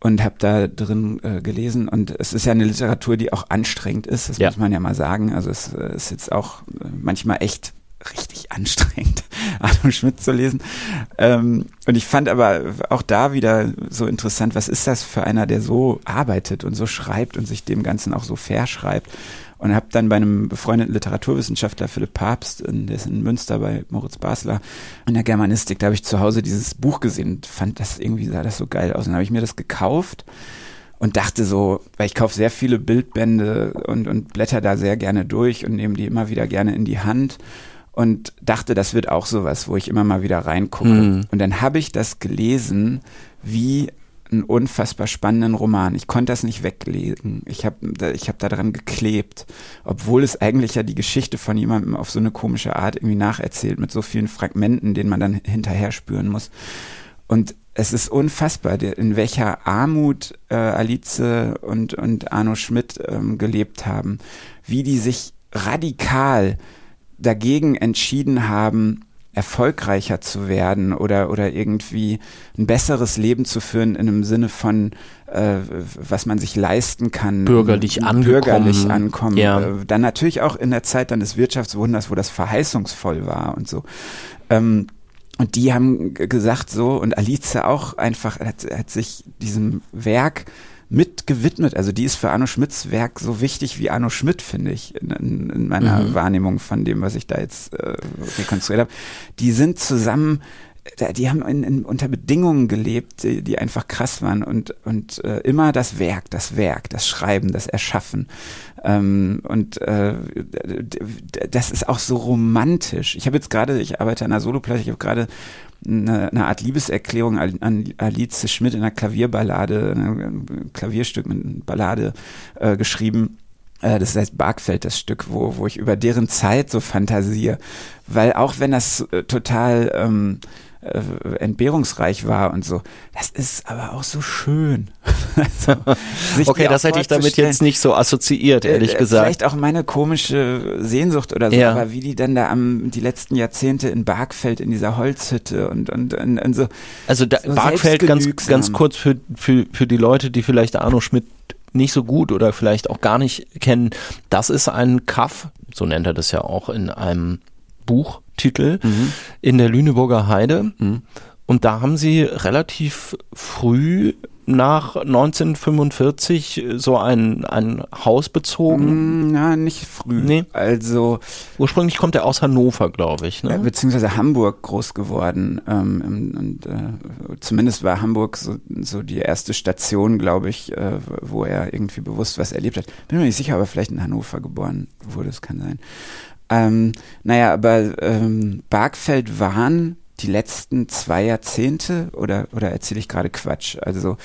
Und habe da drin äh, gelesen. Und es ist ja eine Literatur, die auch anstrengend ist, das Ja. muss man ja mal sagen. Also es ist jetzt auch manchmal echt richtig anstrengend, Arno Schmidt zu lesen. Ähm, und ich fand aber auch da wieder so interessant, was ist das für einer, der so arbeitet und so schreibt und sich dem Ganzen auch so verschreibt. Und habe dann bei einem befreundeten Literaturwissenschaftler, Philipp Papst, der ist in Münster bei Moritz Basler, in der Germanistik, da habe ich zu Hause dieses Buch gesehen und fand das irgendwie, sah das so geil aus. Und dann habe ich mir das gekauft und dachte so, weil ich kaufe sehr viele Bildbände und, und blätter da sehr gerne durch und nehme die immer wieder gerne in die Hand und dachte, das wird auch sowas, wo ich immer mal wieder reingucke. Mhm. Und dann habe ich das gelesen wie einen unfassbar spannenden Roman. Ich konnte das nicht weglegen. Ich habe ich hab da dran geklebt, obwohl es eigentlich ja die Geschichte von jemandem auf so eine komische Art irgendwie nacherzählt, mit so vielen Fragmenten, denen man dann hinterher spüren muss. Und es ist unfassbar, in welcher Armut äh, Alice und, und Arno Schmidt ähm, gelebt haben, wie die sich radikal dagegen entschieden haben, erfolgreicher zu werden oder, oder irgendwie ein besseres Leben zu führen in einem Sinne von, äh, was man sich leisten kann. Bürgerlich angekommen. Bürgerlich ankommen. Ja. Äh, Dann natürlich auch in der Zeit dann des Wirtschaftswunders, wo das verheißungsvoll war und so. Ähm, und die haben gesagt so, und Alice auch einfach, hat, hat sich diesem Werk mit gewidmet. Also die ist für Arno Schmidts Werk so wichtig wie Arno Schmidt, finde ich, in, in, in meiner Mhm. Wahrnehmung von dem, was ich da jetzt äh, rekonstruiert habe. Die sind zusammen, die haben in, in, unter Bedingungen gelebt, die, die einfach krass waren und, und äh, immer das Werk, das Werk, das Schreiben, das Erschaffen. Ähm, und äh, das ist auch so romantisch. Ich habe jetzt gerade, ich arbeite an einer Soloplatte, ich habe gerade eine, eine Art Liebeserklärung an, Alice Schmidt in einer Klavierballade, ein Klavierstück mit einer Ballade äh, geschrieben. Äh, Das heißt Barkfeld, das Stück, wo, wo ich über deren Zeit so fantasiere. Weil auch wenn das äh, total ähm, äh, entbehrungsreich war und so, das ist aber auch so schön. also, Okay, das hätte ich damit jetzt nicht so assoziiert, ehrlich Äh, gesagt. Vielleicht auch meine komische Sehnsucht oder so, Ja. aber wie die dann da am, die letzten Jahrzehnte in Barkfeld in dieser Holzhütte und, und, und, und so. Also da, so Barkfeld ganz, ganz kurz für, für, für die Leute, die vielleicht Arno Schmidt nicht so gut oder vielleicht auch gar nicht kennen. Das ist ein Kaff, so nennt er das ja auch in einem Buchtitel, in der Lüneburger Heide. Und da haben sie relativ früh nach 1945 so ein, ein Haus bezogen. Mm, Na, nicht früh. Nee. Also, Ursprünglich kommt er aus Hannover, glaube ich. Ne? beziehungsweise Hamburg groß geworden. Ähm, und äh, zumindest war Hamburg so, so die erste Station, glaube ich, äh, wo er irgendwie bewusst was erlebt hat. Bin mir nicht sicher, aber vielleicht in Hannover geboren wurde, das kann sein. Ähm, naja, aber ähm, Barkfeld waren die letzten zwei Jahrzehnte oder, oder erzähle ich gerade Quatsch? Also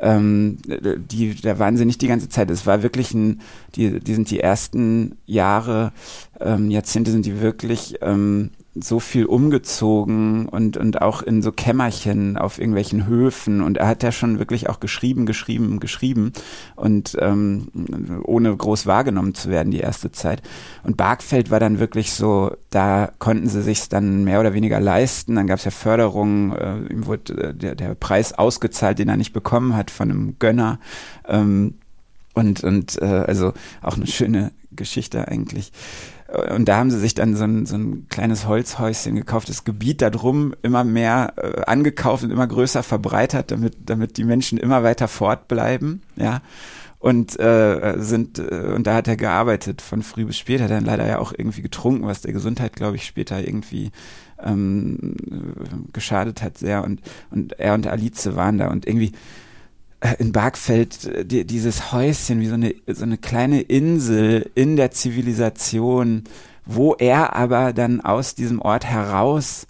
ähm, die, da waren sie nicht die ganze Zeit. Es war wirklich ein, die, die sind die ersten Jahre, ähm, Jahrzehnte sind die wirklich ähm, so viel umgezogen und, und auch in so Kämmerchen auf irgendwelchen Höfen und er hat ja schon wirklich auch geschrieben, geschrieben, geschrieben und ähm, ohne groß wahrgenommen zu werden die erste Zeit. Und Barkfeld war dann wirklich so, da konnten sie sich dann mehr oder weniger leisten. Dann gab es ja Förderungen, äh, ihm wurde äh, der, der Preis ausgezahlt, den er nicht bekommen hat von einem Gönner. Ähm, und und äh, also auch eine schöne Geschichte eigentlich. Und da haben sie sich dann so ein, so ein kleines Holzhäuschen gekauft, das Gebiet da drum immer mehr äh, angekauft und immer größer verbreitert, damit, damit die Menschen immer weiter fortbleiben, ja. Und äh, sind, äh, und da hat er gearbeitet von früh bis spät, hat dann leider ja auch irgendwie getrunken, was der Gesundheit, glaube ich, später irgendwie ähm, geschadet hat sehr. Und, und er und Alice waren da und irgendwie äh, in Barkfeld äh, die, dieses Häuschen wie so eine, so eine kleine Insel in der Zivilisation, wo er aber dann aus diesem Ort heraus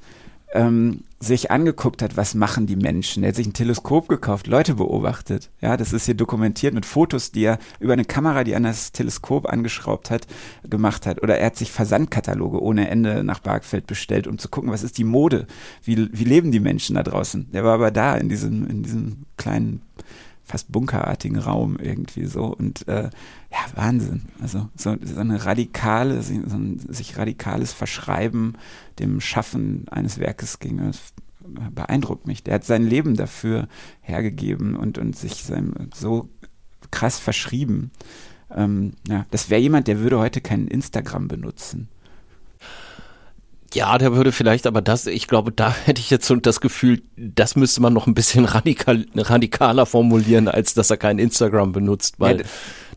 ähm, sich angeguckt hat, was machen die Menschen. Er hat sich ein Teleskop gekauft, Leute beobachtet. Ja, das ist hier dokumentiert mit Fotos, die er über eine Kamera, die er an das Teleskop angeschraubt hat, gemacht hat. Oder er hat sich Versandkataloge ohne Ende nach Bargfeld bestellt, um zu gucken, was ist die Mode? Wie, wie leben die Menschen da draußen? Der war aber da in diesem, in diesem kleinen fast bunkerartigen Raum irgendwie so. Und äh, ja Wahnsinn. Also so, so eine radikale so ein sich radikales Verschreiben dem Schaffen eines Werkes ging das beeindruckt mich. Der hat sein Leben dafür hergegeben und und sich seinem so krass verschrieben. Ähm, ja das wäre jemand der würde heute kein Instagram benutzen ja, der würde vielleicht, aber das, ich glaube, da hätte ich jetzt so das Gefühl, das müsste man noch ein bisschen radikal, radikaler formulieren, als dass er kein Instagram benutzt, weil ja,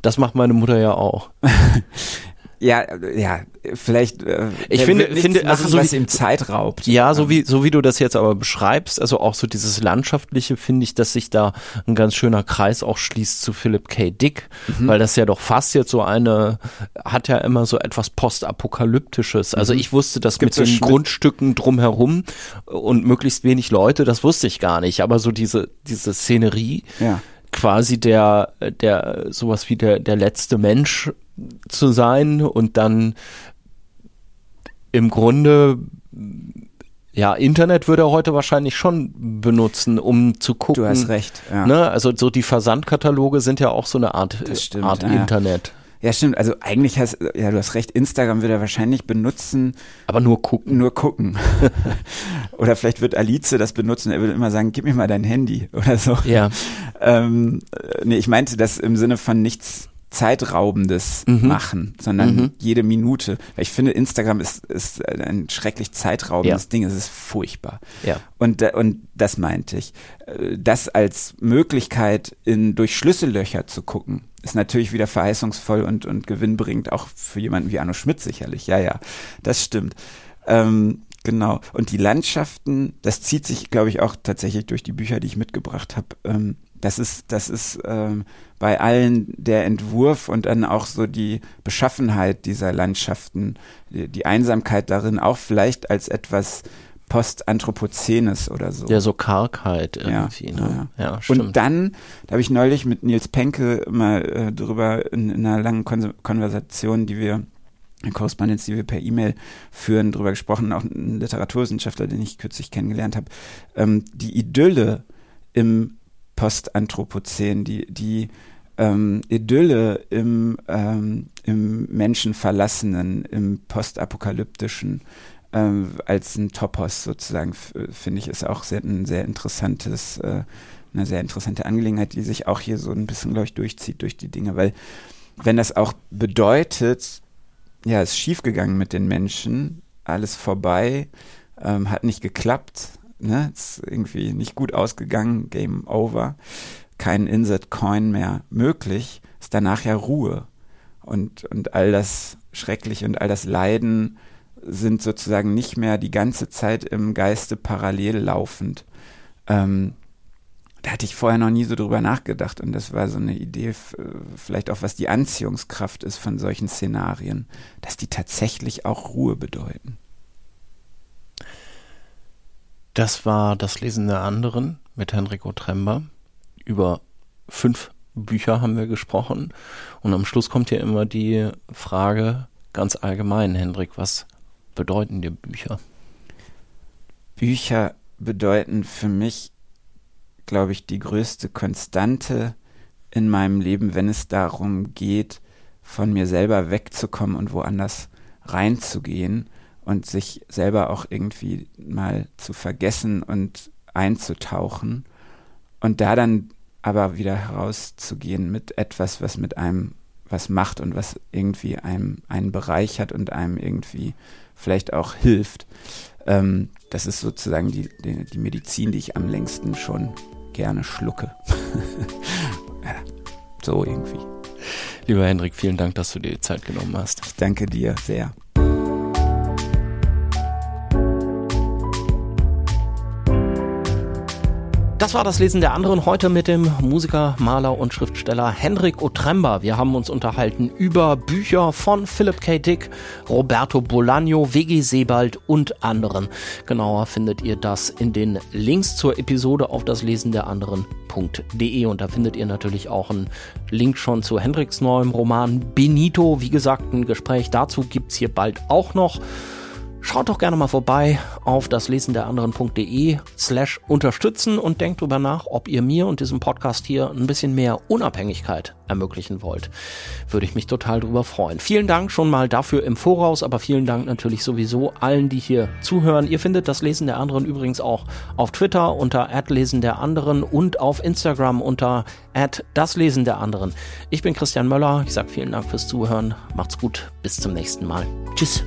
das macht meine Mutter ja auch. Ja, ja, vielleicht. Äh, ich finde, finde, machen, also so was wie, ihm Zeit raubt. Ja, so wie so wie du das jetzt aber beschreibst, also auch so dieses landschaftliche, finde ich, dass sich da ein ganz schöner Kreis auch schließt zu Philip K. Dick, mhm. weil das ja doch fast jetzt so eine hat ja immer so etwas postapokalyptisches. Also mhm. ich wusste das mit den Schnitt? Grundstücken drumherum und möglichst wenig Leute, das wusste ich gar nicht. Aber so diese diese Szenerie. Ja quasi der, der, sowas wie der, der letzte Mensch zu sein und dann im Grunde ja, Internet würde er heute wahrscheinlich schon benutzen, um zu gucken. Du hast recht. Ja. Ne? Also so die Versandkataloge sind ja auch so eine Art, stimmt, Art ja. Internet. Ja, stimmt. Also eigentlich hast ja, du hast recht. Instagram wird er wahrscheinlich benutzen. Aber nur gucken. Nur gucken. oder vielleicht wird Alice das benutzen. Er würde immer sagen, gib mir mal dein Handy oder so. Ja. ähm, nee, ich meinte das im Sinne von nichts Zeitraubendes mhm. machen, sondern mhm. jede Minute. Ich finde, Instagram ist, ist ein schrecklich zeitraubendes ja. Ding. Es ist furchtbar. Ja. Und, und das meinte ich. Äh, das als Möglichkeit, in, durch Schlüssellöcher zu gucken, ist natürlich wieder verheißungsvoll und, und gewinnbringend, auch für jemanden wie Arno Schmidt sicherlich. Ja, ja, das stimmt. Ähm, genau. Und die Landschaften, das zieht sich, glaube ich, auch tatsächlich durch die Bücher, die ich mitgebracht habe. Ähm, das ist, das ist ähm, bei allen der Entwurf und dann auch so die Beschaffenheit dieser Landschaften, die, die Einsamkeit darin auch vielleicht als etwas Postanthropozenes oder so. Ja, so Kargheit irgendwie. Ja, ne? ja. ja stimmt. Und dann, da habe ich neulich mit Nils Penke mal äh, drüber in, in, einer langen Kon Konversation, die wir eine Korrespondenz, die wir per E-Mail führen, drüber gesprochen, auch ein Literaturwissenschaftler, den ich kürzlich kennengelernt habe, ähm, die Idylle im Postanthropozän, die, die ähm, Idylle im, ähm, im Menschenverlassenen, im postapokalyptischen, ähm, als ein Topos sozusagen, finde ich, ist auch sehr, ein sehr interessantes, äh, eine sehr interessante Angelegenheit, die sich auch hier so ein bisschen, glaube ich, durchzieht durch die Dinge, weil wenn das auch bedeutet, ja, es ist schiefgegangen mit den Menschen, alles vorbei, ähm, hat nicht geklappt, ne, ist irgendwie nicht gut ausgegangen, Game over, kein Insert-Coin mehr möglich, ist danach ja Ruhe. Und, und all das Schreckliche und all das Leiden sind sozusagen nicht mehr die ganze Zeit im Geiste parallel laufend. Ähm, da hatte ich vorher noch nie so drüber nachgedacht und das war so eine Idee, vielleicht auch was die Anziehungskraft ist von solchen Szenarien, dass die tatsächlich auch Ruhe bedeuten. Das war das Lesen der anderen mit Henrico Trember. Über fünf Bücher haben wir gesprochen und am Schluss kommt ja immer die Frage ganz allgemein, Hendrik, was bedeuten dir Bücher? Bücher bedeuten für mich, glaube ich, die größte Konstante in meinem Leben, wenn es darum geht, von mir selber wegzukommen und woanders reinzugehen und sich selber auch irgendwie mal zu vergessen und einzutauchen und da dann aber wieder herauszugehen mit etwas, was mit einem was macht und was irgendwie einem einen bereichert und einem irgendwie vielleicht auch hilft. Ähm, das ist sozusagen die, die, die, Medizin, die ich am längsten schon gerne schlucke. ja, so irgendwie. Lieber Hendrik, vielen Dank, dass du dir die Zeit genommen hast. Ich danke dir sehr. Das war das Lesen der anderen heute mit dem Musiker, Maler und Schriftsteller Hendrik Otremba. Wir haben uns unterhalten über Bücher von Philip K. Dick, Roberto Bolaño, W.G. Sebald und anderen. Genauer findet ihr das in den Links zur Episode auf das Lesen der anderen.de und da findet ihr natürlich auch einen Link schon zu Hendriks neuem Roman Benito. Wie gesagt, ein Gespräch dazu gibt's hier bald auch noch. Schaut doch gerne mal vorbei auf das Lesen der anderen.de slash unterstützen und denkt drüber nach, ob ihr mir und diesem Podcast hier ein bisschen mehr Unabhängigkeit ermöglichen wollt. Würde ich mich total drüber freuen. Vielen Dank schon mal dafür im Voraus, aber vielen Dank natürlich sowieso allen, die hier zuhören. Ihr findet das Lesen der anderen übrigens auch auf Twitter unter Lesen der anderen und auf Instagram unter das Lesen der anderen. Ich bin Christian Möller. Ich sage vielen Dank fürs Zuhören. Macht's gut. Bis zum nächsten Mal. Tschüss.